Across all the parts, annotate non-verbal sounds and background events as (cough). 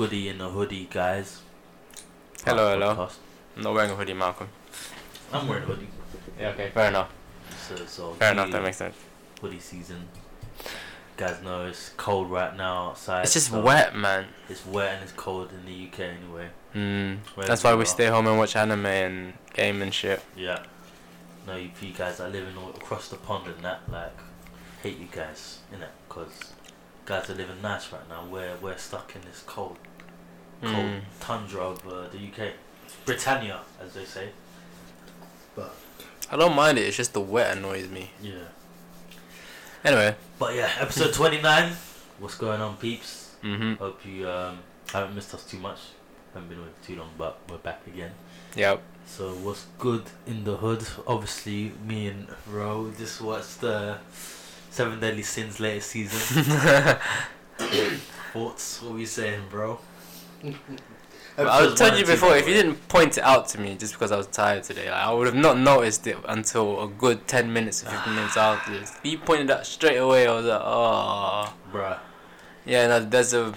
Goody in the hoodie, guys? Hello, hello. podcast. I'm not wearing a hoodie, Malcolm. I'm wearing a hoodie. Yeah, okay, fair enough. So, so Fair enough, that makes sense. hoodie season. guys know it's cold right now outside. It's just so wet, man. It's wet and it's cold in the UK anyway. Mm. That's why we are. stay home and watch anime and game and shit. Yeah. No, you, you guys are living all across the pond and that, like, hate you guys, innit? Because guys are living nice right now. We're, we're stuck in this cold, cold Mm. tundra of uh, the UK. Britannia, as they say. But, I don't mind it. It's just the wet annoys me. yeah. Anyway. But yeah, episode 29. What's going on, peeps? Mhm. Hope you um, haven't missed us too much. Haven't been away for too long, but we're back again. Yep. So what's good in the hood? Obviously, me and Ro just watched the Seven Deadly Sins latest season. (laughs) Thoughts? What we saying, bro? I was telling you before, if you didn't point it out to me just because I was tired today, like, I would have not noticed it until a good 10 minutes, or 15 minutes (sighs) after this. You pointed out straight away, I was like, oh. bruh, Yeah, no, there's a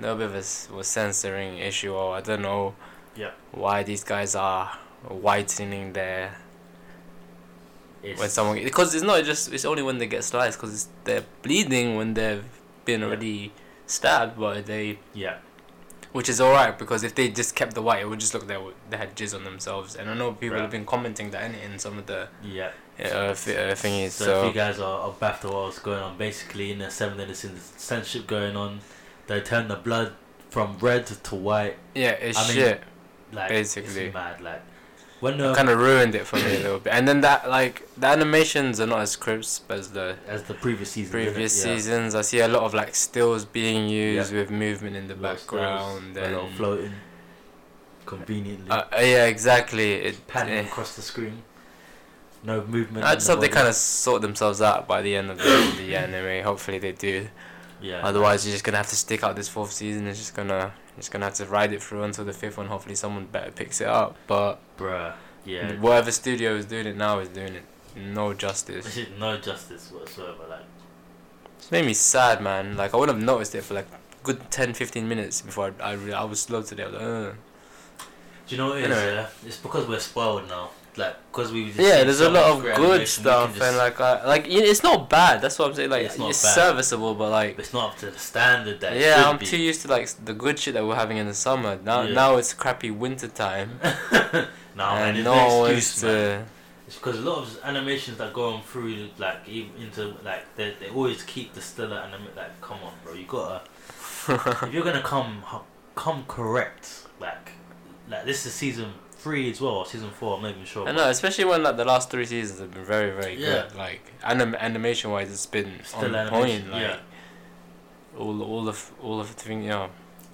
little bit of a, was censoring issue, or I don't know Yeah. why these guys are whitening their it's when someone because it's not just it's only when they get sliced because they're bleeding when they've been Yeah. already stabbed but they yeah, which is alright because if they just kept the white it would just look like they had jizz on themselves and I know people Right. have been commenting that in, in some of the yeah. uh, f- uh, thingies So, so, if you guys are, are baffed at what's going on, basically in the Seven Deadly Sins censorship going on, they turn the blood from red to white. yeah it's I mean, shit Like Basically. it's mad. Like when the kind of ruined it for me a little bit and then that like the animations are not as crisp as the as the previous season. previous yeah. seasons I see a lot of like stills being used with movement in the A lot stills, background a lot and floating conveniently. Uh, uh, yeah, exactly. It, panning eh. across the screen. No movement. I in just the hope they kind of sort themselves out by the end of the, the anime. Hopefully they do. Yeah. Otherwise, you're just gonna have to stick out this fourth season. It's just gonna, just gonna have to ride it through until the fifth one. Hopefully, someone better picks it up. But bruh. Yeah. whatever studio is doing it now is doing it no justice. (laughs) No justice whatsoever. Like It's made me sad, man. Like I would have noticed it for like good 10, 15 minutes before I I, re- I was slow today. I was like, Ugh. Do you know what it is? Anyway. Yeah? It's because we're spoiled now. Like, because we. Just yeah, there's a lot of good animation, we can stuff just- and like I, like it's not bad. That's what I'm saying. Like It's it's, bad. serviceable, but like It's not up to the standard that. yeah, I'm be. too used to like the good shit that we're having in the summer. Now Yeah. now it's crappy winter time. (laughs) Nah, man, and it's no excuse, man. to. It's because a lot of animations that go on through, like, even into, like, they, they always keep the stellar anime. Like, come on, bro, you gotta. (laughs) if you're gonna come, come correct, like, like this is season three as well, or season four. I'm not even sure. I know, especially when like the last three seasons have been very very Yeah. good. Like anim- animation wise, it's been Still on point. Like yeah. all all of all of the thing, you know.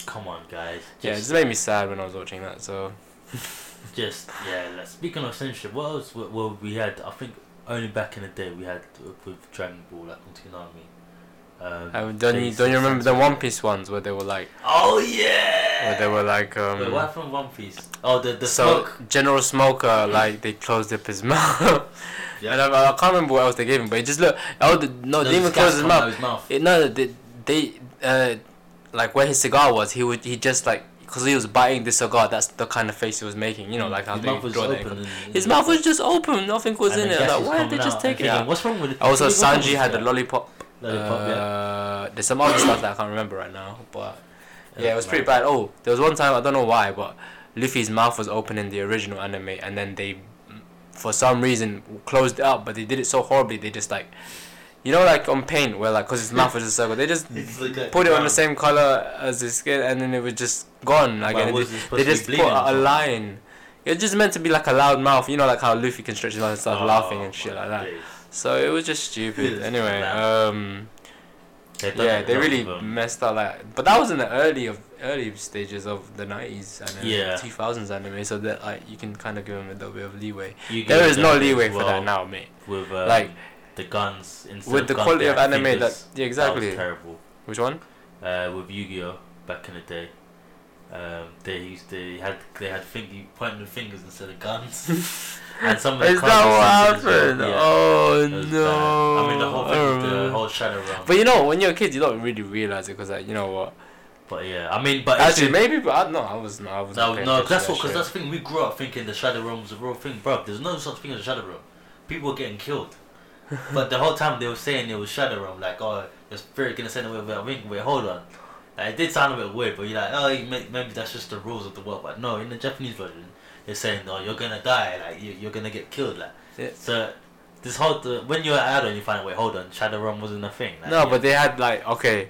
Come on, guys. Yeah, it Just, just made me sad when I was watching that. So (laughs) just yeah. Like, speaking of censorship, what else? Well, we had. I think only back in the day we had with, Dragon Ball, like on Toonami. Um, um, don't you don't you remember the. One Piece ones where they were like Oh yeah. where they were like um. Wait, what happened One Piece? Oh, the the so smoke. General Smoker, like they closed up his (laughs) mouth. Yeah. And I, I can't remember what else they gave him, but it just look. Oh, the, no, they didn't was even closed his mouth. His mouth. It, no, they, they uh, like where his cigar was, he would he just like because he was biting the cigar. That's the kind of face he was making. You know, like how his they mouth was open. His mouth was just open. Nothing was and in it. Like, why did they just out. take it thinking? What's wrong with it? Also, Sanji had the that? lollipop. Lollipop, yeah. uh, There's some other stuff that I can't remember right now, but yeah, it was pretty bad. Oh, there was one time I don't know why, but Luffy's mouth was open in the original anime, and then they, for some reason, closed it up. But they did it so horribly. They just like, you know, like on paint, where like, cause his mouth was a circle, they just (laughs) like put it on the same color as his skin, and then it was just gone. Like, and was they, it supposed they to be just put a, a line. It's just meant to be like a loud mouth, you know, like how Luffy can stretch his mouth and start Oh, laughing and shit like that. days. So it was just stupid. Anyway, um. They've Yeah, they really messed up like, but that was in the early of early stages of the nineties and Yeah. two thousands anime, so that like you can kind of give them a little bit of leeway. There no leeway as for that now, mate. With um, Like, the guns instead With of the guns, quality of anime, fingers. that yeah, That exactly. was terrible. Which one? Uh, with Yu-Gi-Oh back in the day, um, they used to they had they had finger pointing the fingers instead of guns. (laughs) (laughs) and some of the Is that what happened? yeah. Oh no! bad. I mean the whole thing, the whole shadow realm. But you know, when you're a kid, you don't really realize it because, like, you know what? But yeah, I mean, but Actually, maybe, but I, no, I was no, I was No, no, that's what, because that's the thing. We grew up thinking the shadow realm was a real thing, bro. There's no such thing as a shadow realm. People were getting killed, (laughs) but the whole time they were saying it was shadow realm. Like, oh, your spirit gonna send away with a. Wait, hold on. Like, it did sound a bit weird, but you're like, oh, maybe that's just the rules of the world. But no, in the Japanese version, they're saying, no, you're gonna die. Like, you, you're gonna get killed. Like, Yeah. so this whole the, when you're an adult, you find out, wait, hold on, shadow realm wasn't a thing. Like, No, yeah. but they had like okay.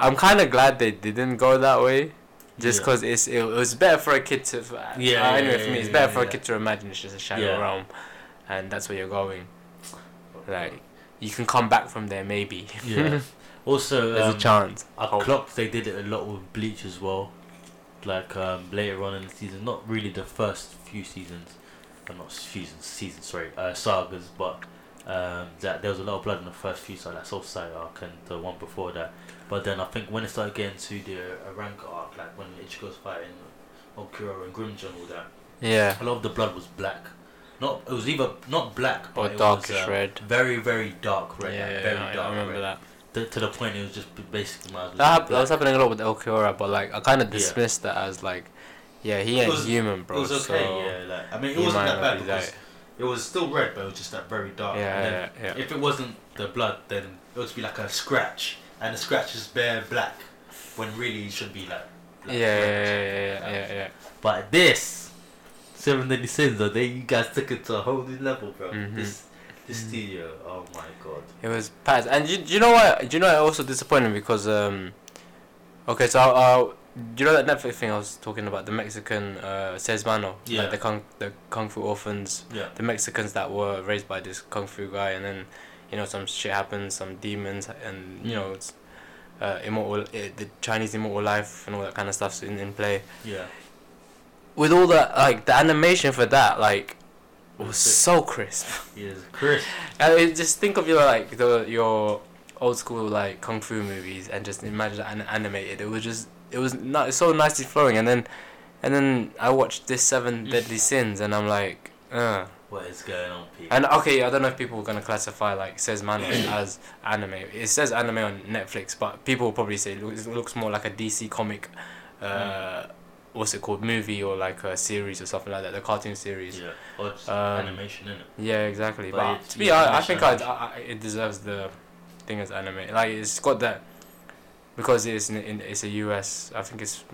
I'm kind of glad they didn't go that way, just Yeah. because it's it, was better for a kid to. Yeah, uh, yeah, anyway, yeah, for me, it's yeah, better for yeah. a kid to imagine it's just a shadow Yeah. realm, and that's where you're going. Like you can come back from there maybe. yeah. (laughs) Also, There's um, a chance. I clocked they did it a lot with Bleach as well. Like um, later on in the season, not really the first few seasons, or not seasons, seasons, sorry, uh, sagas, but um, that there was a lot of blood in the first few, so that Soul Society arc and the one before that. But then I think when it started getting to the Arrancar arc, like when Ichigo's fighting Ulquiorra and Grimmjow and all that, Yeah. a lot of the blood was black. Not it was either not black but Or it darkish was, uh, red. Very very dark red, yeah, like, yeah, very yeah, dark I remember red. that. To, to the point it was just basically well That, that was happening a lot with Ulquiorra, but like I kind of Yeah. dismissed that as like, yeah, he ain't was- human, bro. It was okay, so yeah. Like I mean, it wasn't that bad be because that- it was still red, but it was just that very dark. Yeah, and yeah, yeah. If it wasn't the blood, then it would be like a scratch, and the scratch is bare black, when really it should be like. Yeah, like yeah, yeah, yeah, yeah, yeah. But this, Seven Deadly Sins, though, they you guys took it to a whole new level, bro. Mhm. This, this Mhm. studio, oh my god. It was packed, and you, you know what? Do you know what also disappointing because um, okay, so uh, do you know that Netflix thing I was talking about the Mexican uh Seis Mano, Yeah. like the kung the kung fu orphans, Yeah. the Mexicans that were raised by this kung fu guy, and then you know some shit happens, some demons, and you know it's uh immortal, uh, the Chinese immortal life and all that kind of stuff's in in play. Yeah. With all that, like the animation for that, like was so crisp. Yes, Chris. I mean, just think of your like the your old school like kung fu movies and just imagine an- animated. It was just it was not so nicely flowing, and then and then I watched this Seven (laughs) Deadly Sins, and I'm like, uh. What is going on, Pete? And okay, I don't know if people are gonna classify like Seis Manos (laughs) as anime. It says anime on Netflix, but people will probably say it looks, it looks more like a DC comic. Uh, what's it called? Movie or like a series or something like that. The cartoon series. yeah, or Um, animation, innit? Yeah, exactly. But But, to me, I, I think I. I, it deserves the thing as anime. Like it's got that because it's in, in it's a US. I think it's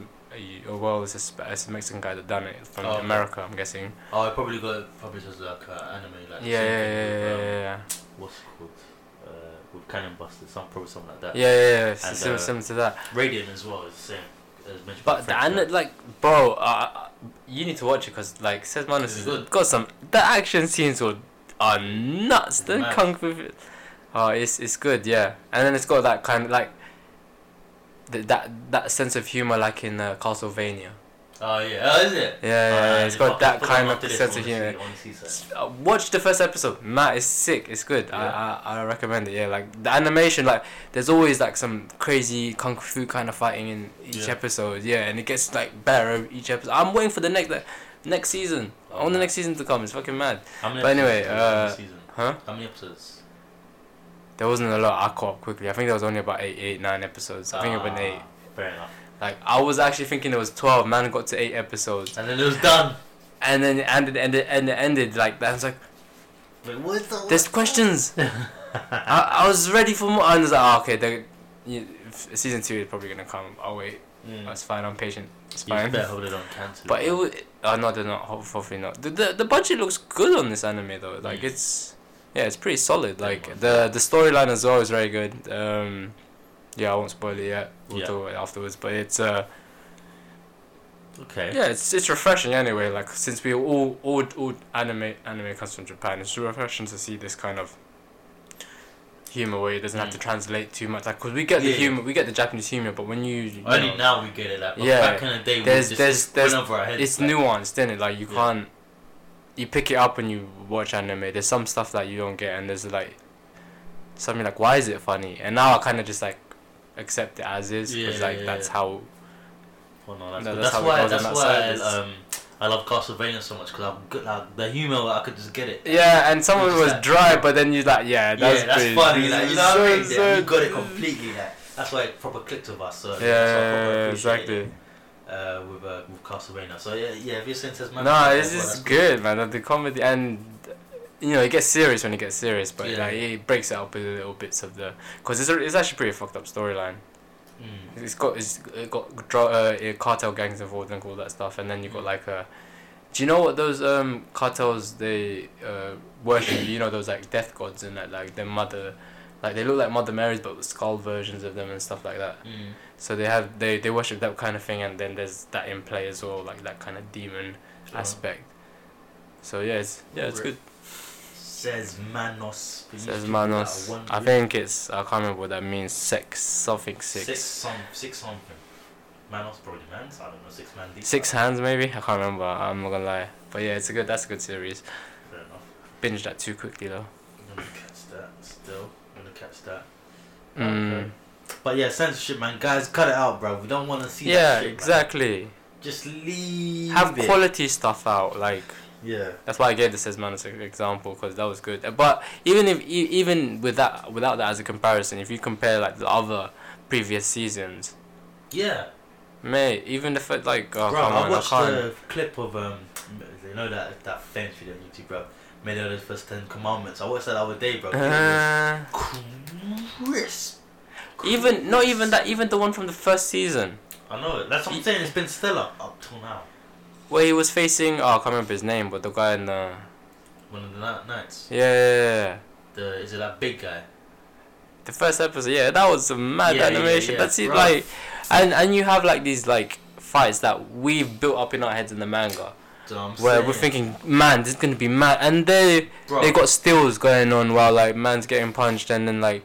a, well, it's a, it's a Mexican guy that done it from Oh. America. I'm guessing. Oh, I probably got it probably just like uh, anime, like Yeah, yeah, yeah, with, yeah, um, yeah, yeah. What's it called? Uh, with Cannon Buster, some probably something like that. Yeah, yeah, yeah. And, similar, uh, similar to that. Radiant as well is the same. As But French like, bro, uh, you need to watch it because like Manos Is has got some. The action scenes were are nuts. The Mad. kung fu. Oh, it's it's good, yeah. And then it's got that kind of like. th- That that sense of humor, like in uh, Castlevania. Oh yeah, oh, is it? Yeah, yeah, yeah. It's got that kind of sense of humor. see- I wanna see some. Uh, watch the first episode. Matt, it's sick. It's good. Yeah. I, I I recommend it. Yeah, like the animation, like there's always like some crazy kung fu kind of fighting in each Yeah. episode. Yeah, and it gets like better each episode. I'm waiting for the next like, next season. Oh, I want the next season to come. It's fucking mad. How many But anyway, uh? Huh? How many episodes? There wasn't a lot. I caught up quickly. I think there was only about eight, eight, nine episodes. I think it went Ah, eight. Fair enough. Like I was actually thinking it was twelve. Man got to eight episodes, And then it was done. and then it ended, ended, and it ended like that. I was like, Wait, what's the? there's questions. (laughs) I, I was ready for more. And I was like, oh, okay, the, you, season two is probably gonna come. I'll wait. Mm. That's fine. I'm patient. It's You fine. better hope they don't cancel. But it would. Oh no, they're not. Hopefully not. The, the the budget looks good on this anime though. Like Mm. it's, yeah, it's pretty solid. Like the the storyline as well is very good. Um, yeah, I won't spoil it yet. We'll Yeah. talk about it afterwards. But it's uh, Okay. yeah, it's it's refreshing anyway. Like since we all all all anime anime comes from Japan, it's refreshing to see this kind of humor where it doesn't have to Mm. translate too much. Like, cause we get the Yeah. humor, we get the Japanese humor, but when you, you Only know, now we get it. Like, Yeah. back in the day, we There's- just there's- there's- heads. it's like, nuanced, isn't it? Like you Yeah. can't, you pick it up when you watch anime. There's some stuff that you don't get, and there's like something like, why is it funny? And now I kind of just like accept it as is, because Yeah, like yeah, that's yeah. how. Oh, no, that's, No, that's that's, how why. That's that why it's- um, I love Castlevania so much because I'm good. Like the humor, I could just get it. Yeah, and some of it was like- dry, but then you like, yeah, that's yeah, that's funny. Like you know what I mean? so- you got it completely. Like that's why it proper clicked with us. So Yeah, that's why I proper yeah, yeah, appreciate exactly. it, Uh, with uh, with Castlevania. So yeah, yeah. Have you seen Tasmania, No, this is good, man. The comedy and you know it gets serious when it gets serious, but Yeah. like it breaks it up into little bits of the because it's a, it's actually pretty fucked up storyline. Mm. It's got it's it got dro- uh, uh, cartel gangs involved and all that stuff, and then you got like a. Do you know what those um cartels they uh worship? you know those like death gods and that like their mother, like they look like Mother Marys but with skull versions of them and stuff like that. Mm. So they have they they worship that kind of thing, and then there's that in play as well, like that kind of demon Sure. aspect. So yeah, it's yeah, it's good. Seis Manos. Seis Manos. I think it's I can't remember what that means. Sex something six. six. some six something. Manos probably mans. I don't know. Six man deep. Six hands maybe. I can't remember. I'm not gonna lie. But yeah, it's a good. That's a good series. Fair enough. Binge that too quickly though. I'm gonna catch that. Still, I'm gonna catch that. Mm. Okay. But yeah, censorship, man. Guys, cut it out, bro. We don't want to see Yeah, that shit. man. exactly. Just leave Have it. quality stuff out. Like Yeah. that's why I gave Seis Manos an example because that was good. But even if even with that without that as a comparison, if you compare like the other previous seasons, Yeah. mate, even if it like oh bro, come I on, I watched can't. the clip of um, you know that that famous video on YouTube, bro. Made of the first ten commandments. I watched that the other day, bro. It Uh, crisp. even not even that. Even the one from the first season I know it. That's what I'm saying. It's been stellar up till now. Where he was facing. Oh, I can't remember his name, but the guy in the One of the night nights. yeah, yeah, yeah, yeah. The is it that big guy? the first episode. Yeah, that was a mad Yeah, yeah, animation. yeah, That's it. bro. Like, and and you have like these like fights that we've built up in our heads in the manga, where saying, we're thinking, man, this is gonna be mad, and they bro, they got stills going on while like man's getting punched, and then like.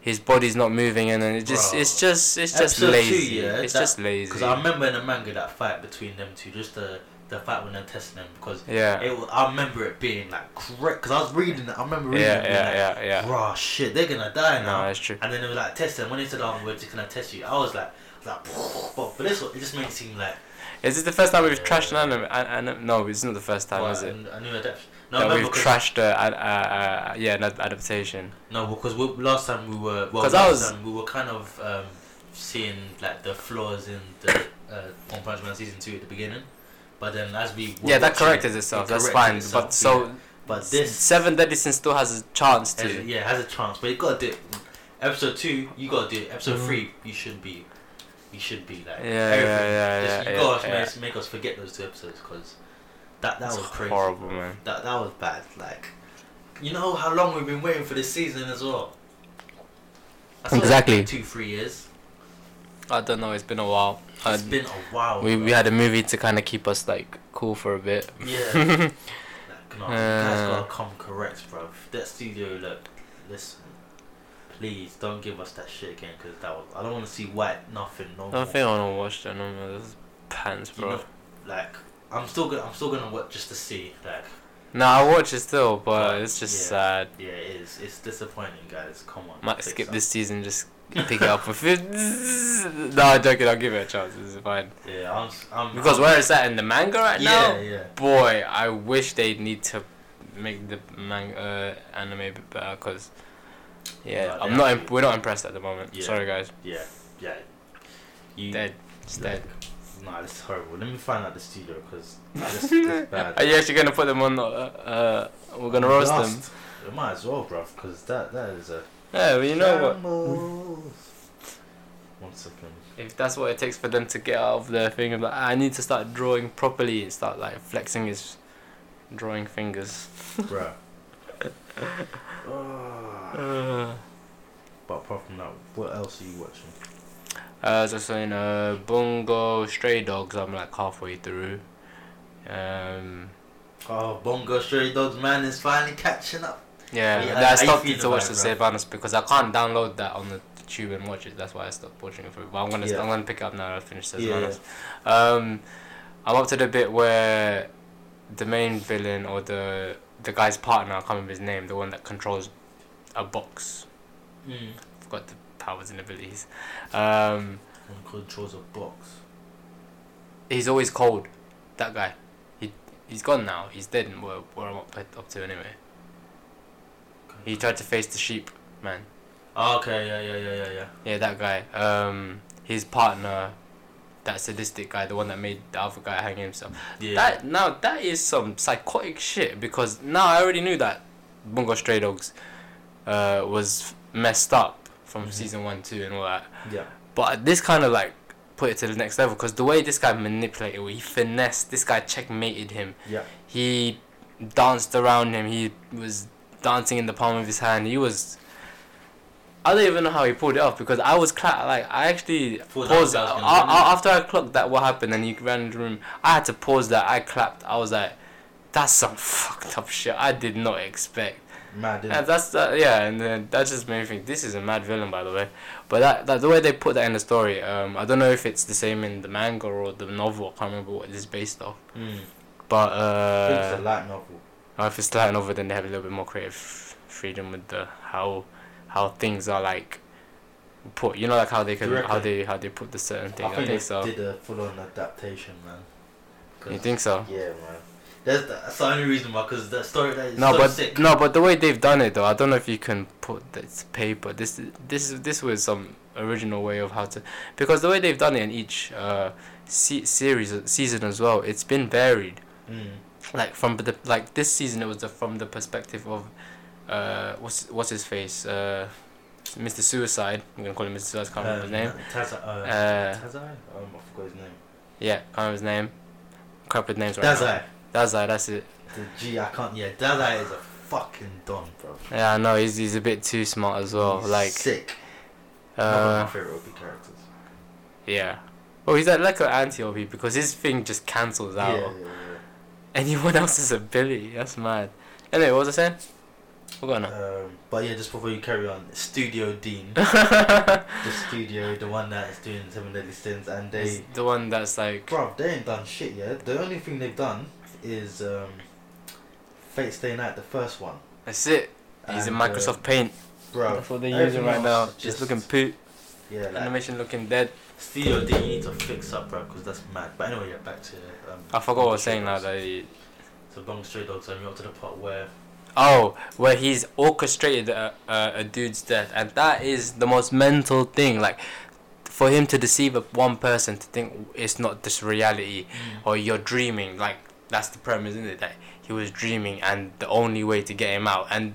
His body's not moving, and then it just Bro. it's just it's just Episode two, lazy. yeah, it's that- just lazy. Because I remember in the manga that fight between them two, just the the fight when they're testing them. Because yeah, it, I remember it being like correct. Because I was reading it. I remember reading yeah, it. being like, yeah, yeah, yeah. Raw shit, they're gonna die No, now. that's true. and then they were like testing. When they said, "Oh, we're just gonna test you," I was like, like, (laughs) but for this one, it just made it seem like. Is this the first time we've Yeah. trashed an anime? An, an, no, it's not the first time, well, is it? A new adaptation. No, that we've trashed a, a, a, a, yeah, an adaptation. No, because we, last time we were well, last I was- time we were kind of um, seeing like the flaws in the uh, One Punch Man season two at the beginning, but then as we Yeah, that corrected it, itself. it That's fine. itself, but so yeah. but this Seven Deadly Sins still has a chance has, to. yeah has a chance, but you gotta do it. Episode two, you gotta do it. Episode Mhm. three, you should be, you should be like Yeah, everything. yeah, yeah, Just- yeah, gotta yeah, make, make us forget those two episodes because that that It's was crazy. horrible, bro. man. That that was bad. Like, you know how long we've been waiting for this season as well. I saw it Exactly. like two three years. I don't know. It's been a while. It's Uh, been a while. we bro. we had a movie to kind of keep us like cool for a bit. Yeah. (laughs) like, no, you guys Uh. gotta come correct, bro. That studio, look, listen. Please don't give us that shit again, cause that was. I don't want to see white nothing no I more. don't think I wanna watch that no more. Those pants, You bro. know, like, I'm still gonna. I'm still gonna watch just to see. Like, No, I watch it still, but it's just yeah. sad. yeah, it is. It's disappointing, guys. Come on. Might skip up. this season. Just pick it up with it. No, I'm joking. I'll give it a chance. It's fine. Yeah, I'm. I'm Because I'm, where it's at in the manga right now, Yeah, yeah. boy, I wish they need to make the manga uh, anime a bit better. Cause yeah, No, I'm not. Imp- we're not impressed at the moment. Yeah. Sorry, guys. Yeah, yeah. You Dead. It's dead. Nah, this is horrible. Let me find out the studio because (laughs) this, this bad. Are you actually gonna put them on? Uh, uh, we're gonna roast them. Dust. We might as well, bruv, because that that is a. Yeah, but you know what? One second. If that's what it takes for them to get out of their thing, of like, I need to start drawing properly and start like flexing his drawing fingers. Bruh. (laughs) Ah. Uh, but apart from that, what else are you watching? Uh, as I was saying, uh, Bungo Stray Dogs. I'm like halfway through. Um, Oh, Bungo Stray Dogs, man, is finally catching up. yeah, Yeah, I, you stopped to watch the Honest because I can't download that on the tube and watch it. That's why I stopped watching it for. But I'm gonna, Yeah. I'm gonna pick it up now. I finished Save Yeah. Um, I'm up to the bit where the main villain or the the guy's partner, I can't remember his name, the one that controls a box. Mm. Forgot the powers and abilities. Um, controls a box. he's always cold. That guy. He he's gone now. He's dead. and Where I'm up, up to anyway. He tried to face the sheep, man. Oh, okay, yeah, yeah, yeah, yeah, yeah. Yeah, that guy. Um, his partner, that sadistic guy, the one that made the other guy hang himself. Yeah. That now that is some psychotic shit because now I already knew that Bungo Stray Dogs, uh, was messed up from Mhm. season one, two, and all that. yeah. But this kind of like put it to the next level because the way this guy manipulated, he finessed. This guy checkmated him. Yeah. He danced around him. He was dancing in the palm of his hand. He was. I don't even know how he pulled it off because I was cla- like I actually that paused was a- gonna a- win. a- after I clocked that what happened and he ran in the room. I had to pause that. I clapped. I was like, "That's some (laughs) fucked up shit. I did not expect." Mad, And that's that, yeah, and then that just made me think this is a mad villain, by the way. But that, that the way they put that in the story, um, I don't know if it's the same in the manga or the novel. I can't remember what it is based off. Mm. But I think it's a uh, light novel. if it's light novel, then they have a little bit more creative freedom with the how how things are like put. You know, like how they can how they how they put the certain thing. I I think, think, they so. did a full-on adaptation, man. You think so? Yeah, man. That's, that's the only reason why, because the story that is No, so but sick. no, but the way they've done it though, I don't know if you can put this paper. This this this was some original way of how to because the way they've done it in each uh se- series season as well, it's been varied. Mm. Like from the like this season, it was the, from the perspective of uh what's what's his face uh Mr. Suicide. I'm gonna call him Mr. Suicide. Can't remember his name. Taza, uh, Uh, Tazai? Um, I forgot his name. Yeah, can't remember his name. Crap with names right now. Dazai, that's it. The G, I can't. Yeah, Dazai is a fucking don, bro. Yeah, I know he's he's a bit too smart as well. He's like sick. One of uh. my favorite OP characters. Yeah. Well, he's like, like an anti OP because his thing just cancels out yeah, yeah. yeah. anyone else's ability. That's mad. Anyway, what was I saying? We're going. Um, but yeah, just before you carry on, Studio Dean, (laughs) the studio, the one that is doing Seven Deadly Sins, and It's they, the one that's like. bro, they ain't done shit yet. The only thing they've done is um, Fate Stay Night, the first one. That's it. He's in And, uh, Microsoft Paint. bro. That's what they're using right now. else Just, looking poop. Yeah, like, Animation looking dead. Studio Deen, you need to fix up, bro, because that's mad. But anyway, yeah, back to. Um, I forgot what I was Stray saying now. That he, So, Bong Stray Dogs, and you're up to the part where. oh, where he's orchestrated a, a, a dude's death, and that is the most mental thing. Like, for him to deceive one person to think it's not this reality or you're dreaming. Like that's the premise, isn't it? That he was dreaming, and the only way to get him out, and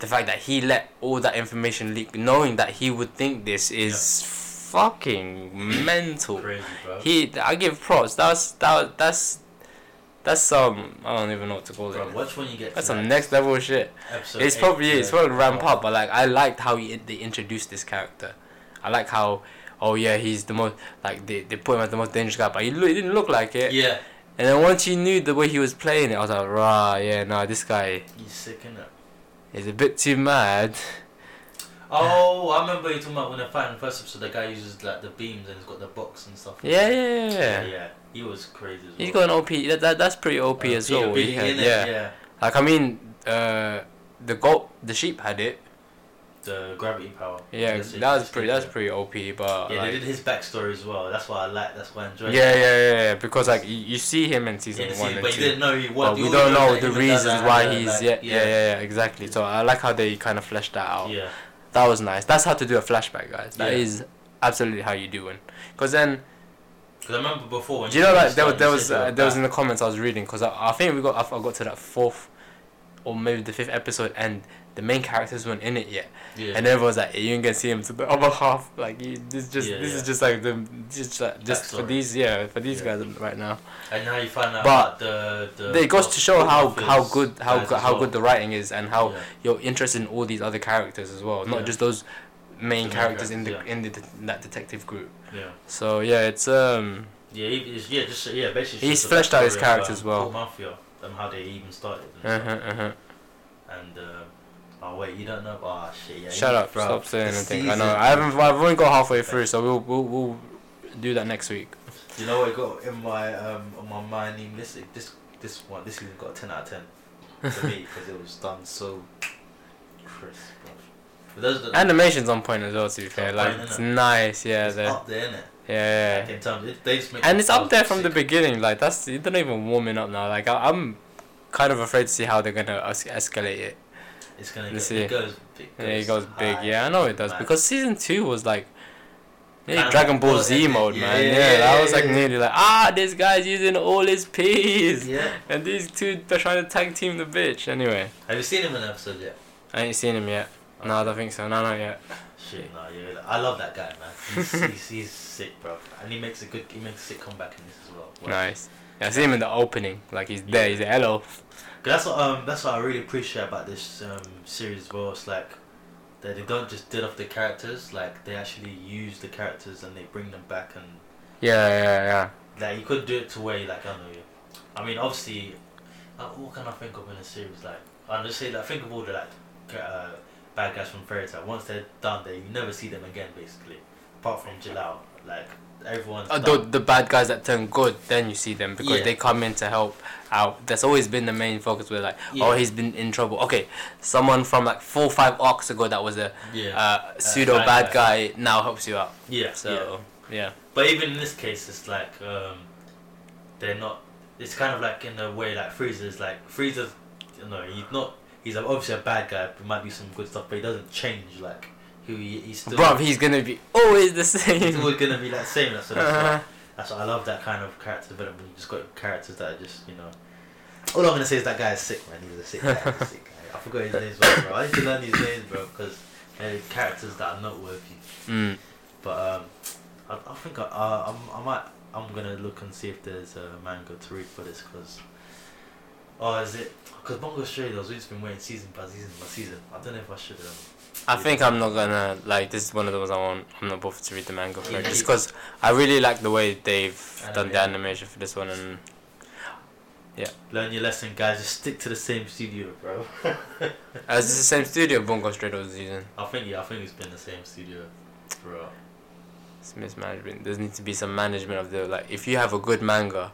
the fact that he let all that information leak, knowing that he would think this is fucking mental. Crazy. He, I give props. That's that. That's that's some. I don't even know what to call Bro, it. watch when you get. That's some next level shit. Episode It's eight, probably yeah. it's probably ramp up, but like I liked how he they introduced this character. I like how oh yeah he's the most like they, they put him as the most dangerous guy, but he, look, he didn't look like it. Yeah, And then once you knew the way he was playing it, I was like, rah, yeah, no, this guy he's sick, innit? is a bit too mad. Oh, I remember you talking about when they fight in the first episode. The guy uses like the beams and he's got the box and stuff. Yeah, yeah, yeah. yeah, yeah. yeah. He was crazy as well. He's got an OP. That, that that's pretty OP Uh, as well. Had- yeah. yeah. Like I mean, uh, the goat, the sheep had it. The gravity power. Yeah, That's that was pretty. That's pretty OP. But Yeah, like, they did his backstory as well. That's why I like. That's why I enjoyed. yeah, it. yeah, yeah, yeah. Because like you, you see him in season Yeah, one and but two. you didn't know he what. but we don't know the reasons why he's like, yeah, yeah yeah yeah exactly so i like how they kind of fleshed that out Yeah, that was nice that's how to do a flashback guys That Yeah. is absolutely how you do it because then because I remember before. When do you know like there was there was uh, there was in the comments i was reading because I, I think we got I, I got to that fourth or maybe the fifth episode and the main characters weren't in it yet Yeah. and everyone was like hey, you ain't gonna see him to the other half like you, this just Yeah, this is just like the just like, just for these yeah for these Yeah. guys right now and now you find out But about the the. it goes to show how how good how good how well. good the writing is and how Yeah. you're interested in all these other characters as well, not Yeah. just those main The main characters in the characters, in the that detective group. Yeah. So yeah, it's um Yeah, he, it's, yeah, just yeah, basically. He's fleshed out his backstory of, character um, as well. Mafia and how they even started. And, uh-huh, stuff. uh-huh. and uh, oh wait, you don't know? Oh shit, yeah. shut up, bro, stop saying anything. I know I haven't I've only got halfway through, so we'll we'll we'll do that next week. You know what I got in my um on my mind? Even this this this one this season got a ten out of ten for me (laughs) because it was done so crisp. For those that Animation's on point as well. To be fair, like point, it's innit? nice. Yeah, it's up there, innit? yeah. In terms, it, they just make and it's up there from the beginning. Like that's they're not even warming up now. Like I, I'm kind of afraid to see how they're gonna es- escalate it. It's gonna go, it goes big. Yeah, it goes big. Yeah, I know it does man. because season two was like. Yeah, Dragon Ball Z mode, Yeah, man. Yeah, yeah, that yeah, was like nearly like, ah, this guy's using all his P's. Yeah. And these two, they're trying to tag team the bitch. Anyway, Have you seen him in an episode yet? I ain't seen him yet. No, I don't think so. No, not yet. Shit, no, yeah. I love that guy, man. He's, (laughs) he's, he's sick, bro. And he makes a good, he makes a sick comeback in this as well. Well, Nice. Yeah, I see him in the opening. Like he's there. He's like, hello. That's what um that's what I really appreciate about this um series as well. It's like that they don't just dead off the characters, like they actually use the characters and they bring them back and Yeah, yeah, yeah. like you could do it to where like I don't know. I mean obviously, uh, what can I think of in a series like I'll just say like think of all the like uh, bad guys from Fairy Tail. Once they're done, there you never see them again basically, apart from Jellal. Like everyone's Uh, the, the bad guys that turn good, then you see them because Yeah. they come in to help out. That's always been the main focus. Where like, oh, he's been in trouble. Okay, someone from like four, or five arcs ago that was a yeah. uh, pseudo bad bad guy now helps you out. yeah. yeah. So yeah, But even in this case, it's like um, they're not. It's kind of like in a way like Frieza's like Frieza's. You know, he's not. He's obviously a bad guy. But might be some good stuff, but he doesn't change like who he, he's still. bro, he's gonna be always the same. he's always gonna be that same. That's, that's, Uh-huh. that's why I love that kind of character development. You just got characters that are just you know. All I'm gonna say is that guy is sick, man. He's a sick guy. A sick guy. I forgot his name, bro. I need to learn these names, bro, because they're characters that are not noteworthy. Mm. But um, I, I think I, uh, I'm, I might I'm gonna look and see if there's a manga to read for this because oh is it because Bungo Stray Dogs we've just been waiting season by season by season. I don't know if I should um, I think I'm not gonna like. This is one of the ones I want. I'm not bothered to read the manga for it, just because I really like the way they've done the animation for this one, and yeah. learn your lesson, guys. Just stick to the same studio, bro. as it's the same studio Bungo Stray Dogs is using. I think yeah, I think it's been the same studio, bro. It's mismanagement. There needs to be some management of the like. If you have a good manga,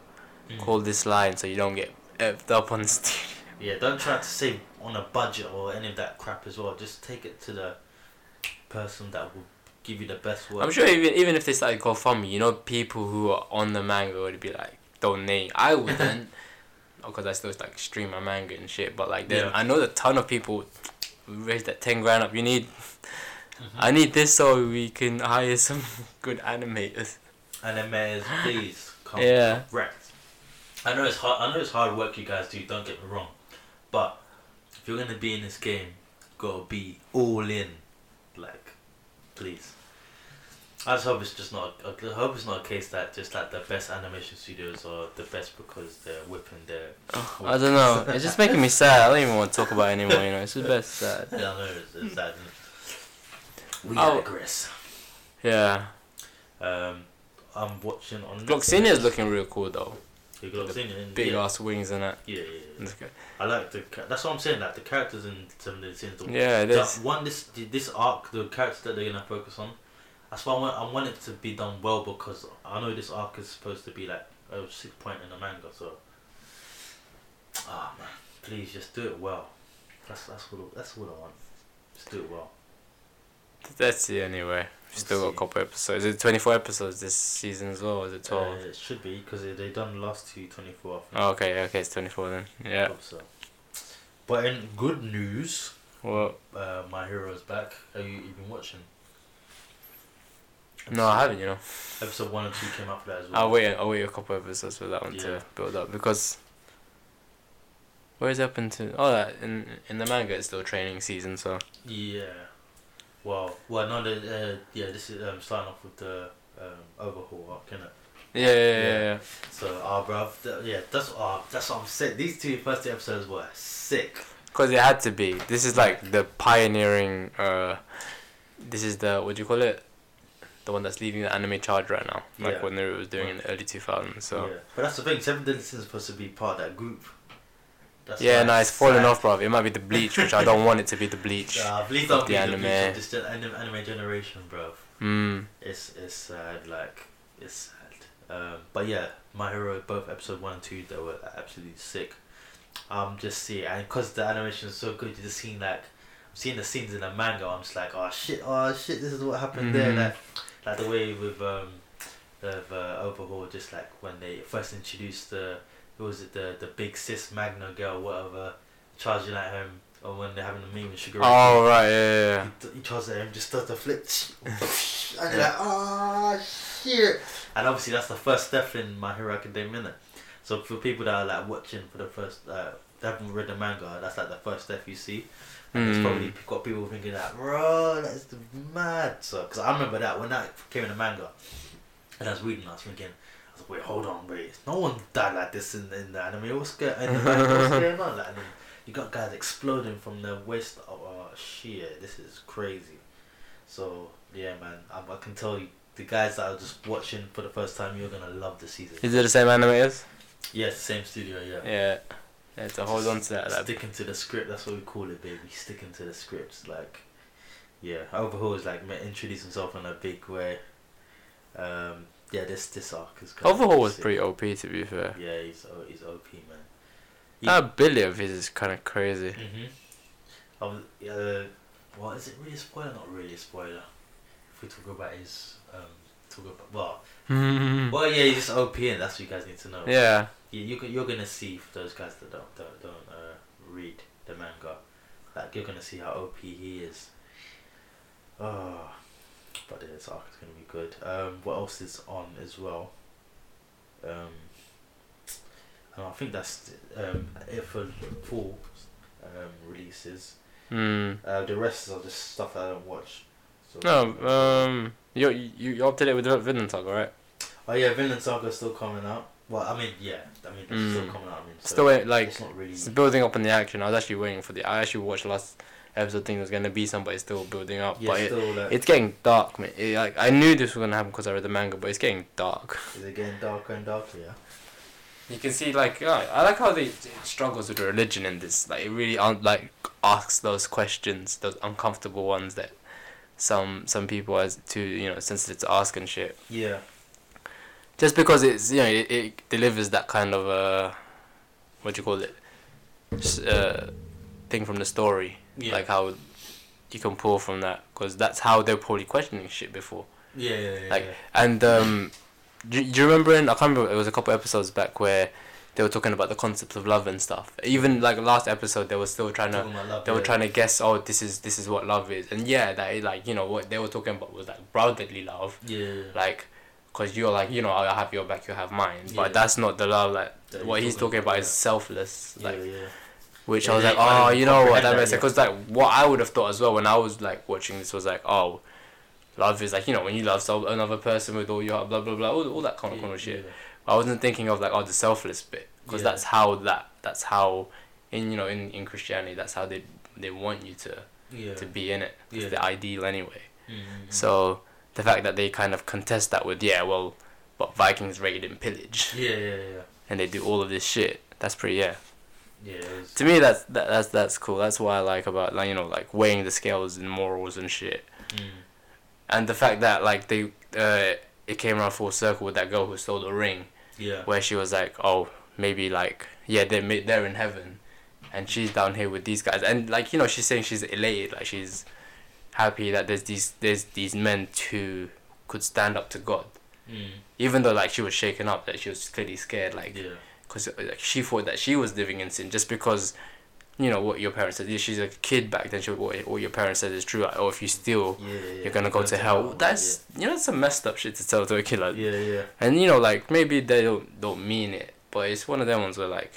Mm. call this line so you don't get effed up on the studio. Yeah, don't try to save on a budget or any of that crap as well. Just take it to the person that will give you the best work. I'm sure even even if they started GoFundMe, you know, people who are on the manga would be like donate. I wouldn't, (laughs) because I still like stream my manga and shit. But like, then Yeah. I know a ton of people raise that ten grand up. You need, Mhm. I need this so we can hire some (laughs) good animators. Mayors, please (laughs) come Yeah. correct. I know it's hard. I know it's hard work you guys do. Don't get me wrong, but if you're gonna be in this game, gotta be all in. Like, please. I just hope it's just not. I hope it's not a case that just like the best animation studios are the best because they're whipping their. I don't know. (laughs) It's just making me sad. I don't even want to talk about it anymore. You know, it's just best sad. Yeah, I know it's, it's sad. We oh. digress. Yeah. Um, I'm watching on. Gloxinia is looking real cool though. Yeah, Gloxinia, Big yeah. ass wings and that. Yeah, yeah, yeah. Good. I like the. That's what I'm saying. Like the characters in some of the scenes. Yeah, it The- is. One this this arc, the characters that they're gonna focus on. That's why I want. I want it to be done well because I know this arc is supposed to be like a six point in the manga. So, ah man, please just do it well. That's that's what that's what I want. Just do it well. That's the anyway. We've still got a couple episodes. Is it 24 episodes this season as well? Or is it 12? Uh, it should be because they done the last two 24. I oh, okay, okay, it's 24 then. Yeah. so. But in good news, Well, uh, my hero's back. Have you even watching? no, I haven't, you know. Episode one and two came out for that as well. I'll wait, I'll wait a couple episodes for that one Yeah. to build up because. Where is it up into? Oh, that in in the manga it's still training season, so. Yeah. Well, well, no, the, uh, yeah, this is um, starting off with the um, overhaul arc, innit? Yeah, yeah, yeah, yeah. yeah. So, ah, bruv, th- yeah, that's ah, that's what I'm saying. These two first two episodes were sick. Because it had to be. This is like the pioneering. Uh, this is the what do you call it? The one that's leading the anime charge right now. Like Yeah. when Naruto was doing in the early 2000s. So. Yeah. But that's the thing. Seven Deadly Sins is supposed to be part of that group. That's Yeah, why no, it's falling off, bro. It might be the bleach, which I don't want it to be the bleach. Nah, please of the be the anime. anime. This gen- anime, anime generation, bro. Mm. It's it's sad. Like it's sad. Um, but yeah, My Hero, both episode one and two, they were absolutely sick. Um, just see, and because the animation is so good, you're just seeing like, I'm seeing the scenes in the manga. I'm just like, oh shit, oh shit, this is what happened there. Mhm. Like, like the way with um, of uh, Overhaul, just like when they first introduced the, who was it, the the big cis Magne girl, whatever, charging at him or when they're having a meme with Sugar. Oh right, yeah, yeah. He, he tries to him, just does the flip, (laughs) and you're like, oh shit. And obviously that's the first step in My Hero Academia, innit? So for people that are like watching for the first, uh, they haven't read the manga, that's like the first step you see. And it's Mm. probably got people thinking that, bro, that's the mad. So, because I remember that when that came in the manga, and I was reading, I was thinking, I was like, wait, hold on, wait, no one died like this in, in the anime. What's, go- in what's (laughs) going on? Like, you got guys exploding from the waist. Oh, oh shit, this is crazy. So yeah, man, I, I can tell you, the guys that are just watching for the first time, you're gonna love the season. Is it the same animators? Yes, same studio, yeah. Yeah. Yeah, to hold on to that. that Sticking to the script, that's what we call it, baby. Sticking to the scripts, like, yeah. Overhaul is like introduce himself in a big way. Um, yeah, this this arc is. Overhaul was pretty OP to be fair. Yeah, he's he's OP man. He- That Billy of his is kind of crazy. Mhm. I uh, well, is it really a spoiler? Not really a spoiler. If we talk about his, um, talk about well, (laughs) well, yeah, he's just OP, and that's what you guys need to know. yeah. you, you you're gonna see for those guys that don't don't, don't uh, read the manga, like you're gonna see how OP he is. Oh, but this arc is gonna be good. Um, what else is on as well? Um, and I think that's um it for full um releases. Mm. Uh, the rest are just stuff that I don't watch. So No, um, you you you up to date with the Vinland Saga, right? oh yeah, Vinland Saga is still coming out. Well, I mean, yeah, I mean, it's still Mm. coming out. I mean, so Still like it's not really. it's building up in the action. I was actually waiting for the. I actually watched last episode. Thing was gonna be somebody still building up, Yeah, but it, like. it's getting dark, man. It, like I knew this was gonna happen because I read the manga, but it's getting dark. (laughs) Is it getting darker and darker? Yeah. You can see like I like how they struggles with religion in this. Like it really un- like asks those questions, those uncomfortable ones that some some people are too you know sensitive to ask and shit. Yeah. Just because it's you know it, it delivers that kind of uh what do you call it uh thing from the story. Yeah. Like how you can pull from that because that's how they're probably questioning shit before. Yeah, yeah, yeah. Like, yeah. And um, do, do you remember? In, I can't remember. It was a couple episodes back where they were talking about the concept of love and stuff. Even like last episode, they were still trying to. Talking about love, They were yeah. trying to guess. Oh, this is this is what love is, and yeah, that is like you know what they were talking about was like brotherly love, Yeah. like, cause you're like you know I have your back, you have mine, Yeah. but that's not the love like That what he's talking talking about about, is yeah. selfless, Yeah, like yeah. Which Yeah, I was like, oh, you know what, that makes sense. Because like what I would have thought as well when I was like watching this was like, oh, love is like you know when you love another person with all your heart, blah blah blah, all, all that kind of, kind of shit. Yeah. I wasn't thinking of like oh the selfless bit because Yeah. that's how that that's how in you know in, in Christianity that's how they they want you to Yeah. to be in it. It's Yeah. the ideal anyway. Mhm. So the fact that they kind of contest that with yeah well, but Vikings raid and pillage Yeah, yeah, yeah. and they do all of this shit. That's pretty yeah. Yeah. To me that's that, that's that's cool. That's what I like about like you know like weighing the scales and morals and shit. mm. And the fact that like they uh it came around full circle with that girl who stole the ring. Yeah. where she was like, oh, maybe like, yeah, they're they're in heaven, and she's down here with these guys, and like you know, she's saying she's elated, like she's happy that there's these there's these men who could stand up to God, Mm. even though like she was shaken up, that she was clearly scared, like, Yeah. Cause uh, like she thought that she was living in sin just because. You know what your parents said. She's a kid back then. She what, what your parents said is true. Like, oh, if you steal, Yeah, yeah. you're gonna go to hell. That's you know, it's a messed up shit to tell to a kid. Like, Yeah, yeah. and you know, like maybe they don't don't mean it, but it's one of them ones where like,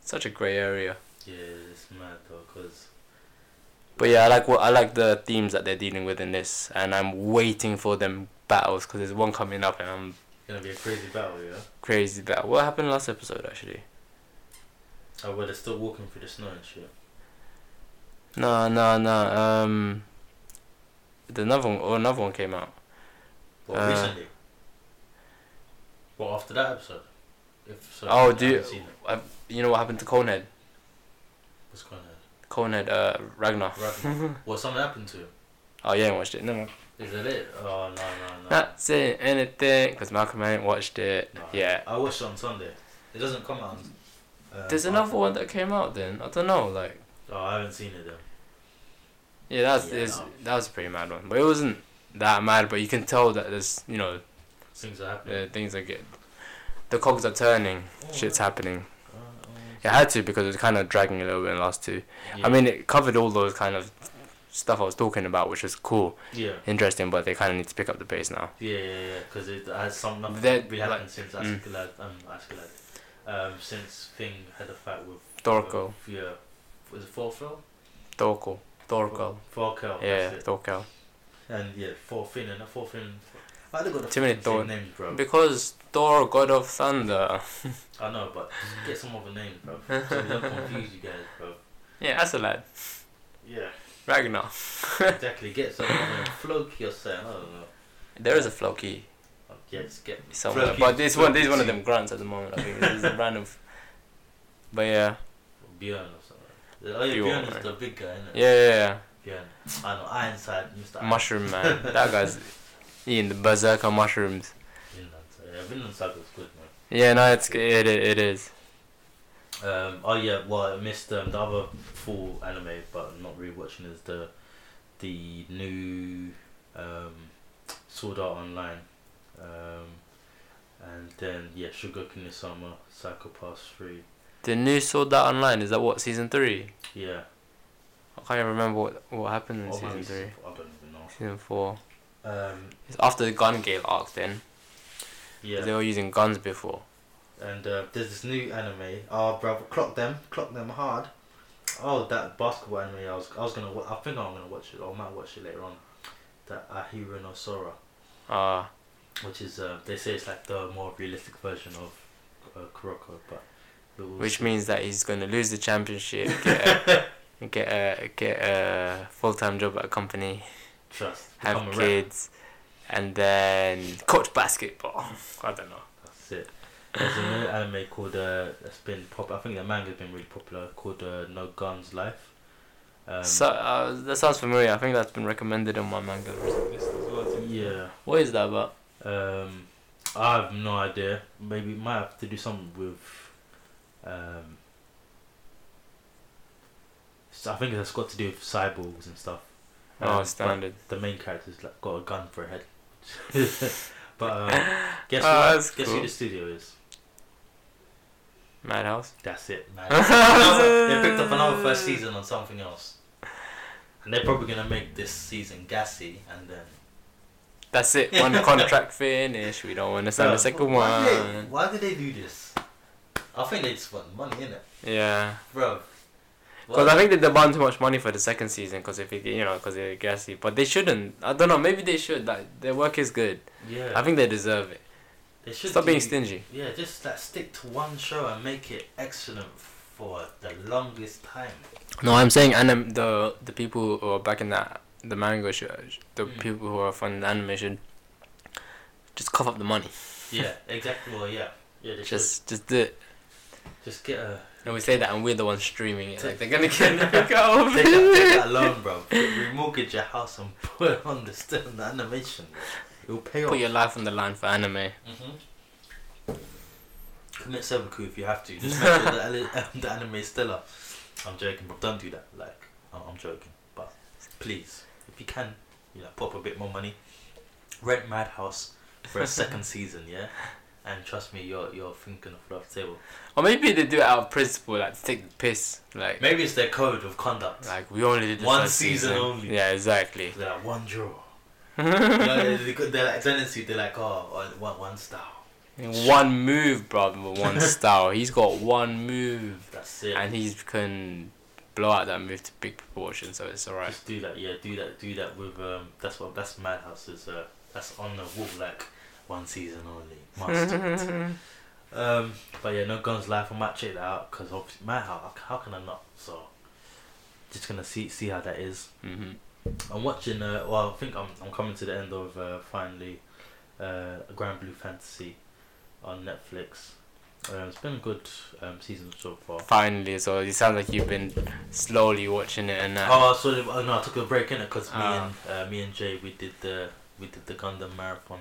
such a grey area. Yeah, it's mad though, cause But yeah, I like what I like the themes that they're dealing with in this, and I'm waiting for them battles because there's one coming up, and I'm gonna be a crazy battle, yeah. crazy battle. What happened last episode actually? Oh, well, they're still walking through the snow and shit. No, no, no. Um, the another one, or another one came out. Well, Uh, recently. Well, after that episode. If so, Oh, I do you- it. You know what happened to Conehead? What's on? Conehead, uh, Ragnar. Ragnar. (laughs) What something happened to him? Oh, you ain't watched it. No, no. Is that it? Oh no no no. Not saying anything because Malcolm ain't watched it. No. Yeah. I watched it on Sunday. It doesn't come out. Uh, There's another one that came out then. I don't know, like. Oh, I haven't seen it then. Yeah, that's Yeah, is no. that was a pretty mad one, but it wasn't that mad. But you can tell that there's you know Things are happening. uh, things are get the cogs are turning, Oh, shit's right. happening. Uh, uh, It had to because it was kind of dragging a little bit in the last two. Yeah. I mean, it covered all those kind of stuff I was talking about, which was cool, yeah, interesting, but they kind of need to pick up the pace now. yeah, yeah, yeah. Because it has some nothing That- really happened like- since mm. Askeladd, um, Askeladd, um, since Thing had a fight with Thorko, with, yeah, was it Thorfell? Thorko, Thorko. Thorkel. Yeah, that's. And yeah, Thorfinn and Thorfinn. Why they got the Too many Thor- names, bro? Because Thor, God of Thunder. (laughs) I know, but just get some other names, bro. So we don't confuse you guys, bro. Yeah, that's a lad. Yeah, Ragnar. exactly. Get some Floki or something. I don't know. There is a Floki Uh, Yeah, just get somewhere, Floki- but this one, this is one of them grunts at the moment. I think this is a random. But yeah, Björn or something. Oh yeah, Bjorn, Björn is the big guy, isn't it? yeah, yeah, yeah. Björn. I know. Ironside, Mr. Mushroom man, (laughs) that guy's eating the berserker mushrooms. Vinland. So, yeah, Vinland Saga was good, man. Yeah, no, it's it it is. Um, oh yeah, well I missed um, the other full anime, but I'm not really watching is the the new um, Sword Art Online, um, and then yeah, Shugoku no Summer, Psycho Pass Three. The new Sword Art Online is that what season three? Yeah. I can't even remember what what happened in season three. I don't even know. Season four. Um, It's after the Gun Gale arc then. yeah. They were using guns before. And uh, there's this new anime. Oh, brother, clock them, clock them hard. Oh, that basketball anime. I was, I was gonna. I think I'm gonna watch it, or I might watch it later on. That Ahiru no Sora, Uh which is uh, they say it's like the more realistic version of uh, Kuroko, but which means that he's gonna lose the championship, (laughs) get a, get a get a full time job at a company, trust have become a rep. kids, and then coach basketball. (laughs) I don't know. That's it. There's a new anime called uh, that's been pop. I think the manga's been really popular. Called uh, No Guns Life. Um, so uh, that sounds familiar. I think that's been recommended on my manga list as well. yeah. What is that about? Um, I have no idea. Maybe it might have to do something with. Um, so I think it's got to do with cyborgs and stuff. Oh, Um, but standard. The main character's like got a gun for a head. (laughs) but um, (laughs) guess Oh, what? Guess cool. who the studio is? Madhouse. That's it. Another- (laughs) they picked up another first season on something else, and they're probably gonna make this season gassy, and then. That's it. One (laughs) contract finish. We don't want to sign the second why did they- one. why did they do this? I think they just want money in it, Yeah. bro. Because I think they demand too much money for the second season. Because if it, you know, because they're gassy, but they shouldn't. I don't know. Maybe they should. Like their work is good. yeah, I think they deserve it. They should Stop being stingy. Yeah, just like stick to one show and make it excellent for the longest time. No, I'm saying anim- the the people who are back in that the manga should the Mm. people who are funding the anime should just cough up the money. Yeah, exactly. Well, yeah, yeah. They Just just do it. just get a And we say that, and we're the ones streaming it. Like they're gonna (laughs) get take, the that, go. take that loan, bro. Remortgage your house and put it on the (laughs) still the animation. Bro. It'll pay Put off. your life on the line for anime. hmm Commit seppuku if you have to. Just make sure the, (laughs) the anime is stellar. I'm joking, but Don't do that. Like, I'm joking. But please, if you can, you know, pop a bit more money. Rent Madhouse for a second (laughs) season, yeah. And trust me, you're you're thinking of off the table. Or maybe they do it out of principle, like to take the piss. Like Maybe it's their code of conduct. like we only did this One first season only. Yeah, exactly. They're like one draw. You know, they, they, they're like tendency. They're like, oh, one- one style. One move, brother, one (laughs) style. He's got one move, That's it. and he can blow out that move to big proportions, so it's alright. Just do that, yeah. Do that, do that with um. That's what that's Madhouse is. Uh, that's on the wall like one season only. Must do (laughs) it. Um, but yeah, no guns life. I might check that out because obviously Madhouse. How can I not? So, just gonna see see how that is. hmm I'm watching. Uh, well, I think I'm I'm coming to the end of uh, finally, uh, Granblue Fantasy, on Netflix. Um, it's been a good um, season so far. Finally, so it sounds like you've been slowly watching it and that. Oh, so oh, no, I took a break in it because me Ah. and uh, me and Jay we did the we did the Gundam marathon,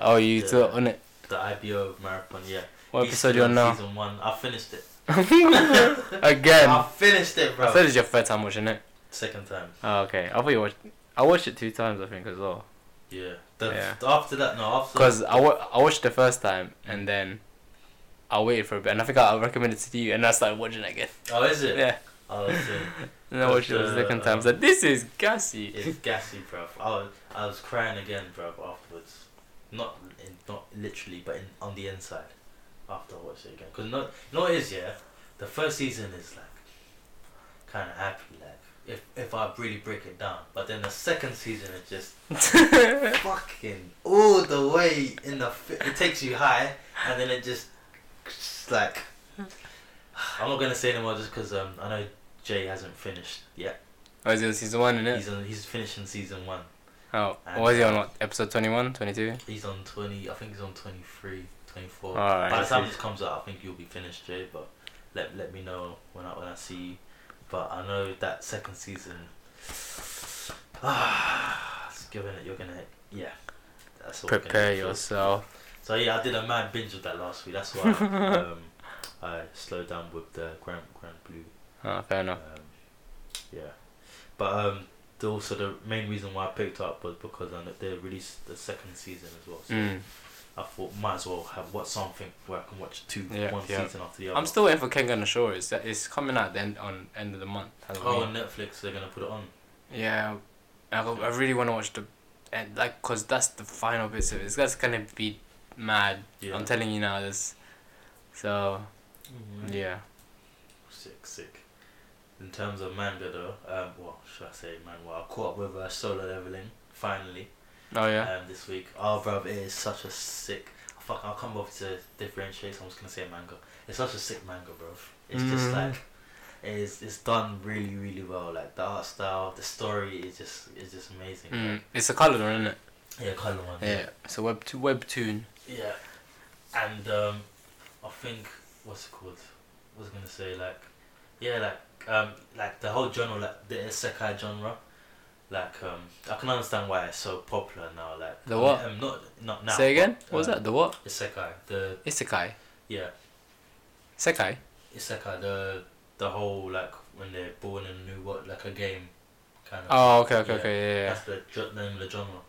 Oh, you thought on it. the IBO marathon. Yeah. What He's episode still you on now? Season one. I finished it. (laughs) Again. (laughs) I finished it, I bro. thought it's your third time watching it. Second time. Oh, okay. I thought you watched. I watched it two times, I think, as well. Yeah. The, Yeah. After that, no. After. Because I, wa- I watched the first time and then I waited for a bit, and I think I, recommended it to you, and I started watching it again. Oh, is it? Yeah, Oh, it's, uh, (laughs) and I watched it the second time. I was like, this is gassy. it's gassy, bruv. I was, I was crying again, bruv, afterwards. Not in, not literally, but in, on the inside. After I watched it again, because no, know it is, yeah. The first season is like kind of happy, like if if I really break it down. But then the second season is just (laughs) fucking all the way in the. It takes you high, and then it just, just like. (sighs) I'm not gonna say anymore just because um I know Jay hasn't finished yet. Oh, is it season one, innit? He's on, he's finishing season one. Oh, And, was he on? uh, What, episode 21, 22? He's on 20, I think he's on 23, 24. Alright, By the time this comes out, I think you'll be finished, Jay. But let let me know when I when I see you. But I know that second season. (sighs) Ah, it's given it. You're gonna yeah. That's all gonna Prepare yourself. So yeah, I did a mad binge of that last week. That's why (laughs) um, I slowed down with the Grand Grand Blue. Oh, fair enough. Um, yeah, but um, the, also the main reason why I picked up was because um, they released the second season as well. So Mm. I thought might as well have watch something where I can watch two Yeah, one yeah. season after the other. I'm still waiting for Kengan Ashura. It's, it's coming out then on end of the month. oh on Netflix they're gonna put it on. Yeah, I, I really want to watch the, and like, cause that's the final bits of it. That's gonna be mad. Yeah. I'm telling you now. This, so Mhm. yeah. Sick, sick. In terms of manga though, um, well, should I say man? Well, I caught up with uh, Solo Leveling finally. Oh yeah. um, this week. Oh, bro, it is such a sick. Fuck, I'll come over to differentiate. So I'm just gonna say manga. It's such a sick manga, bro. It's just Mhm. like it is. It's done really, really well. Like the art style, the story is just is just amazing. Mm. It's a colour one, isn't it? Yeah, color one. Yeah. It's a web to webtoon. Yeah, and um, I think what's it called? What was gonna say? Like, yeah, like um, like the whole genre, like the isekai genre. Like um, I can understand why it's so popular now. Like The what? Um, not not now. Say again. What was um, that? The what? Isekai. The Isekai. yeah, Sekai. isekai. The the whole like when they're born in a new what like a game, kind of. Oh, okay, okay, Yeah, okay. Yeah, yeah. That's the ge- name of the genre.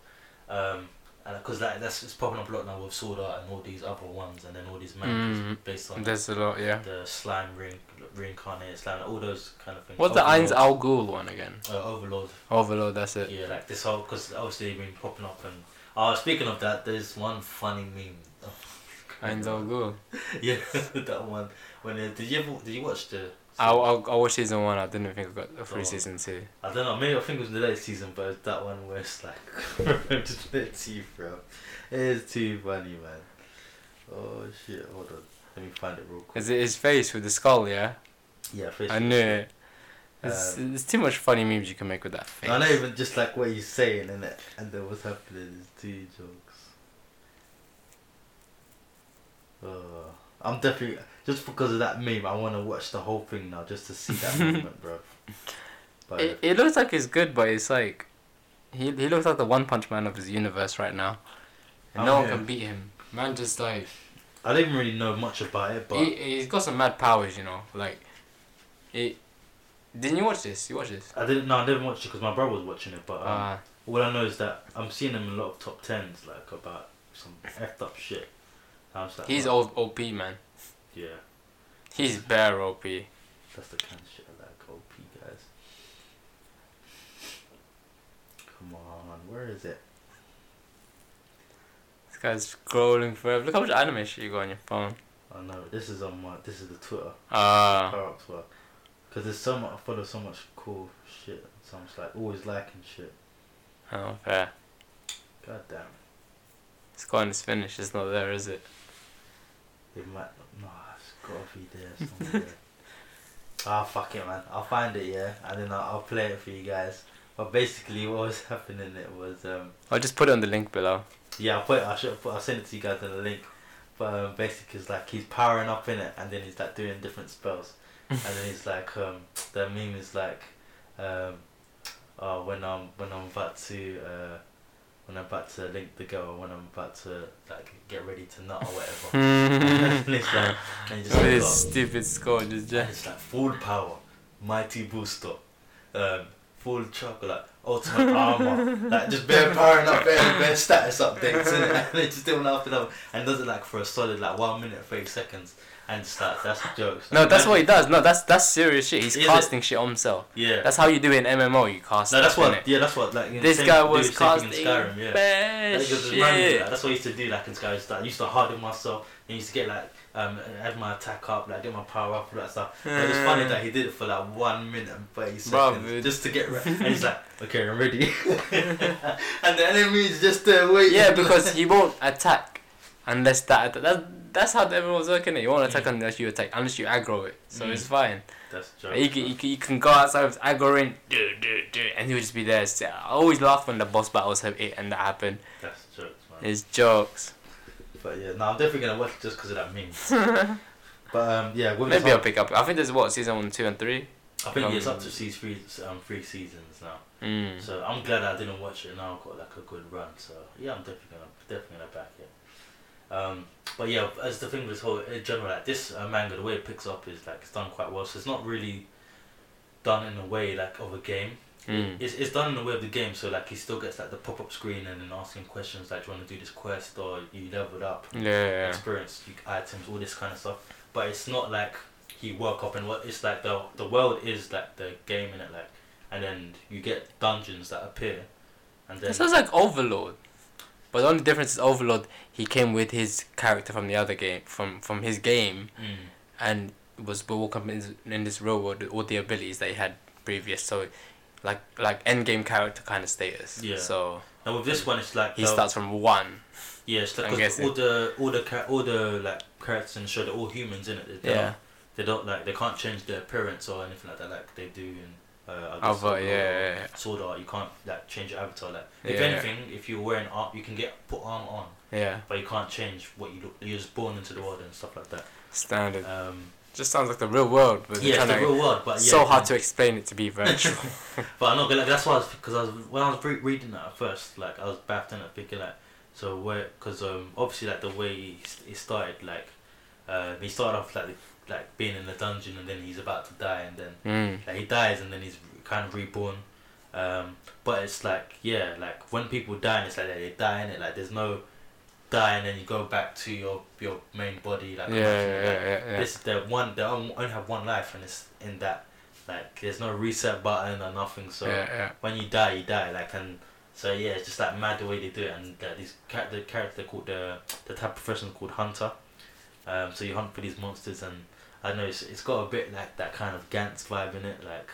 Um, because that that's it's popping up a lot now with Sword Art and all these other ones, and then all these mangas Mm. based on There's a lot. Yeah. the slime ring, reincarnated slime, all those kind of things. What's the Ainz Overlord- Al Ghul one again? Uh, Overlord. Overload. That's it. Yeah, like this whole because obviously they've been popping up and. Oh, speaking of that, there's one funny meme. Ainz Al Ghul. (laughs) yeah, (laughs) that one. When they, did you ever did you watch the? I I I watched season one. I didn't think I got a free Oh. season two. I don't know. Maybe I think it was the latest season, but it's that one where it's like (laughs) just lit teeth, bro. It is too funny, man. Oh shit! Hold on. Let me find it real quick. Is it his face with the skull? Yeah. Yeah, face. I knew it. There's, Um, there's too much funny memes you can make with that face. I know even just like what he's saying and it, and then what's happening is two jokes. Uh, I'm definitely just because of that meme. I want to watch the whole thing now just to see that (laughs) movement, bro. But It, it looks like it's good, but it's like he he looks like the One Punch Man of his universe right now, and no Oh, one can beat him. Man, just like I didn't really know much about it, but he he's got some mad powers, you know. Like, it. Didn't you watch this? You watch this? I didn't. No, I didn't watch it because my brother was watching it. But um, Uh, all I know is that I'm seeing him in a lot of top tens, like about some effed up shit. Like, he's old OP man. Yeah, He's bare OP. that's the kind of shit I like. OP guys. Come on, where is it? This guy's scrolling forever. Look how much anime shit you got on your phone. I know this is on my. This is the Twitter. Ah. Power up Twitter. Cause there's so much. I follow so much cool shit. So I'm just like always liking shit. oh, fair. God damn. It's gone. It's finished. It's not there, is it? It might. No, it's gotta there somewhere. (laughs) Ah, fuck it, man. I'll find it, yeah, and then I'll, I'll play it for you guys. But basically, what was (laughs) happening it was, um, I'll just put it on the link below. yeah, I'll put it, I should put, I'll send it to you guys in the link. But um, basically, it's like he's powering up in it, and then he's like doing different spells, (laughs) and then he's like, um, the meme is like, um, uh, when I'm when I'm about to uh, when I'm about to link the girl, when I'm about to like get ready to nut or whatever. (laughs) and it's like, and just With like, his got- stupid skull, just and it's like full power, mighty booster, um, full chocolate, like ultimate armor, like just bare (laughs) powering up, bare, bare status updates, innit? (laughs) and they just do one after another, and does it like for a solid like one minute thirty seconds, and just like that's jokes. No, that's what he does. No, that's that's serious shit. He's Is it? casting shit on himself. Yeah. That's how you do it in MMO. You cast. no, that's what. innit? Yeah, that's what. Like you This same- guy was the same thing casting in Skyrim. Yeah. bad Like, it reminds me of shit. That's what I used to do like in Skyrim. Just, like, I used to harden myself. And used to get like um have my attack up, like get my power up, all that stuff. But it's funny that he did it for like one minute and thirty seconds it- just to get ready. (laughs) And he's like, okay, I'm ready. (laughs) and the enemy's just there waiting. Yeah, because he won't attack unless that. That that's how everyone's working. It. He won't attack unless you attack, unless you aggro it. So Mm. it's fine. that's joke. You can, you can you can go outside with aggro in, do do do, and he'll just be there. I always laugh when the boss battles have it and that happen. That's jokes, man. It's jokes. But yeah, no, I'm definitely gonna watch it just because of that meme. (laughs) but um, yeah, with this Maybe I'll pick up. I think there's what season one, two, and three. I think um, it's up to season three, um, three seasons now. Mm. So I'm glad I didn't watch it. Now I've got like a good run. So yeah, I'm definitely gonna definitely gonna back it. Um, but yeah, as the thing with this whole in general, like this uh, manga, the way it picks up is like it's done quite well. So it's not really done in a way like of a game. Mm. It's, it's done in the way of the game. So like he still gets like the pop up screen and then asking questions like, do you want to do this quest or you leveled up, Yeah, yeah, experience you, items, all this kind of stuff. But it's not like he woke up and what it's like the the world is like the game in it like, and then you get dungeons that appear, and then It sounds like Overlord. But the only difference is Overlord, he came with his character from the other game, from from his game, Mm. and was woke up in, in this real world with all the abilities that he had previous. So, like like end game character kind of status. Yeah. So And with this one, it's like he starts from one. Yeah, it's like 'cause all the all the all the like characters in the show, they're all humans in it. They Yeah. don't, they don't like they can't change their appearance or anything like that like they do in. Uh, I guess Other, Sword Art yeah, yeah, yeah. Sword Art, you can't like change your avatar. Like if Yeah. anything, if you're wearing art, you can get put armor on, Yeah. but you can't change what you look. You're just born into the world and stuff like that. Standard. Um, Just sounds like the real world. But yeah, it's the real world, but yeah, so hard to explain it to be virtual. (laughs) But I'm not gonna. That's why because I was when I was re- reading that at first, like I was baffed in it, thinking like, so where because um obviously like the way he, he started like, uh, he started off like like being in the dungeon and then he's about to die and then mm. like he dies and then he's kind of reborn. Um, but it's like yeah, like when people die, and it's like they die in it. Like there's no die and then you go back to your your main body. Like Yeah, yeah, like, yeah, yeah, this the one they only have one life and it's in that like there's no reset button or nothing so yeah, yeah. when you die you die like and so yeah it's just like mad the way they do it and uh, the character called the the type of profession called hunter um so you hunt for these monsters and I know it's, it's got a bit like that kind of Gantz vibe in it like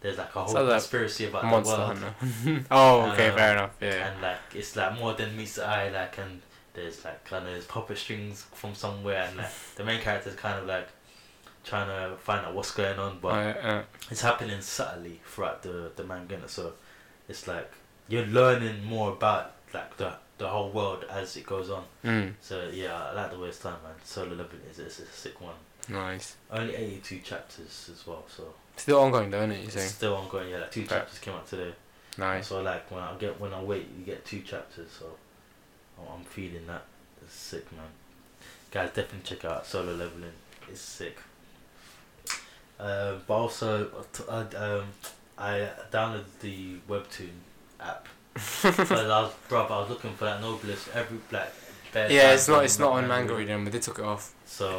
there's like a whole like conspiracy about the world Hunter. (laughs) oh, okay, Um, fair enough. Yeah. and like it's like more than meets the eye like and there's like kind of there's puppet strings from somewhere and like the main character is kind of like trying to find out what's going on but yeah. it's happening subtly throughout the the manga so it's like you're learning more about like the the whole world as it goes on Mm. so yeah I like the way it's done man solo leveling is it's a sick one Nice. only 82 chapters as well so Still ongoing, though, isn't it? You it's saying? still ongoing yeah like two Right. chapters came out today Nice. So like when I get when I wait, you get two chapters. So I'm- I'm feeling that. It's sick, man. Guys, definitely check out Solo Leveling. It's sick. Uh, but also, uh, t- uh, um, I downloaded the Webtoon app. (laughs) Because I was, I was looking for that Noblesse every black. bare Yeah, it's not. It's not on Manga but they took it off. So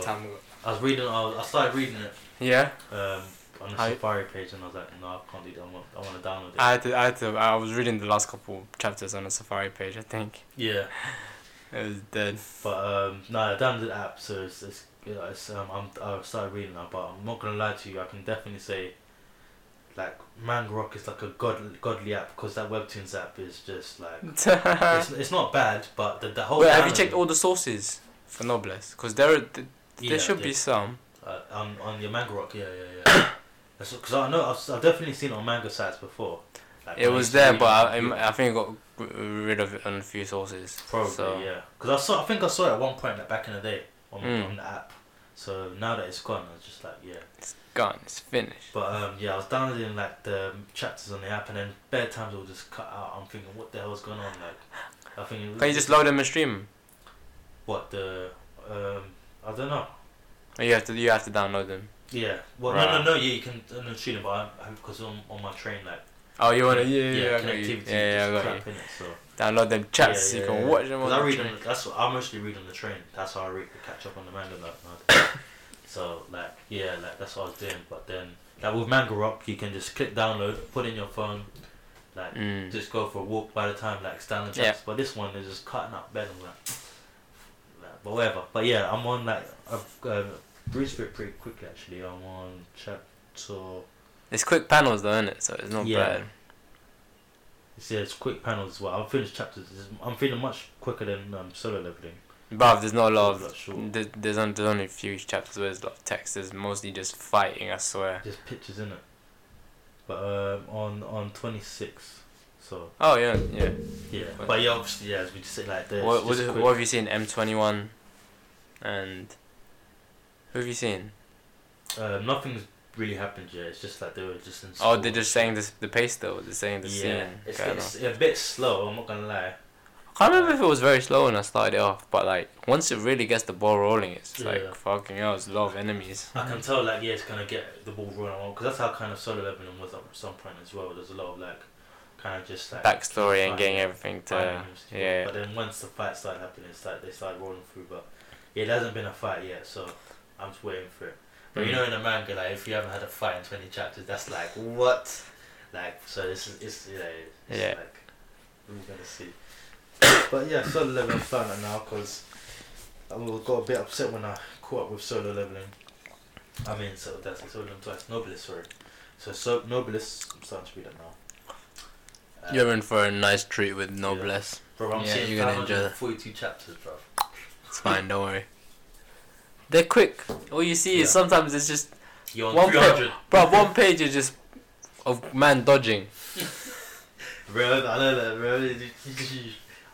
I was reading. I, was, I started reading it Yeah, um, on the How- Safari page, and I was like, no, I can't do that. I want, I want to download it. I had to. I had to. I was reading the last couple chapters on the Safari page. I think yeah. (laughs) it was dead. But um, no, I downloaded the app, so it's, it's, you know, it's um, I'm I started reading now. But I'm not gonna lie to you, I can definitely say, like, Manga Rock is like a god godly app because that Webtoons app is just like (laughs) it's, it's not bad, but the the whole. Wait, have you checked all the sources for Noblesse? Because there, are- th- Yeah, there should yeah. be some. uh, on on your Manga Rock, yeah, yeah, yeah. (coughs) Because I know I've, I've definitely seen it on manga sites before. Like, It was there, but I, I think it got rid of it on a few sources. Probably, so. yeah. Because I saw, I think I saw it at one point, like back in the day, on, Mm. on the app. So now that it's gone, I was just like, yeah. It's gone. It's finished. But um, yeah, I was downloading like the chapters on the app, and then bare times it would just cut out. I'm thinking, what the hell's going on? Like, I think. Can you just load them and stream? What the? Um, I don't know. You have to. You have to download them. Yeah. Well, Right. no, no, no. Yeah, you can uh, no stream it, but I, because on on my train, like Oh, you wanna? Yeah, yeah, yeah, yeah, I got you. connectivity Yeah, yeah, crap it. So Download them chats. Yeah, you can yeah. watch them on I read on, that's what I mostly read on the train. That's how I read to catch up on the manga nowadays. (coughs) so like yeah, like that's what I was doing. But then like with Manga Rock, you can just click download, put in your phone, like Mm. just go for a walk. By the time like standard Yeah. chapters, but this one is just cutting up bed. I'm like, like, but whatever. But yeah, I'm on like I've uh, breezed through it pretty quickly actually. I'm on chapter. It's quick panels though, isn't it? So it's not Yeah. bad. It's, yeah, it's quick panels as well. I've finished chapters. I'm feeling much quicker than um, solo leveling. But there's not a lot It's a lot of. There's, there's, on, there's only a few chapters where there's a lot of text. There's mostly just fighting. I swear. Just pictures in it. But um, on on 26. So Oh yeah, yeah. yeah. But yeah, obviously yeah, as we just say like this. What, what, what have you seen? M21, and who have you seen? Uh, nothing's really happened yet. It's just like they were just in. Oh, they're just saying this the pace though. They're saying the Yeah, scene. it's, it's a bit slow. I'm not gonna lie. I can't remember if it was very slow when I started it off, but like once it really gets the ball rolling, it's Yeah. like fucking hell. It's a lot of enemies. I can tell like yeah, it's gonna get the ball rolling because that's how kind of solo leveling was at some point as well. There's a lot of like kind of just like Backstory and fighting- getting everything to fighting and stuff. yeah. But then once the fight started happening, it's like they started rolling through. But yeah, it hasn't been a fight yet, so I'm just waiting for it. But you Mm. know, in a manga, like if you haven't had a fight in 20 chapters, that's like what? Like so, it's it's yeah, it's Yeah. like we're gonna see. but yeah, solo leveling I'm now because I got a bit upset when I caught up with solo leveling. I mean, so that's solo leveling twice. Noblesse, sorry. So so Noblesse, I'm starting to read it now. Uh, You're in for a nice treat with Yeah. Noblesse. Bro, I'm Yeah, seeing you're gonna enjoy that. 542 chapters, bro. It's fine, don't worry. They're quick. All you see is Yeah. sometimes it's just You're on One 300. bro. One page is just of man dodging. (laughs) Bro, I know that, bro.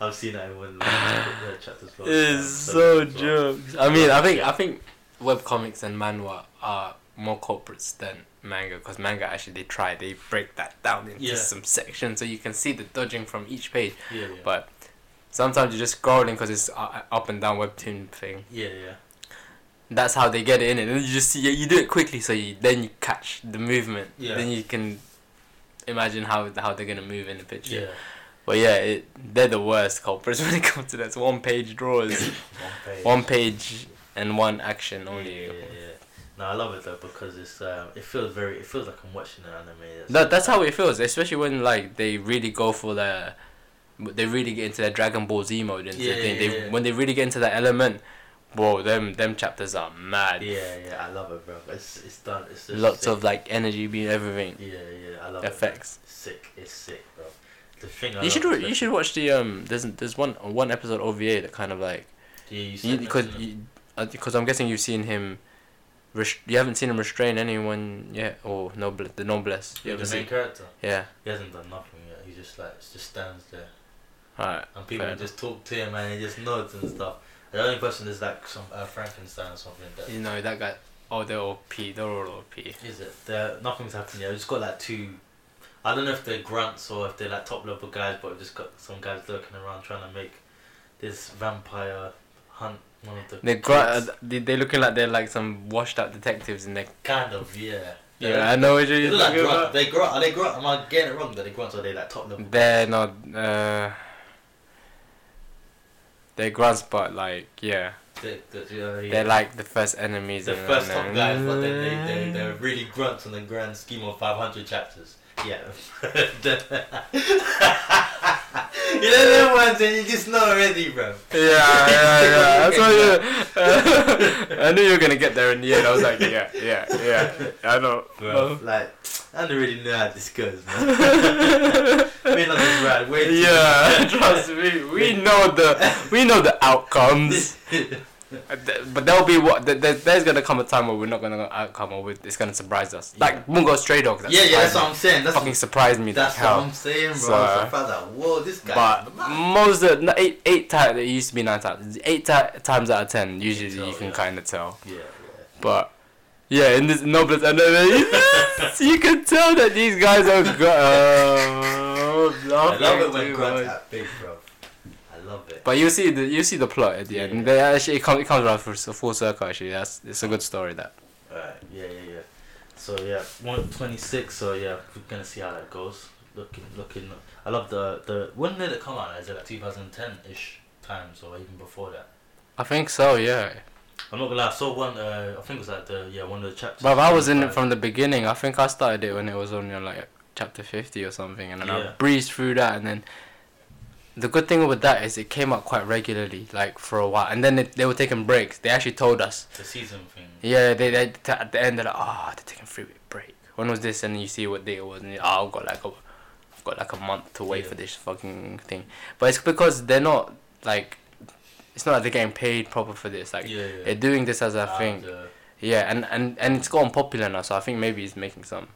(laughs) I've seen that in one of the chapters. bro. It's so jokes. I mean, I think I think webcomics and manhwa are more culprits than manga because manga actually they try they break that down into Yeah. some sections so you can see the dodging from each page. Yeah, yeah. But sometimes you're just scrolling because it's uh, up and down webtoon thing. yeah, yeah. That's how they get it in, it. and you just see you do it quickly so you then you catch the movement. Yeah. Then you can imagine how how they're gonna move in the picture. Yeah. But yeah, it, they're the worst culprits (laughs) when it comes to that. One page draws, One page. one page and one action only. yeah, yeah. No, I love it though because it's um, it feels very, it feels like I'm watching an anime. That's, That that's how it feels, especially when like they really go for the, they really get into their Dragon Ball Z mode and Yeah, yeah, They yeah. when they really get into that element, whoa, them them chapters are mad. Yeah, yeah, I love it, bro. It's it's done. It's just Lots sick. of like energy being everything, Yeah, yeah, I love effects. it. Sick. It's sick, bro. The thing I You should you should watch the um. There's there's one one episode OVA that kind of like Yeah, because because I'm guessing you've seen him. Rest- you haven't seen him restrain anyone yet, or noble the noblesse. You yeah, the main seen? character. Yeah. He hasn't done nothing yet. He just like just stands there, Alright. and people just talk to him, and he just nods and stuff. The only person is like some uh, Frankenstein or something. That You know that guy. Oh, they're all P. They're all OP. is it. There, nothing's happened yet. We've just got like two. I don't know if they're grunts or if they're like top level guys, but we've just got some guys lurking around trying to make this vampire hunt one of the. They gr- uh, they they looking like they're like some washed up detectives in there. kind of yeah. Yeah, I know what They you're look like talking grunt. about. They grunt. Are they grunt? Am I getting it wrong? That they grunts or are they like top level? They're not. Uh, they're grunts, but like yeah, They, they, yeah, uh, yeah. they're like the first enemies. the first top guys, but then they, they, they're really grunts in the grand scheme of 500 chapters. Yeah. (laughs) you know them ones and you just know already, bro. Yeah, yeah, yeah. That's what you. (laughs) (laughs) I knew you were gonna get there in the end. I was like, yeah, yeah, yeah. I know. Bro, like, I don't really know how this goes, man. We're not just right. Wait. Yeah, trust me. We know the we know the outcomes. But there'll be what th- th- there's gonna come a time where we're not gonna outcome or it's gonna surprise us. Yeah. Like Bungo Stray. That yeah, yeah, that's what. I'm saying. That's, fucking surprised me. that's what hell. I'm saying, bro. So, I was like, whoa, this guy. But most of the, eight eight times it used to be nine times. Eight ti- times out of ten, usually tell, you can yeah. kind of tell. yeah, yeah. But yeah, in this noblesse and (laughs) you can tell that these guys are. Go- uh, I love it when grunts much. big, bro. Love it. But you see the you see the plot at the Yeah, end. yeah. They actually it, come, it comes around for a full circle. Actually, that's it's a good story. That Alright, yeah, yeah, yeah. So yeah, one twenty six. So yeah, we're gonna see how that goes. looking, looking. I love the the. When did it come out? Is it like 2010 ish times or even before that? I think so. Yeah. I'm not gonna lie. I saw one. Uh, I think it was like the yeah one of the chapters. But I was in it from the beginning. I think I started it when it was only on like chapter fifty or something, and then I breezed through that. And then the good thing with that is it came out quite regularly, like for a while. And then it, they were taking breaks. They actually told us. the season thing. Yeah, they, they t- at the end they're like, oh, they're taking three week break. When was this? And you see what day it was, and you, oh, I've got like a, I've got like a month to wait Yeah. for this fucking thing. But it's because they're not like, it's not like they're getting paid proper for this. Like yeah, yeah. they're doing this as a thing. the- Yeah, and, and and it's gotten popular now, so I think maybe it's making some.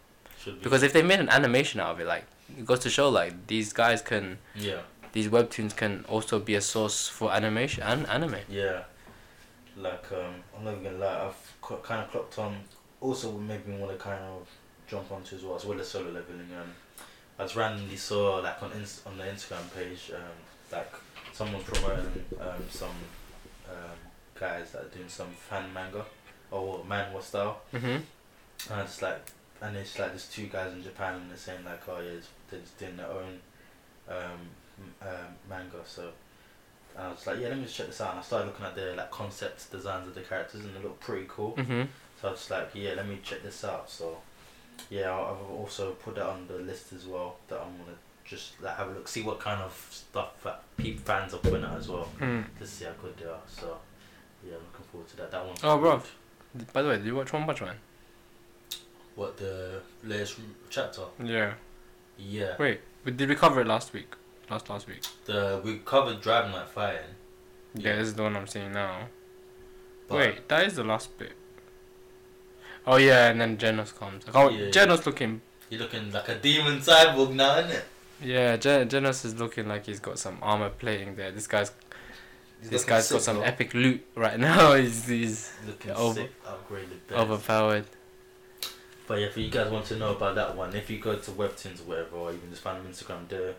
should be. Because if they made an animation out of it, like it goes to show like these guys can, yeah, these webtoons can also be a source for animation and anime. yeah. Like um, I'm not even gonna lie. I've co- kind of clocked on. Also, made me want to kind of jump onto as well, as well as solo leveling. Um, I just randomly saw like on Inst- on the Instagram page, um, like someone promoting um some um guys that are doing some fan manga or manhwa style. Mhm. And it's like, and it's like there's two guys in Japan and they're saying like, oh yeah, they're just doing their own um, um, manga. So and I was like, yeah, let me just check this out. And I started looking at the like concept designs of the characters and they look pretty cool. Mhm. So I was like, yeah, let me check this out. So yeah, I- I've also put that on the list as well. That I'm gonna just like have a look, see what kind of stuff that peep fans are putting out as well. Mm. To see how good they are. So yeah, I'm looking forward to that. That one's Oh, bro. good. By the way, did you watch One Punch Man? What the latest chapter? Yeah. Yeah. Wait, we, did we cover it last week? Last last week. The we covered Dragon Knight fighting. Yeah, this is the one I'm seeing now. but- Wait, that is the last bit. Oh yeah, and then Genos comes. Oh, Yeah, yeah. Genos looking. You're looking like a demon cyborg now, isn't it? Yeah, Gen- Genos is looking like he's got some armor plating there. This guy's He's this guy's got some epic loot right (laughs) now. he's he's looking over- sick, upgraded. overpowered. But yeah, if you guys want to know about that one, if you go to Webtoons or whatever, or even just find them on Instagram, they're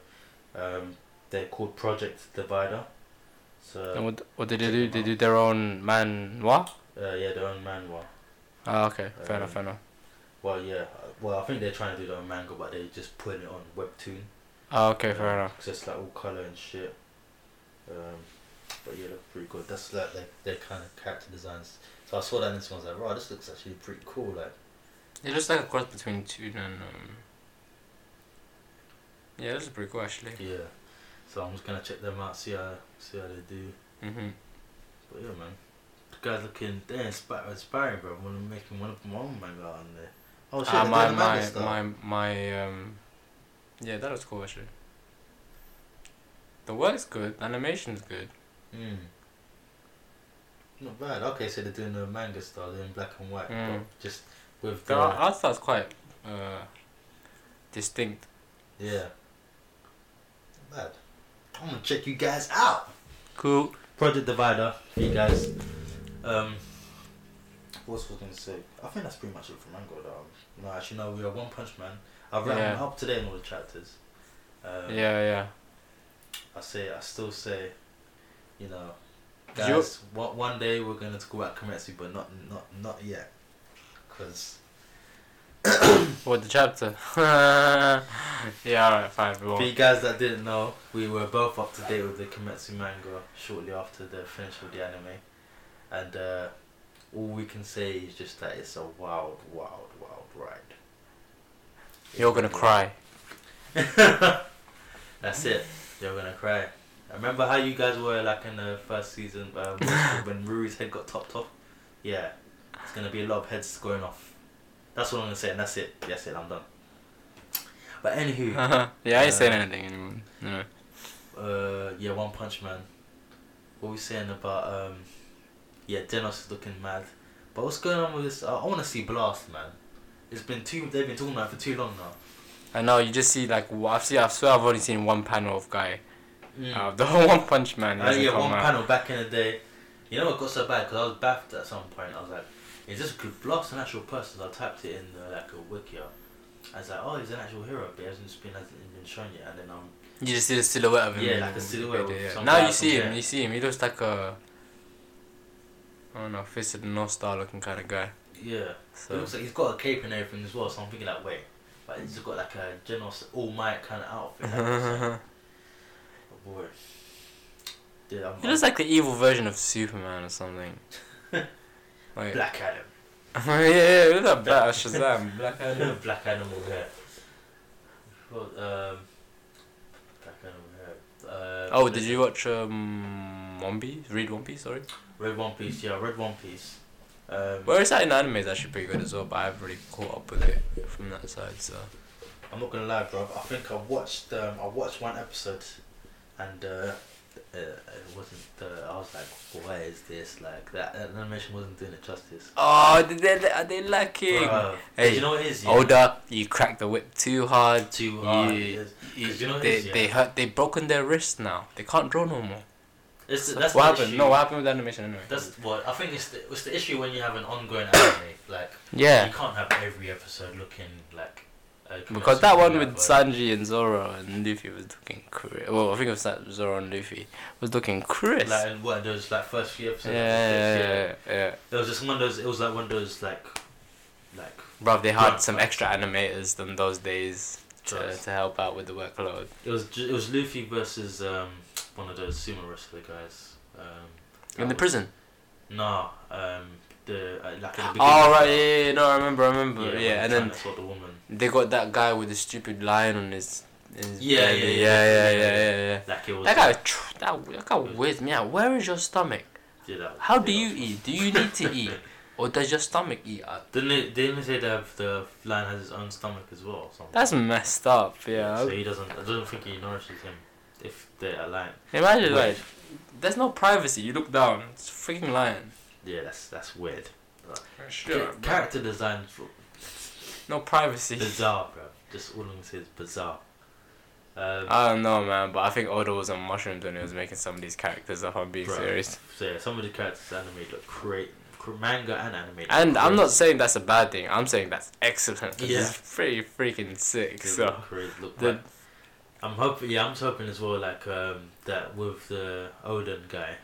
um, they're called Project Divider. So and what what did they do? They do their own man. What? uh, yeah, their own manhwa. Oh, okay, fair Um, enough, fair enough. Well, yeah, uh, well I think they're trying to do their own manga, but they're just putting it on Webtoon. Oh, okay, fair Um, enough. It's just like all color and shit. Um, but yeah, look pretty good. That's like their, their kind of character designs. So I saw that and this one, I was like, wow, this looks actually pretty cool. Like, It looks like a cross between Toon and um. Yeah, this is pretty cool actually. yeah. So I'm just gonna check them out, see how see how they do. Mhm. But yeah, man, the guys looking they're inspi- inspiring, bro. I'm making one of my own manga on there. Oh shit, they're my my stuff. my my um. Yeah, that was cool actually. The work's good. The animation's good. Mm. Not bad. Okay, so they're doing the manga style, they're in black and white, Mm. but just with The the art style's quite uh, distinct. yeah. Bad. I'm gonna check you guys out. Cool. Project Divider, for you guys. Um, what was I gonna say? I think that's pretty much it for manga. Though. No, actually, no. We are One Punch Man. I've read Yeah. Up to date on all the chapters. Um, Yeah, yeah. I say, I still say, you know, guys. One, one day we're gonna talk about Kimetsu, but not not not yet, because (coughs) What the chapter? (laughs) yeah, alright, fine. We for you guys that didn't know, we were both up to date with the Kimetsu manga shortly after the finish of the anime, and uh, all we can say is just that it's a wild, wild, wild ride. You're gonna cry. (laughs) That's it. You're gonna cry. I remember how you guys were like in the first season um, when (laughs) Rui's head got topped off. Yeah, it's gonna be a lot of heads going off. That's what I'm gonna say, and that's it. That's it. I'm done. But anywho, (laughs) yeah, I ain't saying Uh, anything anymore. No. uh, yeah, One Punch Man. What we saying about um, yeah, Genos is looking mad. But what's going on with this? Uh, I want to see Blast, man. It's been too. They've been talking about it for too long now. I know, you just see like, I've seen, I swear I've only seen one panel of Guy. Mm. Uh, the whole (laughs) One Punch Man. Uh, yeah, one out. panel back in the day. You know what got so bad? Because I was baffled at some point. I was like, is this could Blast an actual person? So I typed it in the, like a wiki. I was like, oh, he's an actual hero, but he hasn't just been hasn't been shown yet. And then um, You just see the silhouette of him. Yeah, like a silhouette video, yeah. Now you see him, there. you see him. He looks like a, I don't know, Fist of the North Star looking kind of guy. yeah, So it looks like he's got a cape and everything as well. So I'm thinking like, wait, But he's got like a general all might kind of outfit. Like, (laughs) oh boy. Yeah, I'm, He looks like the evil version of Superman or something. (laughs) Like, Black Adam. (laughs) yeah, yeah, look at Black Shazam, Black (laughs) Adam. Black Animal hair. Well, um, Black Animal hair. Uh, Oh, did you watch um, One Piece? Read One Piece, sorry. Red One Piece? Yeah, Red One Piece. Um, Where it's at in anime is actually pretty good as well, but I haven't really caught up with it from that side. So I'm not gonna lie, bro. I think I watched um, I watched one episode, and uh, uh, it wasn't. Uh, I was like, "What is this?" Like that, that animation wasn't doing it justice. oh, they they are they lacking? Bruh. Hey, you know what it is? Yeah? Oda, you cracked the whip too hard. Too hard. You- You, you know they is, yeah? they hurt they broken their wrist now. They can't draw no more. It's, So that's what happened? issue. No, what happened with the animation anyway? That's what I think. It's the, it's the issue when you have an ongoing anime. Like yeah, you can't have every episode looking like. Because that one with uh, Sanji and Zoro and Luffy was looking crisp. Well, I think it was that Zoro and Luffy was looking crisp. Like in what those like first few yeah, episodes. yeah, yeah, yeah. There was just one of those. It was like one of those like, like Bro, they had some extra animators than those days to, to help out with the workload. it was. It was Luffy versus um one of those sumo wrestler guys. Um, In the that prison. was- No, um, the uh, like the. Oh right, yeah, yeah, no, I remember, I remember, yeah. when and then trying to sort the woman. they got that guy with the stupid lion on his. his Yeah, yeah, yeah, yeah, yeah, yeah, yeah, yeah, yeah. Like it was. That guy, like, tr- that that guy weirds me out. Where is your stomach? yeah, How do you eat? Do you need to eat, (laughs) or does your stomach eat? Uh, Didn't they, didn't they say that the lion has his own stomach as well? Or something? That's messed up. Yeah. So he doesn't. I don't think he nourishes him if they're a lion. Imagine like, there's no privacy. You look down. It's a freaking lion. Yeah, that's that's weird. Sure. Ca- character design No privacy. bizarre, bro. Just all I'm gonna say is bizarre. Um, I don't know, man, but I think Oda was on mushrooms when he was making some of these characters. If I'm being Bro. serious. so yeah, some of the characters animated look great, manga and anime. And I'm not saying that's a bad thing. I'm saying that's excellent. Yeah. is pretty freaking sick. They So look great, look the- like- I'm hoping. Yeah, I'm hoping as well. Like um, that with the Oden guy,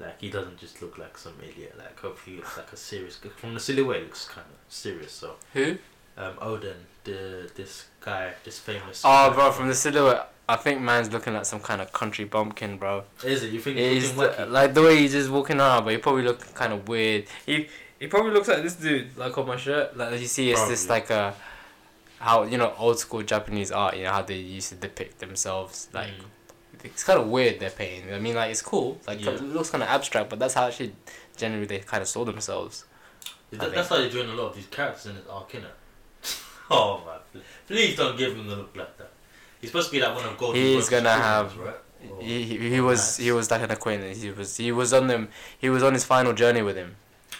like he doesn't just look like some idiot. Like hopefully he looks like a serious. From the silhouette, he looks kind of serious. So who? um, Oden, the this guy, this famous. Oh, bro, from the silhouette, I think man's looking like some kind of country bumpkin, bro. Is it? You think He's he's looking the- like the way he's just walking around, but he probably look kind of weird. He he probably looks like this dude, like on my shirt. Like as you see, it's just like a how you know old school Japanese art. You know how they used to depict themselves. Like Mm. It's kind of weird they're painting. I mean, like it's cool. Like Yeah. it looks kind of abstract, but that's how actually generally they kind of saw themselves. That- that's how they're doing a lot of these characters in his arc, innit? oh man, (laughs) oh, please don't give him the look like that. He's supposed to be like one of Golden He's gonna have- right? Or- oh, He, he, he was he was like an acquaintance. He was he was on them. He was on his final journey with him.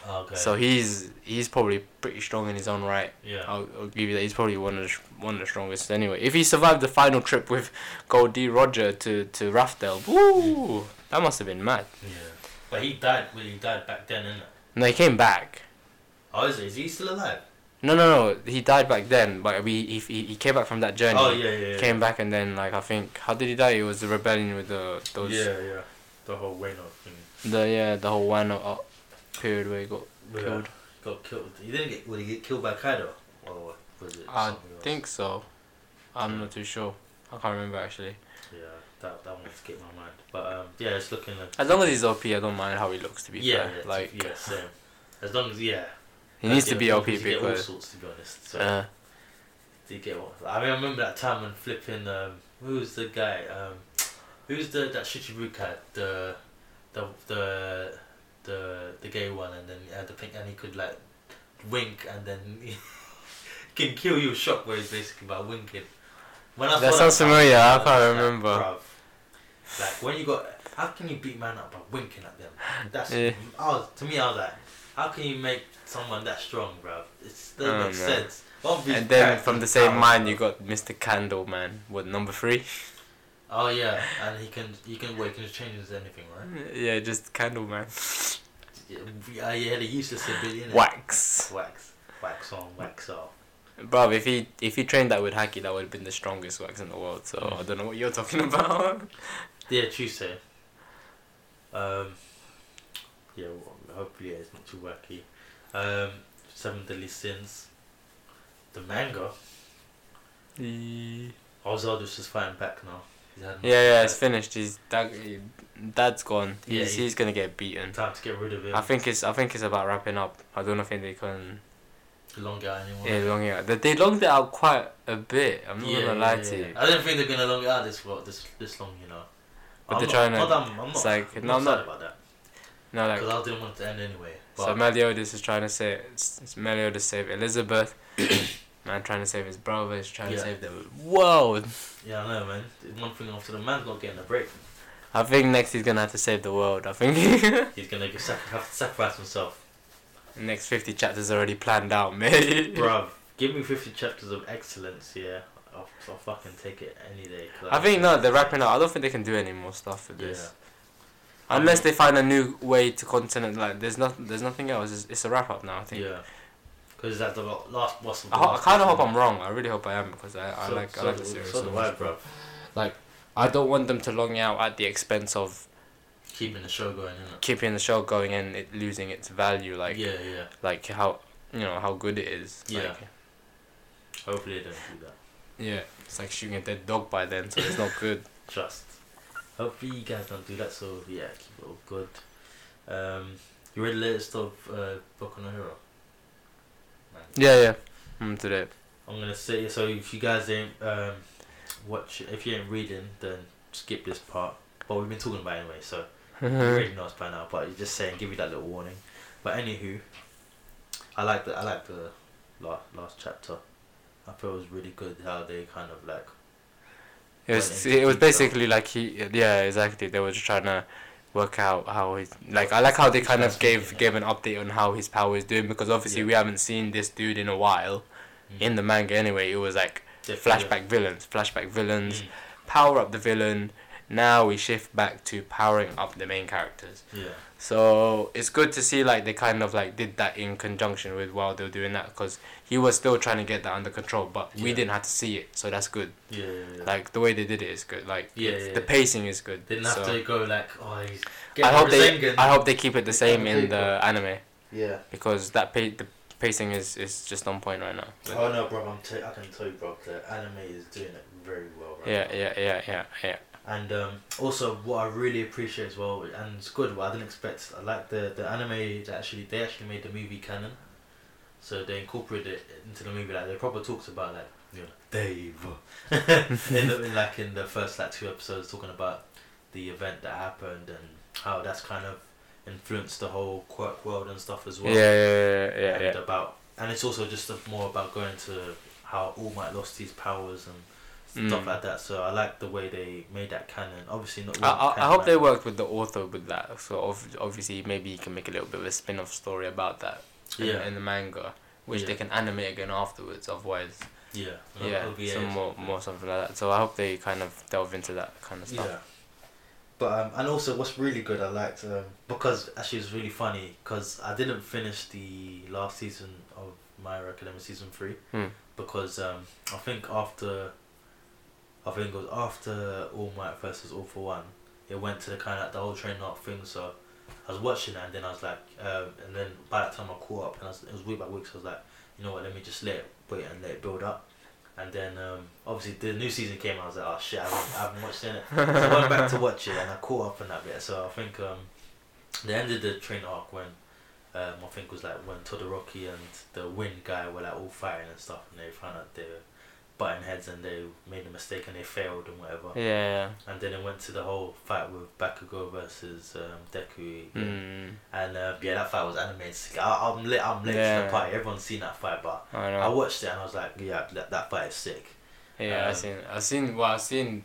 Okay. So he's he's probably pretty strong in his own right. yeah. I'll, I'll give you that. He's probably one of the one of the strongest anyway. If he survived the final trip with Gol D. Roger to to Raftel, woo, that must have been mad. Yeah. But he died. Well, he died back then, innit? No, he came back. Oh, is he? Is he still alive? No, no, no. He died back then, but we he, he, he came back from that journey. Oh yeah, yeah. yeah. Came back and then like I think how did he die? It was the rebellion with the those Yeah, yeah. The whole Wano thing. the yeah the whole one uh, period where he got Yeah. killed. Got killed. He didn't get. Would he get killed by Kaido? Or was it? I think so. I'm not too sure. I can't remember actually. Yeah, that that one escaped my mind. But um, yeah, it's looking like. As long as he's OP, I don't mind how he looks. To be yeah, fair, yeah, like yeah, same. As long as yeah. he needs to be OP you get all sorts to be honest. So Uh, do you get what? I mean, I remember that time when flipping. Um, who's the guy? Um, who's the that Shichibukai? The, the the the the gay one, and then he the pink, and he could like wink, and then (laughs) he can kill you shockwaves basically by winking. When I That sounds familiar, I can't like, remember. bruv, like when you got, how can you beat man up by winking at them? That's Yeah. I was, to me. I was like, how can you make someone that strong, bruv? It doesn't Oh, make man. sense. One of these and then from the same mind, you got Mr. Candleman. What number three? Oh yeah, and he can he can wait, he can change anything, right? yeah, just Candleman. Yeah, yeah, the useless civilian. Wax, wax, wax on, wax off. bro. If he if he trained that with Haki, that would have been the strongest wax in the world. So Mm. I don't know what you're talking (laughs) about. Yeah, Tuesday. Um, yeah, well, hopefully yeah, it's not too wacky. Um, Seven Deadly Sins. The manga. Yeah, Ozaldus is fighting back now. Um, he's had yeah, it's finished. He's dad, dad's gone. Yeah, He's, he- he's gonna get beaten. Time to get rid of him. I think it's I think it's about wrapping up. I don't think they can. long guy anymore. Yeah, long it out. They, they longed it out quite a bit. I'm not Yeah, gonna lie yeah, to yeah. you. I don't think they're gonna long it out this well, this this long, you know. But I'm they're not, trying to- Not, I'm, I'm it's not, like- I'm no, not sad about that No, like because I didn't want it to end anyway. But so Meliodas is trying to save. It's Meliodas save Elizabeth. (coughs) Man trying to save his brother. He's trying Yeah. to save the world. yeah, I know, man. One thing after the man's not getting a break. I think next he's gonna have to save the world. I think (laughs) He's gonna have to sacrifice himself, The next fifty chapters already planned out, man. (laughs) bruv. Give me fifty chapters of excellence, yeah. I'll, I'll fucking take it any day. I think no, they're wrapping up. I don't think they can do any more stuff with Yeah. this. Unless they find a new way to continent, like there's not, there's nothing else. It's, it's a wrap up now. I think. Yeah. Because that's the last of the I, ho- I kind of hope I'm wrong. I really hope I am because I, I So- like I like the series So so much. bro. Like I don't want them to long out at the expense of Keeping the show going, innit? keeping the show going and it losing its value. Like yeah, yeah. like how you know how good it is. Yeah. Like, Hopefully they don't do that. yeah. It's like shooting a dead dog by then, so it's not good. (laughs) Trust. Hopefully you guys don't do that. So yeah, keep it all good. Um, you read the latest of uh, Boku no Hero? Yeah, yeah. I'm today. I'm gonna say so. If you guys ain't um, watch, if you ain't reading, then skip this part. But we've been talking about it anyway, so (laughs) you already know it's by now. But you're just saying, give you that little warning. But anywho, I like the I like the last last chapter. I feel it was really good how they kind of like It was it was basically like he yeah exactly they were just trying to work out how he like I like how they kind of gave gave an update on how his power is doing because obviously Yeah. we haven't seen this dude in a while. Mm, in the manga anyway it was like they- flashback villains flashback villains. Mm, power up the villain. Now we shift back to powering up the main characters. Yeah. So it's good to see like they kind of like did that in conjunction with while they were doing that because he was still trying to get that under control but we didn't have to see it so that's good Yeah, yeah, yeah. like the way they did it is good like Yeah, yeah, the pacing is good Didn't have to go like, oh, he's I hope they I hope they keep it the same in the anime Yeah. because that pa- the pacing is, is just on point right now Oh no, bro! I'm t- I can tell you, bro. The anime is doing it very well. Right yeah now. yeah yeah yeah yeah And um, also, what I really appreciate as well, and it's good. What I didn't expect. I like the the anime. That actually, they actually made the movie canon. So they incorporated it into the movie. Like they proper talks about like you know Dave, (laughs) in, the, in like in the first like two episodes, talking about the event that happened and how that's kind of influenced the whole quirk world and stuff as well. yeah yeah yeah yeah, and yeah. about and it's also just more about going to how All Might lost his powers and Mm. stuff like that. So I like the way they made that canon. Obviously not. I, I, I hope they worked with the author with that. So ov- obviously maybe you can make a little bit of a spin-off story about that in, Yeah, in the manga, which they can animate again afterwards. Otherwise, yeah, yeah, some more more something like that. So I hope they kind of delve into that kind of stuff. Yeah. But um, and also what's really good, I liked um, because actually it was really funny because I didn't finish the last season of My Hero Academia season three Hmm. because um, I think after I think it was after All Might versus All for One, it went to the kind of like the whole train arc thing. So I was watching that and then I was like, um, and then by that time I caught up and I was, it was week by week. So I was like, you know what, let me just let it wait and let it build up. And then um, obviously the new season came. I was like, oh shit, I haven't, I haven't watched it. So I went back to (laughs) watch it and I caught up on that bit. So I think um, the end of the train arc when um, I think was like when Todoroki and the Wind guy were like all fighting and stuff, and they found out they were butting heads and they made a mistake and they failed and whatever. Yeah. And then it went to the whole fight with Bakugo versus um, Deku. yeah. Mm, And uh, yeah, that fight was animated. I, I'm late. I'm late to Yeah. the party. Everyone's seen that fight, but I I watched it and I was like, yeah, that, that fight is sick. Yeah, um, I seen. I seen. Well, I seen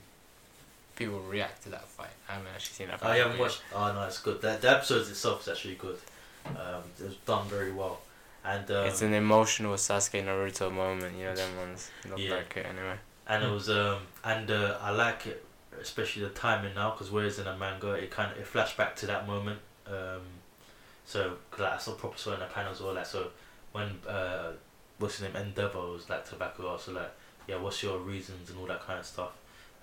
people react to that fight. I haven't actually seen that. Fight I haven't watched. Oh no, it's good. The, the episode itself is actually good. Um, it was done very well, and um, it's an emotional Sasuke Naruto moment. You know them ones. Look Yeah. like it anyway. and it was um and uh, I like it, especially the timing now, because whereas in a manga it kind of it flashed back to that moment. Um, so cause like, I saw proper saw in the panel as well. Like so when uh, what's his name Endeavor was like tobacco, Bakugo, so like yeah, what's your reasons and all that kind of stuff.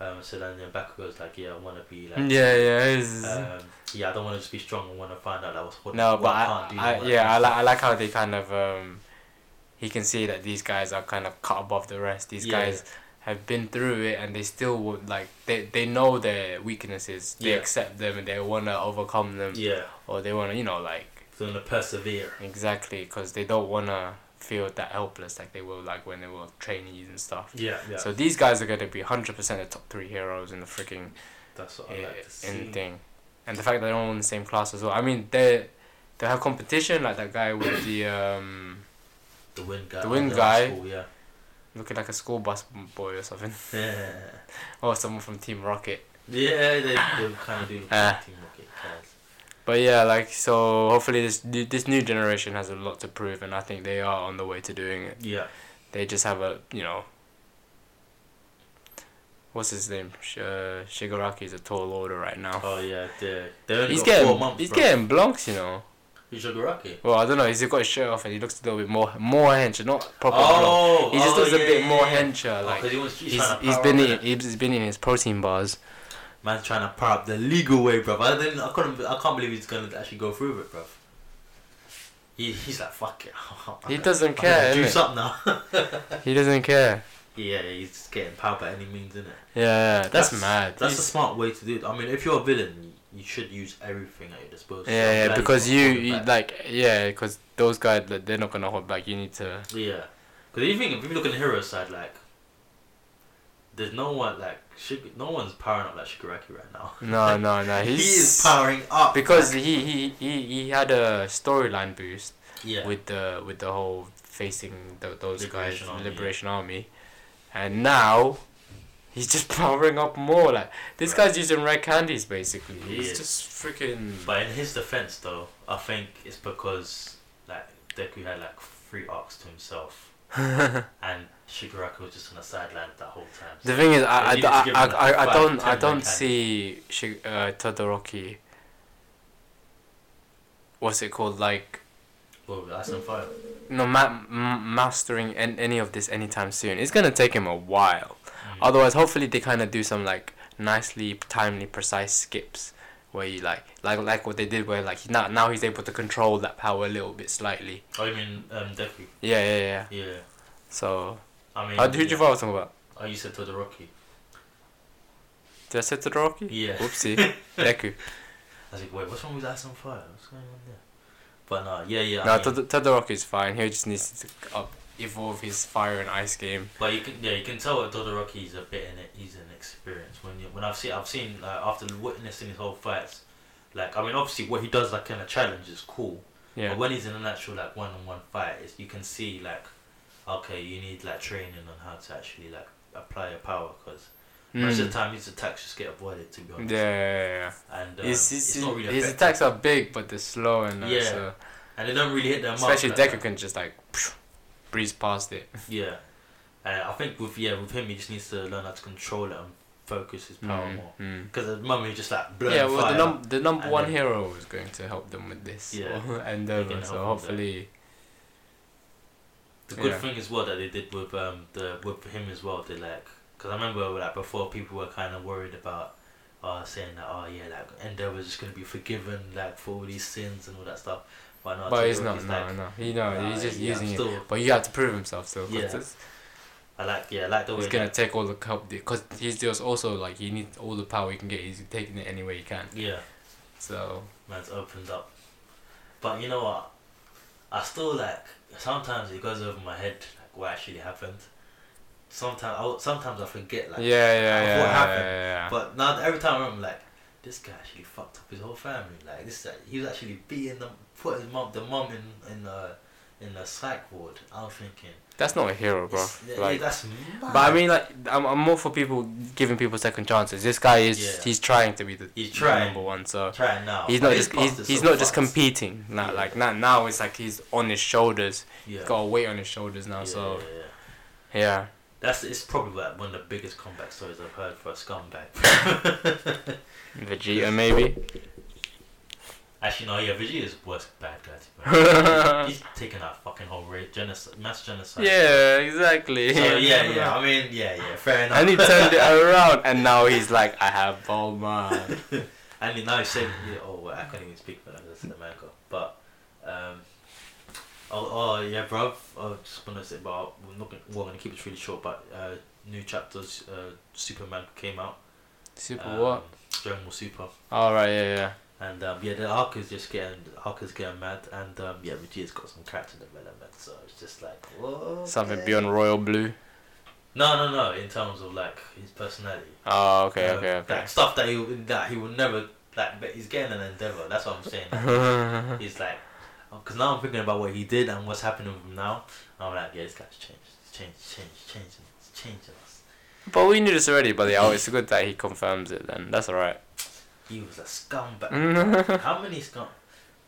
Um, so then then Bakugo's like yeah, I want to be like yeah, yeah. It's, um, yeah, I don't want to just be strong. I want to find out that what's what, no, what but I I, can't do. I, that yeah, I like I like how they kind of um, he can see that these guys are kind of cut above the rest. These Yeah, guys have been through it and they still would like they they know their weaknesses. They Yeah. accept them and they wanna overcome them Yeah, or they wanna you know like they're gonna persevere. exactly because they don't wanna feel that helpless like they were like when they were trainees and stuff. Yeah, yeah. So these guys are gonna be hundred percent the top three heroes in the freaking that's what I uh, like to see. in thing, and the fact that they're all in the same class as well. I mean they they have competition like that guy with the um The wind guy. The wind guy. School, yeah. looking like a school bus boy or something Yeah. (laughs) or someone from Team Rocket. Yeah, they, they kind of do like Team. But yeah, like so. Hopefully, this new, this new generation has a lot to prove, and I think they are on the way to doing it. Yeah. They just have a you know. What's his name? Sh- uh, Shigaraki is a tall order right now. Oh yeah, they he's getting months. he's bro. getting blonks, you know. Who's Shigaraki? Well, I don't know. He's got his shirt off and he looks a little bit more more hench, not proper. Oh, He just oh, looks a bit yeah, more yeah. hencher, Oh, he he's, he's been in, he's been in his protein bars. Man's trying to power up the legal way, bro. I didn't. I couldn't. I can't believe he's gonna actually go through with it, bro. He, he's like fuck it. (laughs) He doesn't I'm care. do something now. (laughs) He doesn't care. yeah, he's getting power by any means, isn't it? Yeah, yeah that's, mad. That's a smart way to do it. I mean, if you're a villain, you, should use everything at your disposal. So Yeah, yeah, because you, you like yeah, because those guys they're not gonna hold back. You need to. Yeah, because if you think if you look on the hero side, like, there's no one like Shig- no one's powering up like Shigaraki right now. (laughs) No, no, no. (laughs) He's, he is powering up because like- he, he he he had a storyline boost yeah with the with the whole facing the, those Liberation guys Army, liberation army, and now. He's just (laughs) powering up more. Like this Right. guy's using red candies basically. He He's is. just freaking. But in his defense, though, I think it's because like Deku had like three arcs to himself, (laughs) and Shigaraki was just on the sideline that whole time. The thing is, I, I, They need to I, I, I, I don't I don't see Shi- uh, Todoroki. What's it called? Like well, Ice and Fire. no ma- m- mastering an- any of this anytime soon. It's gonna take him a while. Mm. Otherwise, hopefully they kind of do some like nicely, timely, precise skips where you like like like what they did where like now now he's able to control that power a little bit slightly. Oh, you mean um, Deku? Yeah, yeah, yeah. Yeah. So, I mean. uh, you yeah. yeah. talking about? Oh, you said Todoroki. Did I say Todoroki? Yeah. Whoopsie. (laughs) Deku. I was like, wait, what's wrong with Ice and Fire? What's going on there? But no, yeah, yeah. No, I mean, Tod- Todoroki's fine. He just needs to up evolve his fire and ice game. But you can, yeah, you can tell that Todoroki's a bit in it. He's inexperienced. When you, when I've seen, I've seen like after witnessing his whole fights, like I mean, obviously what he does like in a challenge is cool. Yeah. But when he's in an actual like one-on-one fight, it's, you can see like, okay, you need like training on how to actually like apply your power because most of the Mm. time his attacks just get avoided. To be honest. yeah, yeah. yeah. And um, his, it's his, not really his effective. attacks are big, but they're slow and uh, Yeah. so and they don't really hit them. especially mark like Deku can just like breeze past it. (laughs) Yeah, and I think with yeah with him he just needs to learn how to control it and focus his power Mm, more. mm. Because at the moment he's just like blowing Yeah, well, fire. the, num- the number one then- hero is going to help them with this. Yeah, and they can uh, so hopefully, The good Yeah. thing as well that they did with um the with him as well. They like because I remember like before people were kind of worried about uh saying that oh yeah like Endeavor's just gonna be forgiven like for all these sins and all that stuff. But no, but he's not. No, like, no, he no, "Nah, he's just yeah, using it. still- But you have to prove himself still. Yeah. I like yeah I like the way He's gonna that- take all the help because he's just also like he needs all the power he can get. He's taking it any way he can. yeah So man's opened up. But you know what? I still like sometimes it goes over my head like what actually happened. Sometimes I sometimes I forget like yeah, yeah, what yeah, yeah, happened? yeah, yeah. But now every time I'm like, this guy actually fucked up his whole family. Like this, guy- he was actually beating them, put his mom, the mom in in the in the psych ward. I was thinking, That's not a hero, bro. it's- yeah, Like, that's mad. but I mean, like, I'm, I'm more for people giving people second chances. This guy is Yeah. he's trying to be the He's trying. number one. So try it now. he's not just he's, he's not just competing. Not Yeah. like not now. It's like he's on his shoulders. Yeah. He's got a weight on his shoulders now. so yeah. That's it's probably like one of the biggest comeback stories I've heard for a scumbag. (laughs) Vegeta maybe. Actually, no, yeah, Vegeta's the worst bad guy. To (laughs) he's taking that fucking whole rape, genocide, mass genocide. yeah, exactly. So yeah, yeah. (laughs) I mean, yeah, yeah. Fair enough. and he turned it (laughs) around, and now he's like, I have Bulma. And he now he's saying, yeah, oh, I can't even speak for that. That's manga. But, um, Oh, oh yeah, bruv. I just want to say about we're not gonna, we're gonna keep this really short, but uh, new chapters. Uh, Superman came out. Super um, what? Dragon Ball Super. All right, yeah, yeah. And um, yeah, the arc is just getting arc is getting mad, and um, yeah, Vegeta's got some character development, so it's just like what? Something beyond royal blue. No, no, no. In terms of like his personality. Oh, okay, Um, okay, okay. Like stuff that he that he would never like, but he's getting an endeavor. That's what I'm saying. (laughs) He's like, because now I'm thinking about what he did and what's happening with him now. I'm like, yeah, this guy's changed, changed, changed, changing, He's changing us. but we knew this already, but yeah, it's good that he confirms it. Then that's all right. He was a scumbag. How many scum?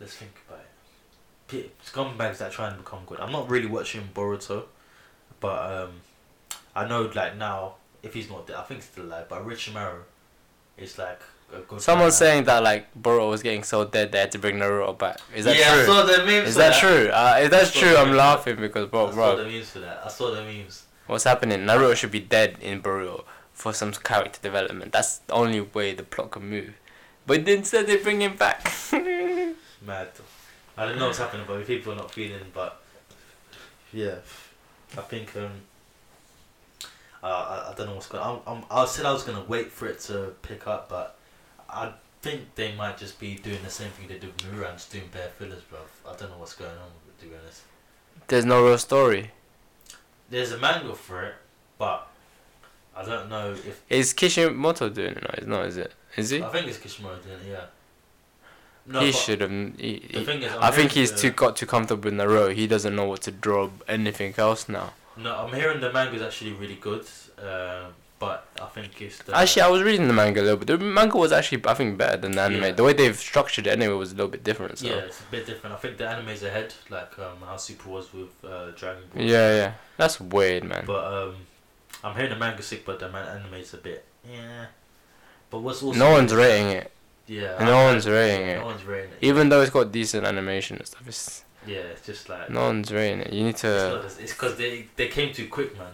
Let's think about it. P- Scumbags that try and become good. I'm not really watching Boruto, but um, I know like now if he's not dead, I think he's still alive. But Rich Richimaru is like a good. Someone's saying that like Boruto was getting so dead they had to bring Naruto back. Is that true? yeah, I true? saw the memes. Is for that true? Uh, if that's true, I'm laughing because I bro, saw the memes for that. I saw the memes. what's happening? Naruto should be dead in Boruto for some character development. That's the only way the plot can move. But instead they bring him back. (laughs) Mad. I don't know what's happening, but people are not feeling. But yeah, I think um, uh, I, I don't know what's going. on. I'm, I'm, I said I was gonna wait for it to pick up, but I think they might just be doing the same thing they did with Mura and just doing bare fillers, bro. I don't know what's going on. with it, To be honest, There's no real story. there's a manga for it, but I don't know if Is Kishimoto doing it? No, it's not. Is it? Is he? I think it's Kishimoto doing it. Yeah. No, he should have. He, he- I'm think he's the- too got too comfortable with Naruto. He doesn't know what to draw anything else now. No, I'm hearing the manga is actually really good, uh, but I think it's the Actually, I was reading the manga a little bit. The manga was actually, I think, better than the anime. Yeah. The way they've structured it anyway was a little bit different. So. yeah, it's a bit different. I think the anime's ahead, like um, how Super was with uh, Dragon Ball. Yeah, yeah. That's weird, man. But um, I'm hearing the manga's sick, but the man anime's a bit yeah. But what's also no one's rating it. Yeah, no I- one's rating it. No one's rating it. Even though it's got decent animation and stuff, it's yeah, it's just like no one's rating it. You need to, It's because they they came too quick, man.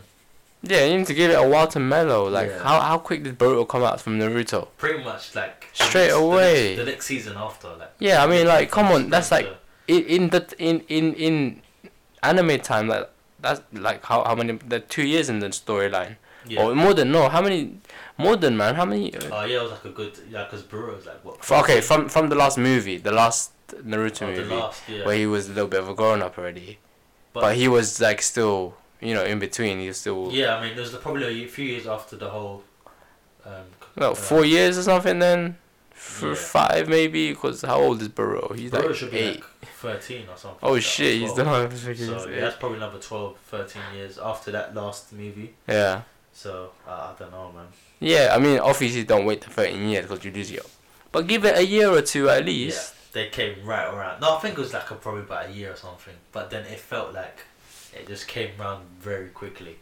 yeah, you need to give it a while to mellow. Like, Yeah. how how quick did Boruto come out from Naruto? Pretty much like the Straight next- the away. next- The next, season after, like Yeah, I mean, like, come on, that's like in in the in in in anime time. Like, that's like how how many? The two years in the storyline. Yeah. Or more than no, how many? More than man, how many? Uh, Oh yeah, it was like a good yeah, because Boruto's like what? okay, from from the last movie, the last Naruto oh, the movie, last yeah. where he was a little bit of a grown up already, but, he was like still, you know, in between. He was still Yeah, I mean, there's the, probably a few years after the whole. Um, no uh, four years or something then, for Yeah. five maybe. Because how old is Boruto? He's Boruto like should be eight. like 13 or something. oh like shit, he's 12. done. So yeah, that's probably another 12, 13 years after that last movie. yeah. So uh, I don't know, man. Yeah, I mean, obviously don't wait the 13 years because you lose your. But give it a year or two at least. Yeah, they came right around. No, I think it was like a, probably about a year or something. But then it felt like it just came around very quickly.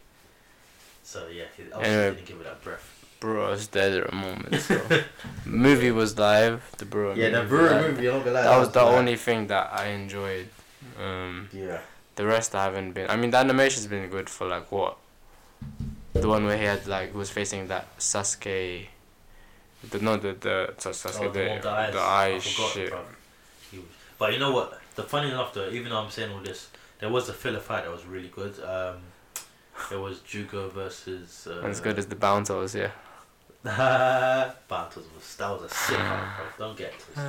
So yeah, obviously Anyway. didn't give it that breath. was dead at a moment. So. (laughs) movie was live. The Bro. Yeah, the Brewer live. movie, lie. That was the only thing that I enjoyed. Um, Yeah. the rest I haven't been. I mean, the animation's been good for like what? The one where he had like was facing that Sasuke. The no the the Sas- Sasuke Oh, the the, the eyes. the I eye shit. But you know what? The funny enough though, even though I'm saying all this, there was a filler fight that was really good. Um, there was Jugo versus. Uh, As good as the Bountos, yeah. (laughs) Bartos was that was a sick fight. Don't get twisted. Sick.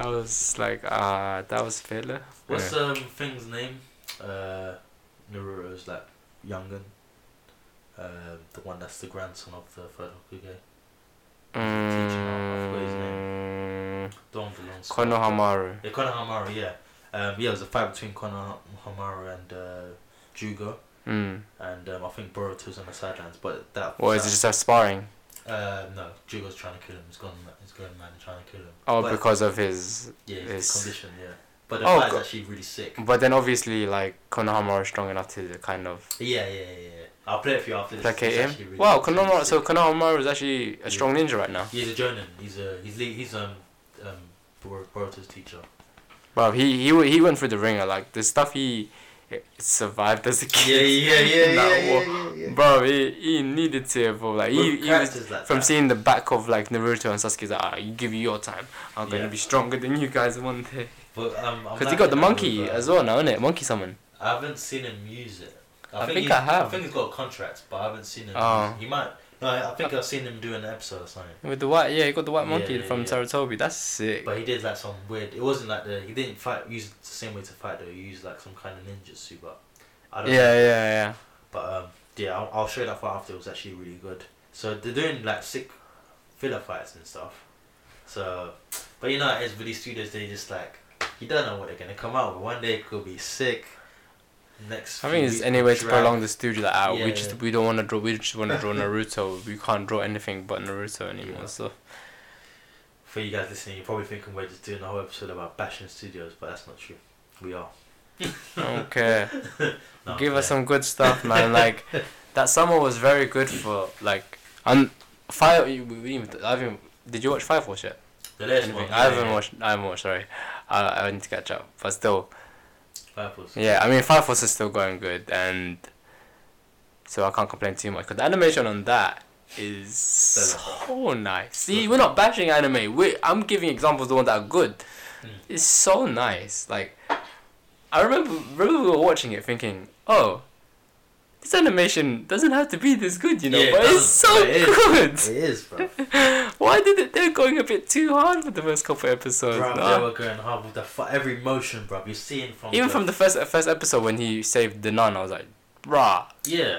I, was like, ah, that was filler. What's Yeah. um thing's name? Uh, Naruto's like youngin. Um, the one that's the grandson of the third Hokage. I forgot his Mm, The one with the long skirt. Konohamaru. Yeah, Konohamaru, yeah. Um, yeah, it was a fight between Konohamaru and uh, Jugo, Mm. and um, I think Boruto's on the sidelines. But that. Or is it just a sparring? Uh, no, Jugo's trying to kill him. He's gone. He's going mad and trying to kill him. Oh, But- because of his. Yeah, his it's- condition. Yeah, but the Oh, fight's go- actually really sick. But then obviously, like Konohamaru is strong enough to kind of Yeah, yeah, yeah. yeah. I'll play it for you after this. placate him. really- Wow, Konohamaru. So sick. Konohamaru is actually a strong ninja right now. He's a Jonin. He's a he's le- he's um um Bor- Boruto's teacher. Bro, he he he went through the ringer. Like the stuff he eh, survived as a kid. Yeah, yeah, yeah, (laughs) yeah, yeah, yeah, yeah. Bro, he, he needed to evolve. Like he, he was like from that. seeing the back of like Naruto and Sasuke. Like, ah, you give you your time. I'm gonna Yeah. be stronger than you guys one day. But um, Because he got the monkey as well now, innit? Monkey summon. I haven't seen him use it. I think he's- I have. I think he's got a contract, but I haven't seen him. Oh. He might. No, I think I've seen him do an episode or something. With the white, yeah, he got the white monkey yeah, from yeah. Sarutobi. That's sick. But he did like some weird. It wasn't like the. He didn't fight. Use the same way to fight though. He used like some kind of ninjutsu, but I Yeah, don't. yeah, know. yeah. But um, yeah, I'll, I'll show you that fight after. It was actually really good. So they're doing like sick filler fights and stuff. So, but you know, as with these studios, they just like you don't know what they're gonna come out with. One day it could be sick. Next. I think it's any way to prolong the studio out. Yeah, we just yeah. we don't want to draw. We just want to draw (laughs) Naruto. We can't draw anything but Naruto anymore. Yeah. So For you guys listening, you're probably thinking we're just doing a whole episode about bashing studios, but that's not true. We are. okay, (laughs) No, give us some good stuff, man. Like (laughs) that summer was very good for like um fire. We, we even, I haven't. Did you watch Fire Force yet? The latest Anything? one. I haven't watched. I haven't watched. Sorry, I I need to catch up. But still, Purples. yeah. I mean, Fire Force is still going good, and so I can't complain too much because the animation on that is so nice. See, we're not bashing anime. We I'm giving examples of the ones that are good. Mm. It's so nice. Like, I remember remember we were watching it thinking, oh. This animation doesn't have to be this good, you know, Yeah, it but it's so but it is. good. It is, bro. (laughs) Why did it? They're going a bit too hard with the first couple episodes. Bruv, no? they were going hard with the fu- every motion, bruv. You're seeing from Even the, from the first first episode when he saved the nun, I was like, "Rah, yeah,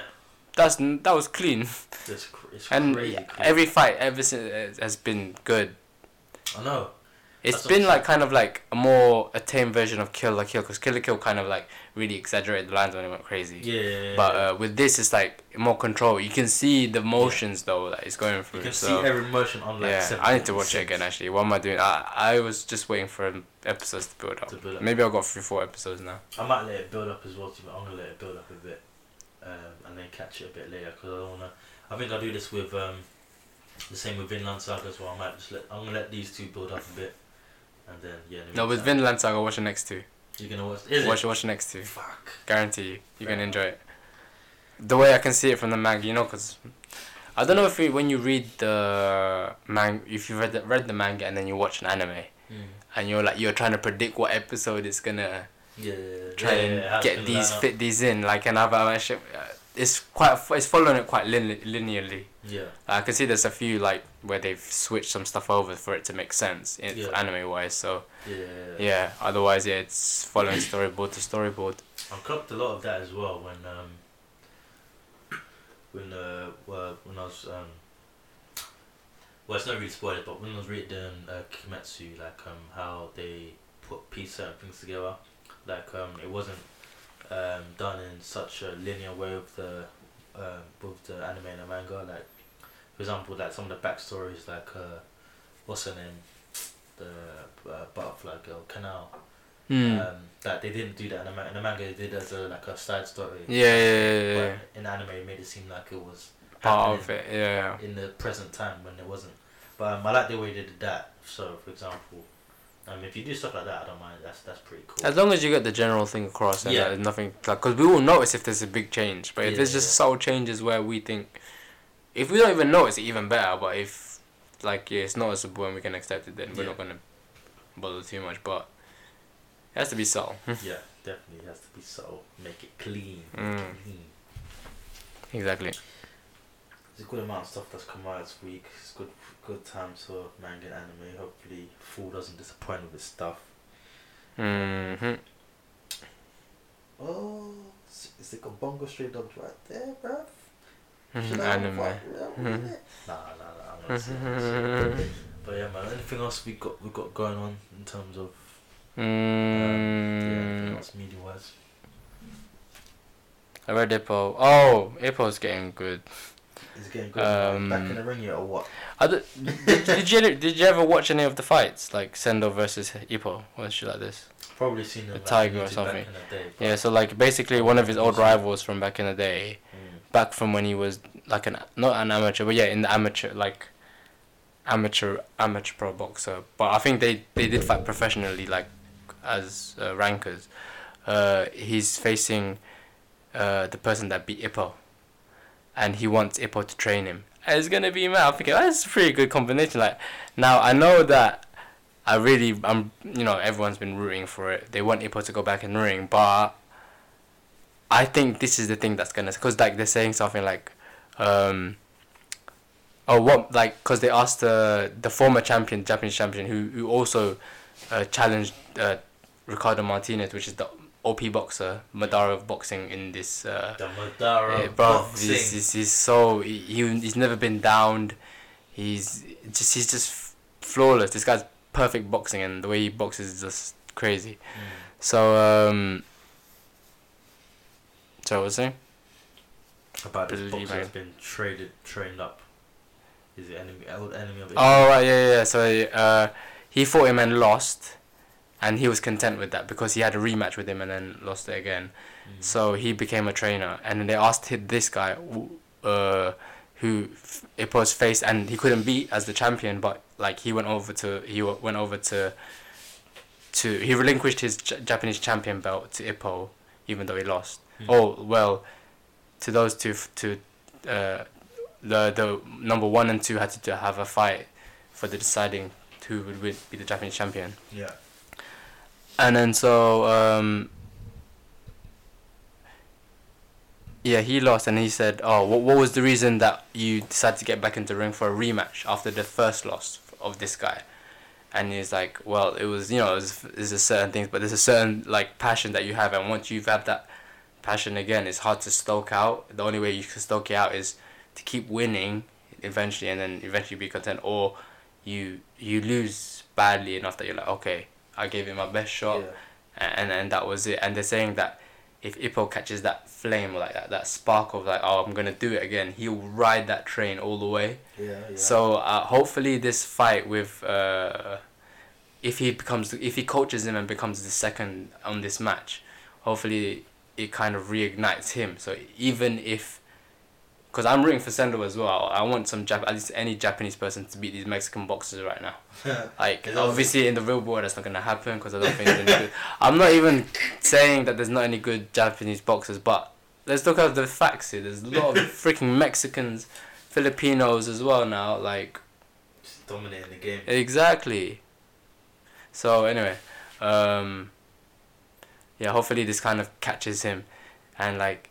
that's that was clean." it's, cr- it's And crazy. every fight ever since has been good. I know. It's That's been like kind of like a more a tame version of Kill la Kill because Kill la Kill kind of like really exaggerated the lines when it went crazy. Yeah, yeah, yeah, But yeah. uh, with this, it's like more control. You can see the motions though that it's going through. you can so. see every motion on like. yeah, I need to watch it again. Actually, what am I doing? I I was just waiting for episodes to build up. To build up. Maybe I've got three, four episodes now. I might let it build up as well. To, I'm gonna let it build up a bit, um, and then catch it a bit later because I don't wanna. I think I'll do this with um, the same with Vinland Saga as well. I might just let. I'm gonna let these two build up a bit, and then yeah. No, with meantime- Vinland Saga, watch the next two. You're gonna watch. Is Watch it? watch the next two. Fuck. Guarantee you, you're gonna enjoy it. The way I can see it from the manga, you know, because I don't know if you, when you read the manga, if you read the, read the manga and then you watch an anime Mm. and you're like you're trying to predict what episode is gonna Yeah, yeah, yeah. try and get these fit these in like another uh, it's quite it's following it quite lin- linearly. Yeah. I can see there's a few like where they've switched some stuff over for it to make sense in Yeah. anime wise. So Yeah. yeah, otherwise yeah, it's following storyboard to storyboard. I copped a lot of that as well when um when uh when I was um well it's not really spoiled but when I was reading uh, Kimetsu like um how they put piece certain things together like um it wasn't um done in such a linear way with the um with the anime and the manga like for example like some of the backstories like uh what's her name the uh, butterfly girl Kanao Hmm. um, that they didn't do that in the, in the manga. They did as a like a side story. yeah, yeah, yeah, yeah, in anime, it made it seem like it was Part of it, yeah. in the present time when it wasn't. But um, I like the way they did that. So, for example, um, if you do stuff like that, I don't mind. That's that's pretty cool. As long as you get the general thing across and Yeah. there's nothing like, because we will notice if there's a big change. But if Yeah, there's just yeah. subtle changes where we think, if we don't even notice it, even better. But if like yeah, it's noticeable and we can accept it, then we're not gonna bother too much. But it has to be subtle. (laughs) (laughs) yeah, definitely it has to be subtle. Make it clean. Mm. clean. exactly. There's a good amount of stuff that's come out this week. It's good good times for manga and anime. Hopefully, Fool doesn't disappoint with his stuff. hmm Oh, like a Bungo Stray Dogs right there, bruv. Should Anime. fuck with that one, innit? Nah, nah, nah. I'm not. (laughs) But yeah, man. Anything else we got we got going on in terms of Mm. Um, yeah, anything Mm, else media wise? I read Ippo. Oh, Ippo's getting good. Is it getting good? Um, back in the ring yet or what? Did, did you did you ever watch any of the fights like Sendo versus Ippo or shit like this? Probably seen. The Tiger or something. Back in the day, Yeah, so like basically one of his old rivals from back in the day, Mm, back from when he was like an not an amateur, but yeah, in the amateur like amateur amateur pro boxer. But I think they they did fight professionally like as uh, rankers. Uh, he's facing uh, the person that beat Ippo, and he wants Ippo to train him. It's gonna be mad. I'm thinking that's a pretty good combination. Like now I know that I really, I'm, you know, everyone's been rooting for it. They want Ippo to go back in ring, but I think this is the thing that's gonna, cause like they're saying something like, um, oh what, like, cause they asked the the former champion, Japanese champion, who who also uh, challenged uh, Ricardo Martinez, which is the OP boxer, Madara of boxing in this. Uh, The Madara yeah, bro, boxing. he's, he's, he's so he, he he's never been downed. He's just he's just flawless. This guy's perfect boxing, and the way he boxes is just crazy. Mm. So um. So what was I saying? About this boxer that's been traded, trained up. Is the enemy, old enemy of it? Oh right, yeah, yeah. So uh, he fought him and lost, and he was content with that because he had a rematch with him and then lost it again. Mm. So he became a trainer, and they asked hi- this guy, who, uh, who Ippo's faced, and he couldn't beat as the champion, but like he went over to he went over to. To he relinquished his J- Japanese champion belt to Ippo, even though he lost. Mm. Oh well, to those two f- to, uh, the the number one and two had to, to have a fight for the deciding who would win, be the Japanese champion. Yeah. And then so um yeah, he lost and he said, "Oh, what what was the reason that you decided to get back into the ring for a rematch after the first loss of this guy?" And he's like, "Well, it was, you know, there's a certain things, but there's a certain like passion that you have and once you've had that passion again, it's hard to stoke out. The only way you can stoke it out is to keep winning eventually and then eventually be content or you you lose badly enough that you're like, "Okay, I gave it my best shot." Yeah. and and that was it. And they're saying that if Ippo catches that flame like that, that spark of like, oh, I'm gonna do it again, he'll ride that train all the way. Yeah. yeah. So uh, hopefully this fight with uh, if he becomes if he coaches him and becomes the second on this match, hopefully it kind of reignites him. So even if because I'm rooting for Sendo as well. I want some Jap- at least any Japanese person to beat these Mexican boxers right now. (laughs) Like obviously in the real world that's not gonna happen because I don't think. any good. (laughs) I'm not even saying that there's not any good Japanese boxers, but let's look at the facts here. There's a lot of (laughs) freaking Mexicans, Filipinos as well now. Like Just dominating the game. exactly. So anyway, um, yeah. Hopefully this kind of catches him, and like,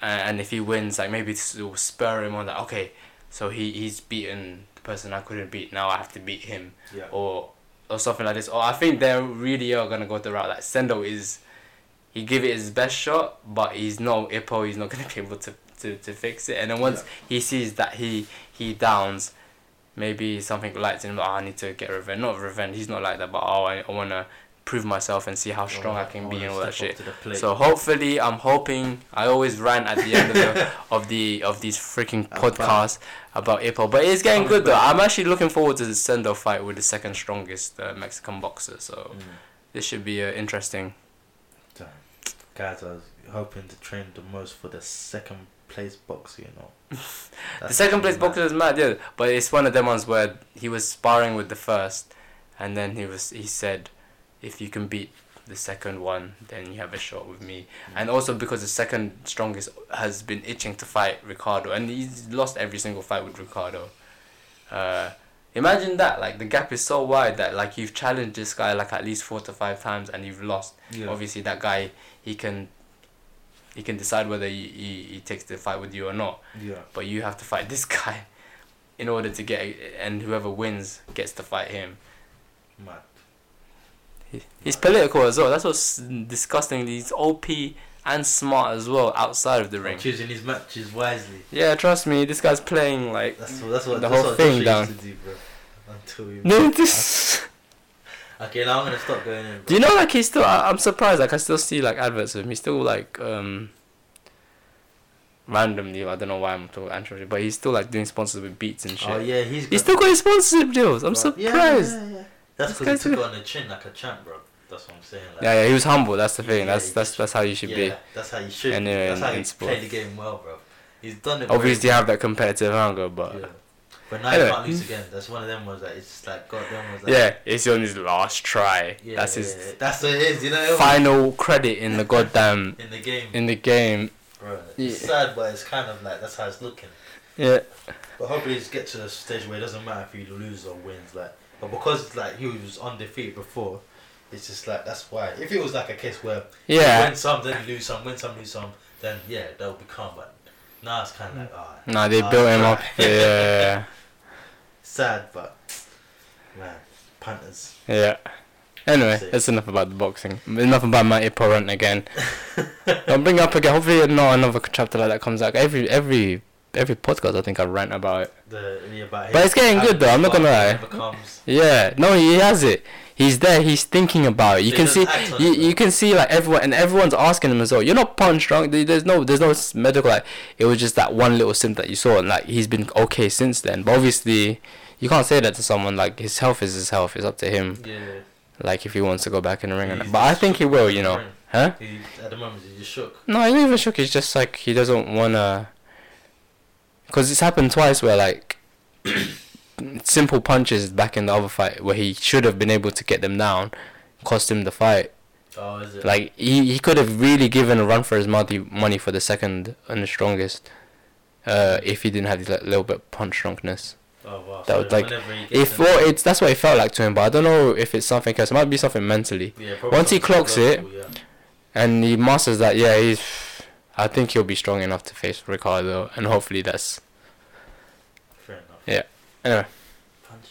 and if he wins, like maybe this will spur him on. Like okay, so he he's beaten the person I couldn't beat. Now I have to beat him Yeah. or or something like this. Or I think they really are gonna go the route like Sendo is. He give it his best shot, but he's no Ippo. He's not gonna (laughs) be able to, to, to fix it. And then once he sees that he he downs, maybe something lights in him. Oh, ah, I need to get revenge. Not revenge. He's not like that. But oh, I, I wanna prove myself and see how strong I can be and all that shit. So hopefully, I'm hoping. I always rant at the end of the (laughs) of the of these freaking podcasts about Ippo, but it's getting good though. I'm actually looking forward to the Sendo fight with the second strongest uh, Mexican boxer. So Mm. this should be uh, interesting. Damn. Guys, I was hoping to train the most for the second place boxer, you know. (laughs) the second place mad. boxer is mad, yeah. But it's one of them ones where he was sparring with the first, and then he was he said, if you can beat the second one, then you have a shot with me. And also because the second strongest has been itching to fight Ricardo, and he's lost every single fight with Ricardo. Uh, imagine that, like the gap is so wide that like you've challenged this guy like at least four to five times and you've lost. Yeah. Obviously, that guy he can. He can decide whether he, he, he takes the fight with you or not Yeah. but you have to fight this (laughs) guy in order to get and whoever wins gets to fight him Mad. He- he's political as well that's what's disgusting he's op and smart as well outside of the ring Choosing his matches wisely. yeah trust me this guy's playing like That's what. That's what. The whole what thing down. Do, bro. Until we. no this (laughs) Okay, now I'm gonna stop going in. Bro. do you know like he's still I, i'm surprised like i still see like adverts of him he's still like um randomly i don't know why i'm talking Android, but he's still like doing sponsors with beats and shit Oh yeah, he's. he's still got his sponsorship deals i'm surprised Yeah, yeah, yeah. That's because he took it on the chin like a champ, bro. That's what I'm saying. Like, yeah yeah he was humble that's the thing Yeah, that's that's that's how you should yeah, be That's how you should. And, uh, That's how you sport. play the game well, bro. He's done it. obviously have that competitive hunger, but Yeah. But now Anyway. you can't lose again. That's one of them ones that it's just like goddamn was like. Yeah, it's on his last try. Yeah, That's his yeah. That's what it is. You know. final credit in the goddamn (laughs) In the game, in the game. bro. It's sad, but it's kind of like that's how it's looking. Yeah, But hopefully, just get to a stage where it doesn't matter if you lose or wins. Like But because like he was undefeated before, it's just like that's why. If it was like a case where Yeah. win some, then you lose some, win some, lose some, then yeah, they'll be calm. But now it's kind of like ah, No, they ah, built him up. Yeah. (laughs) Sad, but man, punters. Yeah. Anyway, See. that's enough about the boxing. Enough about my run again. (laughs) I'll bring up again. Hopefully, not another chapter like that comes out. Every every every podcast, I think I rant about it. The yeah, but, But it's getting good though, I'm not gonna lie. Yeah, no, he has it. He's there. He's thinking about it. You can see, doesn't act on you, you can see like everyone, and everyone's asking him as well. You're not punch drunk. There's no, there's no medical. Like it was just that one little symptom that you saw, and like he's been okay since then. But obviously, you can't say that to someone. Like his health is his health. It's up to him. yeah. Like if he wants to go back in the ring or not. He's But I think he will. You know, huh? He, at the moment, he's just shook. No, he's not even shook. He's just like he doesn't wanna. Cause it's happened twice where like (clears throat) simple punches back in the other fight where he should have been able to get them down, cost him the fight. Oh, is it? Like he, he could have really given a run for his money money for the second and the strongest, uh, if he didn't have that little bit of punch drunkenness. oh wow. that so would, like, If well, it's that's what it felt like to him, but I don't know if it's something else. It might be something mentally. yeah, probably once he clocks it, yeah. and he masters that. Yeah, he's. I think he'll be strong enough to face Ricardo, and hopefully that's Fair enough. Yeah. anyway. Punch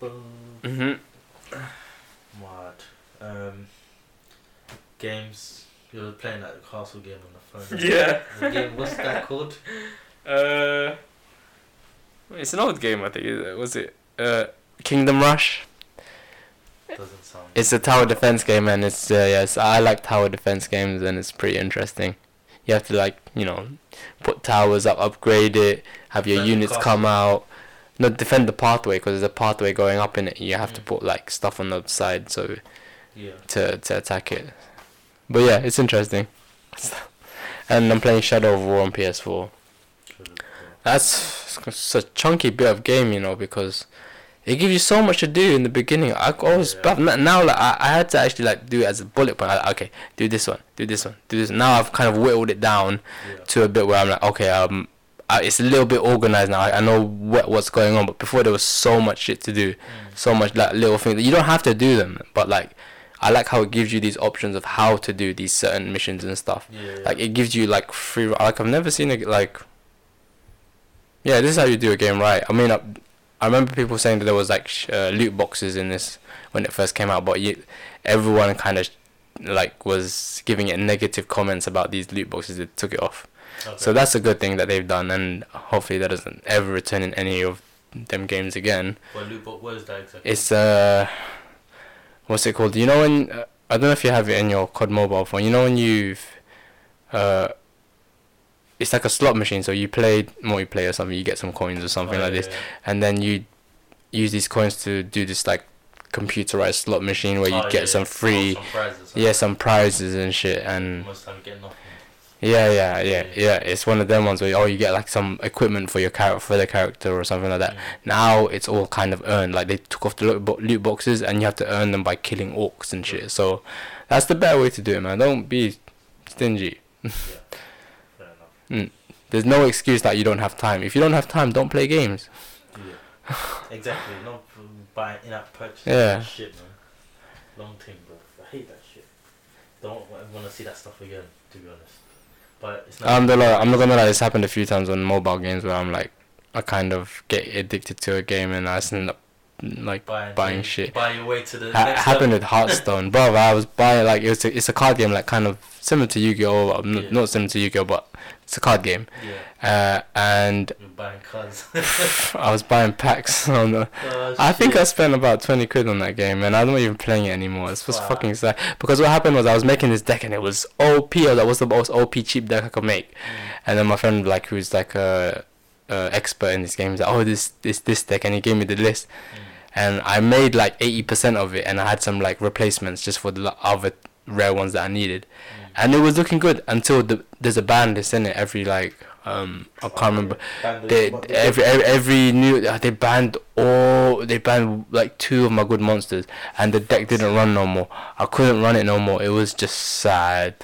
drunk. Mhm. What? Um, games. You were playing that castle game on the phone. (laughs) Yeah. The game, what's that called? (laughs) Uh, it's an old game. I think. Was it uh Kingdom Rush? Doesn't. It's a tower defense game, and it's uh, yes, I like tower defense games, and it's pretty interesting. You have to like you know, put towers up, upgrade it, have your Defend units come out. Not defend the pathway because there's a pathway going up in it. You have to Mm. put like stuff on the side so Yeah. to to attack it. But yeah, it's interesting. (laughs) and I'm playing Shadow of War on PS4. That's it's a chunky bit of game, you know, because it gives you so much to do in the beginning. I always Yeah. but now like I, I had to actually like do it as a bullet point. I, like, okay, do this one, do this one, do this. Now I've kind of whittled it down Yeah. to a bit where I'm like, okay, um, I, it's a little bit organized now. I, I know what what's going on, but before there was so much shit to do, Mm. so much like little things. You don't have to do them, but like. I like how it gives you these options of how to do these certain missions and stuff. Yeah. Like it gives you like free. Like I've never seen it like. Yeah, this is how you do a game right. I mean, I, remember people saying that there was like sh- uh, loot boxes in this when it first came out, but you, everyone kind of like was giving it negative comments about these loot boxes. They took it off, Okay. so that's a good thing that they've done, and hopefully that doesn't ever return in any of them games again. What loot box? What is that exactly? It's uh, what's it called? You know when uh, I don't know if you have it in your COD mobile phone. You know when you've uh, it's like a slot machine. So you play multiplayer or something, you get some coins or something Oh, like yeah, this, and then you use these coins to do this like computerized slot machine where you Oh, get yeah, some free. Oh, some prizes. Yeah, some prizes and shit, and Most time you get nothing. yeah, yeah, yeah, Yeah. yeah. It's one of them ones where oh, you get like some equipment for your character, for the character or something like that. Mm. Now it's all kind of earned. Like they took off the loot, bo- loot boxes, and you have to earn them by killing orcs and shit. So that's the better way to do it, man. Don't be stingy. Fair (laughs) enough. There's no excuse that you don't have time. If you don't have time, don't play games. Yeah. exactly. Not buying in-app purchases. Yeah. Shit, man. Long thing, bro. I hate that shit. Don't want to see that stuff again, to be honest. But it's not. I'm the I'm not gonna lie. This happened a few times on mobile games where I'm like, I kind of get addicted to a game and I just end up like buying, buying shit. Buy your way to the Ha- happened level. with Hearthstone, bro. I was buying like it was a, it's a card game like kind of similar to Yu-Gi-Oh, uh, n- Yeah. not similar to Yu-Gi-Oh, but it's a card game. Yeah. Uh, and You're buying cards. (laughs) I was buying packs (laughs) on the. Oh, I think I spent about twenty quid on that game, and I'm not even playing it anymore. It's just Wow. fucking sad. Because what happened was I was making this deck, and it was OP. That was the most OP cheap deck I could make?" Mm. And then my friend, like, who's like a, a expert in this game, is like, "Oh, this this this deck," and he gave me the list, Mm. and I made like eighty percent of it, and I had some like replacements just for the other rare ones that I needed, Mm. And it was looking good until the there's a band that's in it every like um I can't remember they every every, every new uh, they banned all they banned like two of my good monsters and the deck didn't run no more. I couldn't run it no more. It was just sad.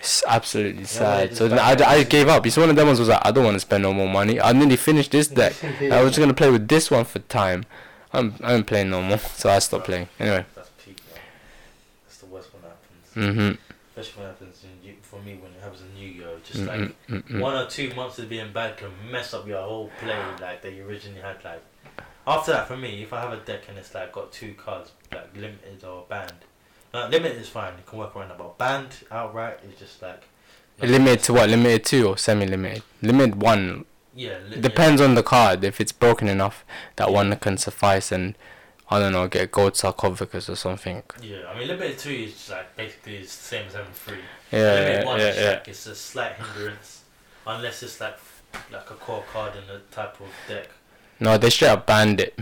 It's absolutely sad. So. I, I gave up. It's one of them ones was like I don't want to spend no more money. I nearly finished this deck. (laughs) I was just gonna play with this one for time. I'm I'm playing no more, so I stopped playing. Anyway. That's peak, man. That's the worst when that happens. Mhm. Especially when it happens in, for me when it happens in New Year. Just like mm, mm, mm. one or two months of being bad can mess up your whole play like that you originally had. Like after that, for me, if I have a deck and it's like got two cards like limited or banned, uh, limited is fine. You can work around that. But banned outright is just like Limited to what? Limited two or semi-limited? Limited one. Yeah, li- Depends on the card. If it's broken enough, that one can suffice, and I don't know, get gold sarcophagus or something. Yeah. yeah, I mean limited two is like basically the same as having three. Yeah, limited yeah, one yeah. is yeah. like it's a slight hindrance, unless it's like like a core card in a type of deck. No, they should have banned it.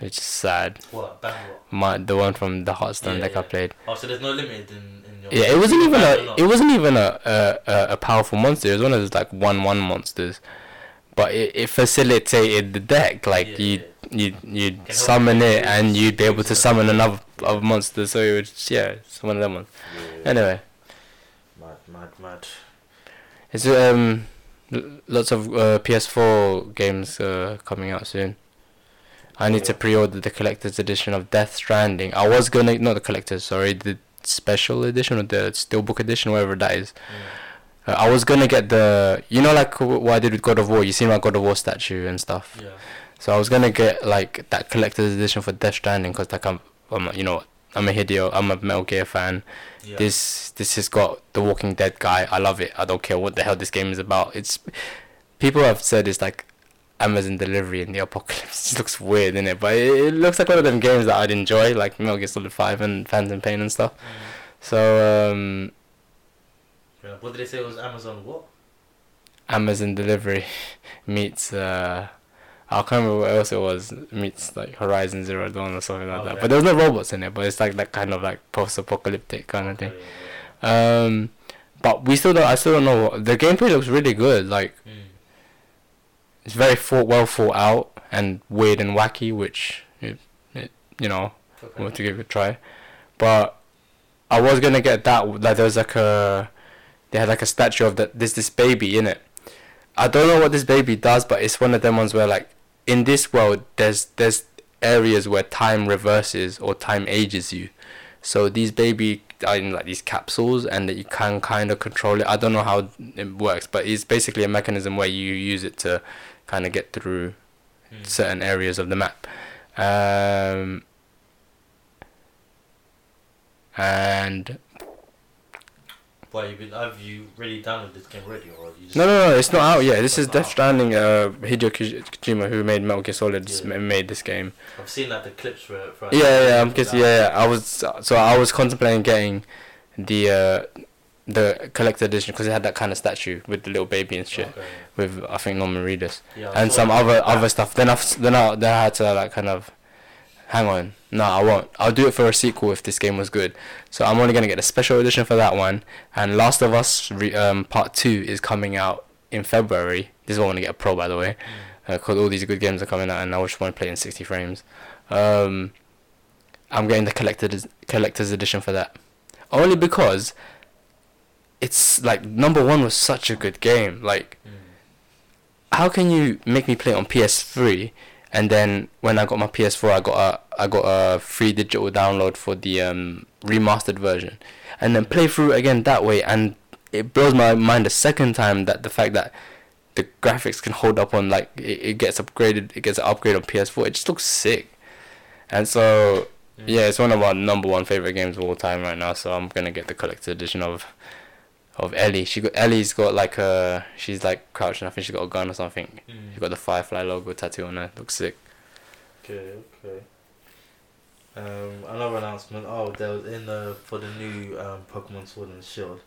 It's sad. What ban what? My the one from the Hearthstone Yeah, deck I played. Oh, so there's no limited in, in your. Yeah, it wasn't even a it wasn't even a a, a, a powerful monster. It was one of those like one one monsters, but it, it facilitated the deck. Like Yeah, you yeah. you you'd summon it and you'd be able to summon another other monster. So it was yeah, it's one of them ones. Yeah. Anyway, Mad, mad, mad. it's um lots of uh, PS4 games uh, coming out soon. I need to pre-order the collector's edition of Death Stranding. I was gonna not the collector's, sorry, the special edition or the steelbook edition, whatever that is. Yeah. Uh, I was gonna get the, you know, like wh- what I did with God of War. You seen my God of War statue and stuff. yeah. So I was gonna get like that collector's edition for Death Stranding because like I'm, I'm, a- you know, I'm a Hideo, I'm a Metal Gear fan. Yeah. This this has got the Walking Dead guy. I love it. I don't care what the hell this game is about. It's people have said it's like Amazon delivery in the apocalypse. (laughs) It looks weird, in it? But it, it looks like one of them games that I'd enjoy, like Metal Gear Solid Five and Phantom Pain and stuff. Mm. So um, What did they say it was Amazon what? Amazon delivery (laughs) meets uh I can't remember what else it was meets like Horizon Zero Dawn or something like that. Okay. But there was no robots in it, but it's like that kind of like post apocalyptic kind of thing. Um but we still don't I still don't know what the gameplay looks really good. Like. Mm. it's very thought well thought out and weird and wacky, which it, it you know, I Okay. want to give it a try. But I was gonna get that like there was like a they had like a statue of that there's this baby in it. I don't know what this baby does, but it's one of them ones where like in this world there's there's areas where time reverses or time ages you. So these baby are in like these capsules and that you can kind of control it. I don't know how it works, but it's basically a mechanism where you use it to kind of get through Mm. certain areas of the map. Um, and Been? Have you really downloaded this game already, or you just? no, no, no, it's not out yet. This is Death. Stranding. Uh, Hideo Kojima, who made Metal Gear Solid, Yeah. made this game. I've seen like the clips for. For Yeah, yeah, I'm. Yeah, yeah. I was so I was contemplating getting the uh, the collector edition because it had that kind of statue with the little baby and shit. Okay, With I think Norman Reedus yeah. And some that. other other stuff. Then I then I then I had to like kind of hang on. No, I won't. I'll do it for a sequel if this game was good. So I'm only gonna get a special edition for that one. And Last of Us re- um, Part Two is coming out in February. This is why I want to get a pro, by the way, Mm. because all these good games are coming out, and I just want to play in 60 frames. Um, I'm getting the collector's collector's edition for that, only because it's like number one was such a good game. Like Mm. how can you make me play it on PS3 and then when I got my PS4 I got a I got a free digital download for the um, remastered version. And then play through again that way and it blows my mind a second time that the fact that the graphics can hold up on like it, it gets upgraded it gets an upgrade on PS4 it just looks sick. And so yeah it's one of our number one favorite games of all time right now so I'm gonna get the collector's edition of of Ellie she got Ellie's got like a she's like crouching I think she's got a gun or something Mm. she got the Firefly logo tattoo on her looks sick Okay, okay. Um, another announcement. Oh, there was in the for the new um, Pokemon Sword and Shield.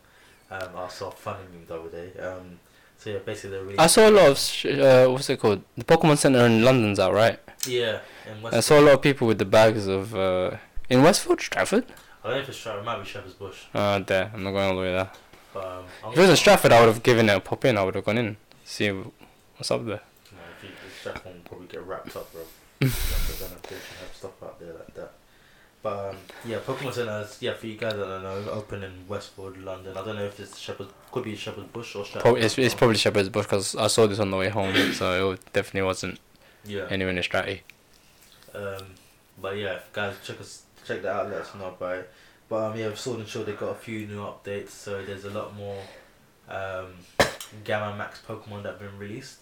Um, I saw a funny meme the other day. Um, so yeah, basically they're really I saw a lot of sh- uh, what's it called the Pokemon Center in London's out right yeah. In West, I saw a lot of people with the bags of uh, in Westford Stratford I don't know if it's Stratford. It might be Shepherd's Bush. uh there I'm not going all the way there um, if it was in Stratford I would have given it a pop in I would have gone in see what's up there know, if you, if Stratford will probably get wrapped up, bro. (laughs) Stratford have stuff out there like that. But um, yeah, Pokemon Center. is- Yeah, for you guys that don't know, open in Westwood, London. I don't know if it's Shepherd. Could be Shepherd's Bush or Shepherd. Pro- it's, it's probably Shepherd's Bush because I saw this on the way home, so it definitely wasn't Yeah. anywhere in Stratty. Um, but yeah, guys, check us check that out. Let us know it. But um, yeah, Sword and Shield they got a few new updates. So there's a lot more um, Gamma Max Pokemon that have been released,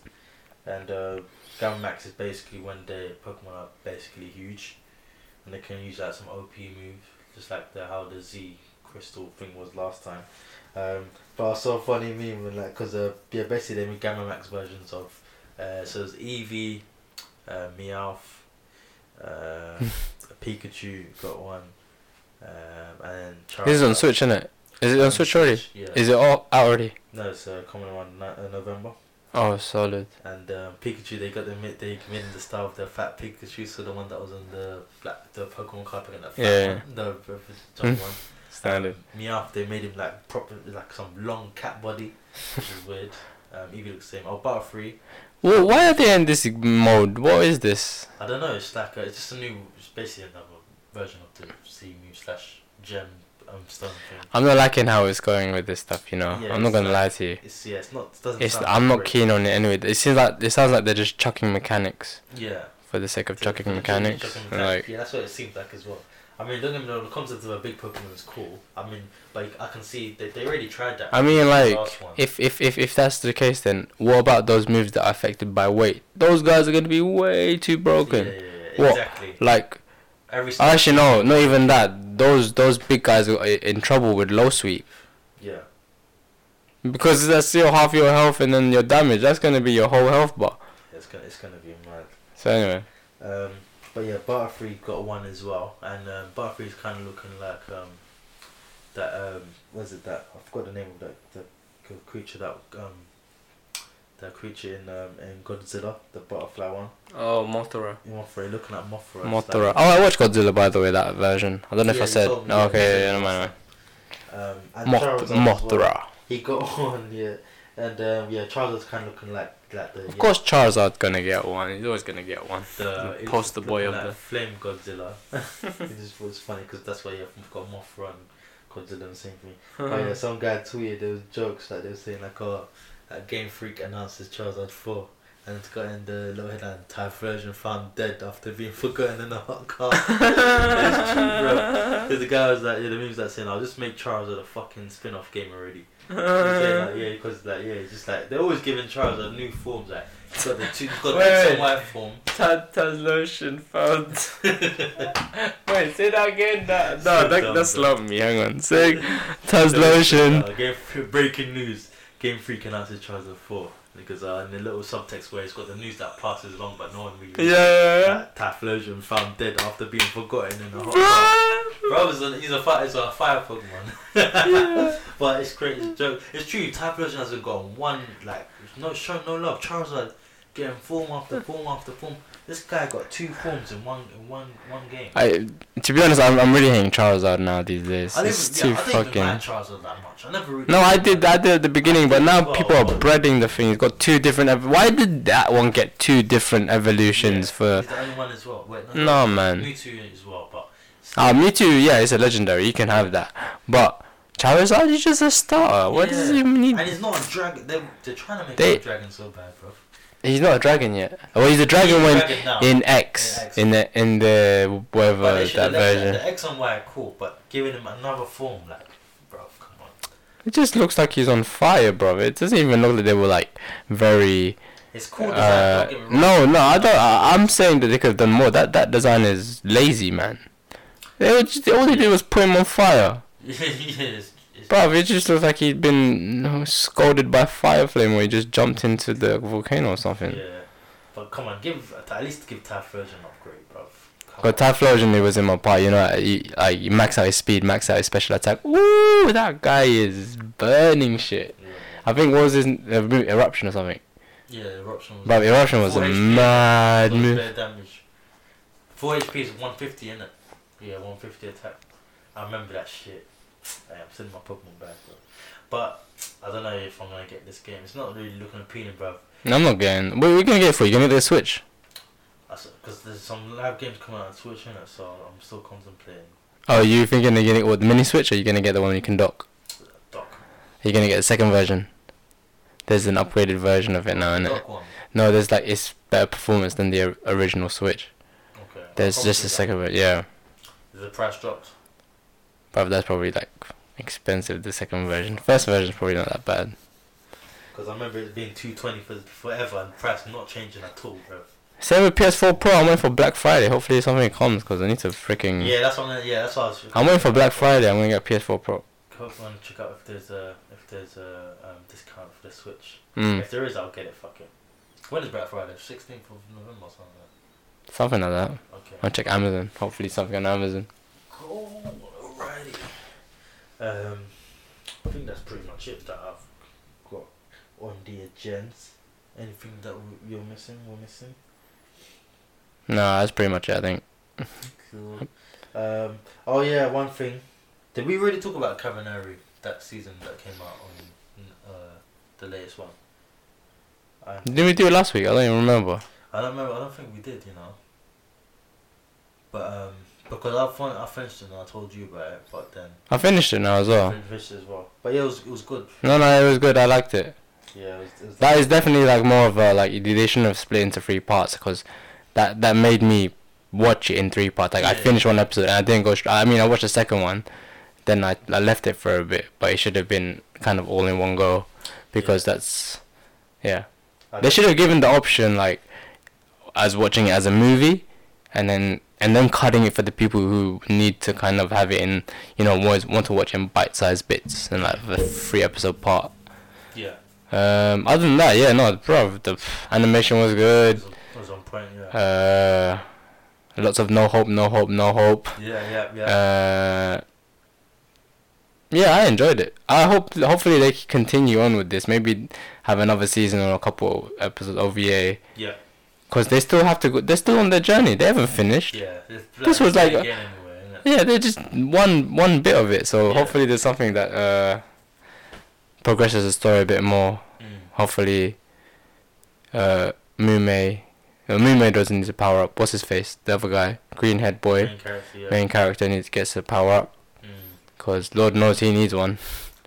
and uh, Gamma Max is basically when the Pokemon are basically huge, and they can use like some OP move, just like the how the Z Crystal thing was last time. Um, but I saw a funny meme when like, cause uh, yeah, basically they made Gamma Max versions of, uh, so it's Eevee, uh, Meowth, uh, (laughs) Pikachu got one, um, and. This is on Switch, isn't it? Is it on Switch already? Yeah. Is it all out already? no, it's uh, coming around uh, November. Oh, solid. And um, Pikachu, they got the mi- they made the style of the fat Pikachu, so the one that was on the like the Pokemon card, picking that fat Yeah. one, the the (laughs) giant one. Standard. Um, Meowth, they made him like proper, like some long cat body, which is weird. Um, Eevee looks the same. Oh, Butterfree, Well, why are they in this mode? What is this? I don't know. It's like a, it's just a new, it's basically another version of the Z move slash gem um stone thing. I'm not liking how it's going with this stuff, you know. Yeah, I'm not gonna like- lie to you. It's yeah, it's not. It doesn't. It's I'm not great. keen on it anyway. It seems like it sounds like they're just chucking mechanics Yeah. for the sake of chucking the mechanics. chucking mechanics. Like yeah, that's what it seems like as well. I mean, don't get me wrong. The concept of a big Pokemon is cool. I mean, like I can see they they already tried that. I mean, like if if if if that's the case, then what about those moves that are affected by weight? Those guys are gonna be way too broken. Yeah, yeah, yeah, What? Exactly. Like Every. actually no, not even that. Those those big guys are in trouble with low sweep Yeah. because that's still half your health and then your damage. That's gonna be your whole health bar. It's gonna it's gonna be mad. So anyway, Um, but yeah, Butterfree got one as well, and um, Butterfree's kind of looking like um, that. Um, was it that? I forgot the name of that the creature that um, that creature in um, in Godzilla, the butterfly one. oh Mothra. Mothra, looking at Mothra. Mothra. like- Oh, I watched Godzilla by the way. That version. I don't know if I said. told me, Oh, okay, you yeah, said yeah, no, it mind. Um, Moth- Charizard as well. Mothra. He got (laughs) one, yeah, and um, yeah, Charizard's kind of looking like like the. Of course, Charizard's gonna get one. He's always gonna get one. the the poster boy of like the- Flame Godzilla. (laughs) (laughs) it just was funny because that's why you've got Mothra and Godzilla the same thing. oh yeah, some guy tweeted there was jokes like they were saying like oh, uh, Game Freak announces Charizard four. And it's got in the little headline, Typhlosion found dead after being (laughs) forgotten in a hot car. (laughs) it's bro. Because the guy was like, yeah, the memes that saying, I'll just make Charizard a fucking spin off game already. Like, yeah, because like, yeah, it's just like, they're always giving Charizard new forms. Like, he's got the two, he's got the Wait, X wait. form. (laughs) Tata's lotion found. Wait, say that again. That, So no, that, dumb, that's not me. Hang on. Say Taz lotion. Uh, game breaking news. Game Freak announces Charizard 4. Because uh, in the little subtext where it's got the news that passes along, but no one really. Yeah. Uh, Typhlosion found dead after being forgotten in a hot car. Bro, he's a, he's a fire, he's a fire Pokemon. (laughs) but it's crazy, it's joke. It's true. Typhlosion hasn't got one like no show, no love. Charles Charizard getting form after form after form. This guy got two forms in one in one one game. I, to be honest, I'm, I'm really hating Charizard now these days. I It's too yeah, I didn't even like fucking. Charizard that much. I never really. No, I did. I did at the beginning, but now Well, people are well. breading the thing. It's got two different. Ev- Why did that one get two different evolutions Yeah, for? He's the only one as well. Wait, No, man. Mewtwo as well, but. Ah, me too. Yeah, it's a legendary. You can have that, but Charizard is just a starter. What does Yeah. he need? And he's not a dragon. They're, they're trying to make They- a dragon so bad, bro. He's not a dragon yet. Well, he's a dragon He's when dragon in X, In X. in the in the whatever that version. The X and Y are cool, but giving him another form, like, bro, come on. It just looks like he's on fire, bro. It doesn't even look like they were like very. It's cool design. Uh, don't get me wrong. no, no, I don't. I, I'm saying that they could have done more. That that design is lazy, man. They just, all they did was put him on fire, (laughs) it's, bro. It just looks like he'd been you know, scalded by fire flame, or he just jumped into the volcano or something. Yeah, but come on, give at least give Typhlosion upgrade, bro. But on. Typhlosion, he was in my part. You know, like you max out his speed, max out his special attack. Woo! That guy is burning shit. Yeah, I think what was his uh, move? eruption or something. yeah, eruption was. But eruption was a HP, mad was move. damage. Four HP is one fifty, it Yeah, one fifty attack. I remember that shit. Hey, I'm sending my Pokemon back, bro. But I don't know if I'm gonna get this game. It's not really looking appealing, bro. No, I'm not getting. Wait, we're gonna get for you. Gonna get the Switch. Because there's some live games coming out on Switch it, so I'm still contemplating. Oh, you thinking you're gonna get what the mini switch, or you gonna get the one you can dock? Dock. You're gonna get the second version. There's an upgraded version of it now, innit? Dock one. No, there's like it's better performance than the original Switch. Okay. There's just a second version, yeah. Is the price dropped? But that's probably like expensive. The second version, first version's probably not that bad. Because I remember it being two twenty for forever and price not changing at all, bro. Same with PS4 Pro. I'm waiting for Black Friday. Hopefully something comes because I need to freaking. Yeah, that's what. I, yeah, that's what I was. I'm waiting for Black Friday. I'm gonna get PS4 Pro. Hope check out if there's a if there's a um, discount for the Switch. Mm, If there is, I'll get it. Fuck it. When is Black Friday? Sixteenth of November or something. like that. something like that. that. Okay. I'll check Amazon. Hopefully something on Amazon. Cool. Alrighty. Um, I think that's pretty much it that I've got on the agenda. Anything that w- you're missing? We're missing. No, that's pretty much it. I think. Cool. Um. Oh yeah, one thing. Did we really talk about Kabaneri that season that came out on uh the latest one? I, Didn't we do it last week? I don't even remember. I don't remember. I don't think we did. You know. But um, because I fin- I finished it and I told you about it, but then I finished it now as I well. finished it as well. But yeah, it was it was good. No, no, it was good. I liked it. Yeah, it was. It was That is definitely like more of a like they shouldn't have split into three parts because that that made me watch it in three parts. Like I Yeah. finished one episode and I didn't go. I mean, I watched the second one, then I I left it for a bit, but it should have been kind of all in one go because that's yeah. I They should have given the option like as watching it as a movie, and then and then cutting it for the people who need to kind of have it in you know want want to watch in bite-sized bits and like a three episode part. Yeah, Um, other than that, yeah, no, bro, the animation was it good. was, it was on point. Yeah, Uh, lots of no hope, no hope, no hope. yeah, yeah, yeah. Uh, yeah, I enjoyed it. I hope, hopefully, they continue on with this. Maybe have another season or a couple episodes OVA. yeah, Cause they still have to go. They're still on their journey. They haven't finished. yeah. This was like anyway. Yeah, they're just one one bit of it. So Yeah. hopefully, there's something that uh progresses the story a bit more. Mm. hopefully uh Mumei no, Mumei doesn't need to power up. What's his face? The other guy, green head boy, Main character, yeah. main character needs to get to power up Mm. because Lord knows he needs one.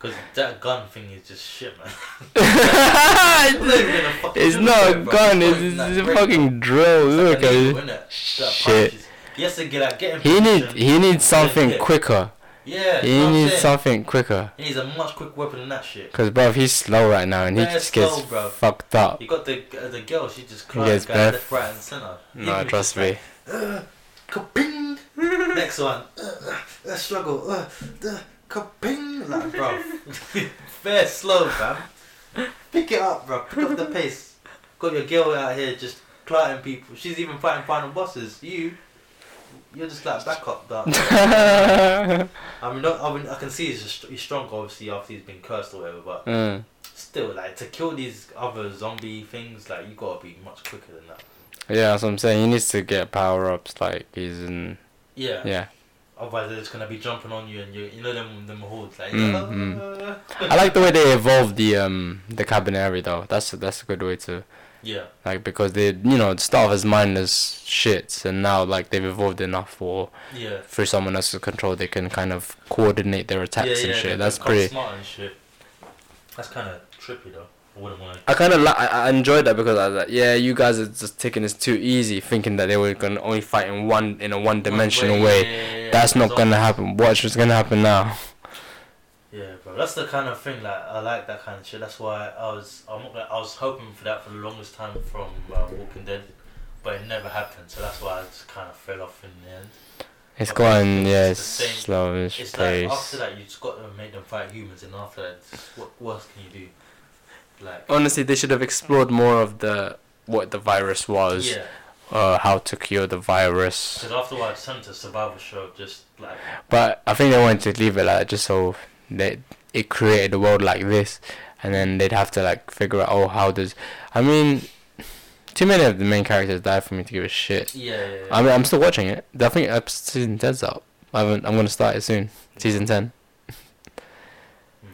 Cause that gun thing is just shit, man. (laughs) (laughs) not even gonna fucking it's not a gun. It's, It's like a fucking drill. Look at it. Shit. He has to get like get He need he needs something Yeah. quicker. Yeah, He you know what I'm needs something quicker. He needs a much quick weapon than that shit. Cause bro, he's slow right now and he Bare just gets slow, bro. fucked up. You got the uh, the girl. She just climbs bare- left, right, and center. No, Even trust me. like, Uh. (laughs) Next one. Uh, uh, struggle. The kaping. Like, (laughs) bro. (laughs) Fair slow, fam. Pick it up, bro. Pick up the pace. Got your girl out here just clotting people. She's even fighting final bosses. You, you're just like backup, dog. (laughs) I mean, I mean, I can see he's, just, he's strong, obviously, after he's been cursed or whatever, but Mm. still, like, to kill these other zombie things, like, you gotta be much quicker than that. Yeah, that's what I'm saying. He needs to get power ups like he's in. Yeah. Yeah. Otherwise, they're just gonna be jumping on you, and you, you know them, them hordes, like. Mm, "Ah." I like the way they evolved the um the Kabaneri though. That's that's a good way to Yeah. like because they you know start off as mindless shits and now like they've evolved enough for Yeah. for someone else's control they can kind of coordinate their attacks yeah, and yeah, shit. they That's become pretty. smart and shit. That's kind of trippy though. I wouldn't want to. I kind of li- I, I enjoyed that because I was like, yeah, you guys are just taking this too easy, thinking that they were gonna only fight in one in a one dimensional way. That's not gonna happen. Watch what's gonna happen now. Yeah, bro. That's the kind of thing. Like, I like that kind of shit. That's why I was. I'm not. Gonna, I was hoping for that for the longest time from uh, Walking Dead, but it never happened. So that's why I just kind of fell off in the end. It's it's yeah, it's same- slow as It's pace. like after that, you just got to make them fight humans, and after that, what worse can you do? Like, Honestly, they should have explored more of the what the virus was, yeah. uh, how to cure the virus. Because afterwards, to survival show, just like But I think they wanted to leave it like that just so that it created a world like this, and then they'd have to like figure out oh how does I mean, too many of the main characters died for me to give a shit. yeah, yeah, yeah. I mean, I'm still watching it. I think episode season 10's out. I haven't, I'm gonna start it soon. Season ten. Mad.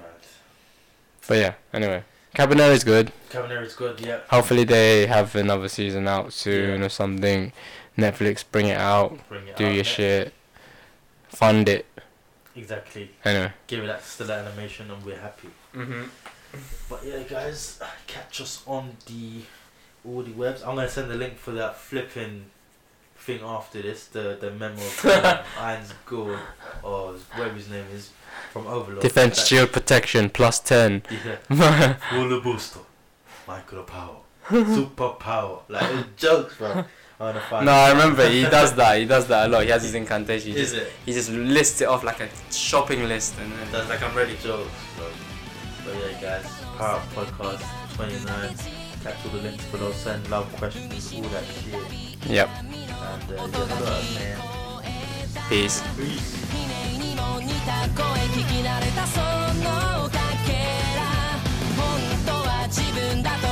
But yeah. Anyway, Kabaneri's good. Cabernet Kabaneri's good. Yeah. Hopefully they have another season out soon Yeah. or something. Netflix bring it out. Bring it Do out your next. shit. Fund it. Exactly. Anyway. Give it that still animation, and we're happy. Mm-hmm. But yeah, guys, catch us on the all the webs. I'm gonna send the link for that flipping thing after this. The the memo of (laughs) Irons Gold or whatever his name is from Overlord. Defense That- shield protection plus ten. Yeah. (laughs) Full booster. Micro power. Super power. Like it's jokes, bro. I wanna find no, I remember he (laughs) does that. He does that a lot. He has his incantation. He Is just, it? he just lists it off like a shopping list and then That's like I'm ready jokes, bro. But yeah, guys, Power Up Podcast 29. Catch all the links below. Send love questions, all that shit. Yep. And uh, yeah, man. Peace. Peace. 君にも似た声聞き慣れたそのかけら本当は自分だと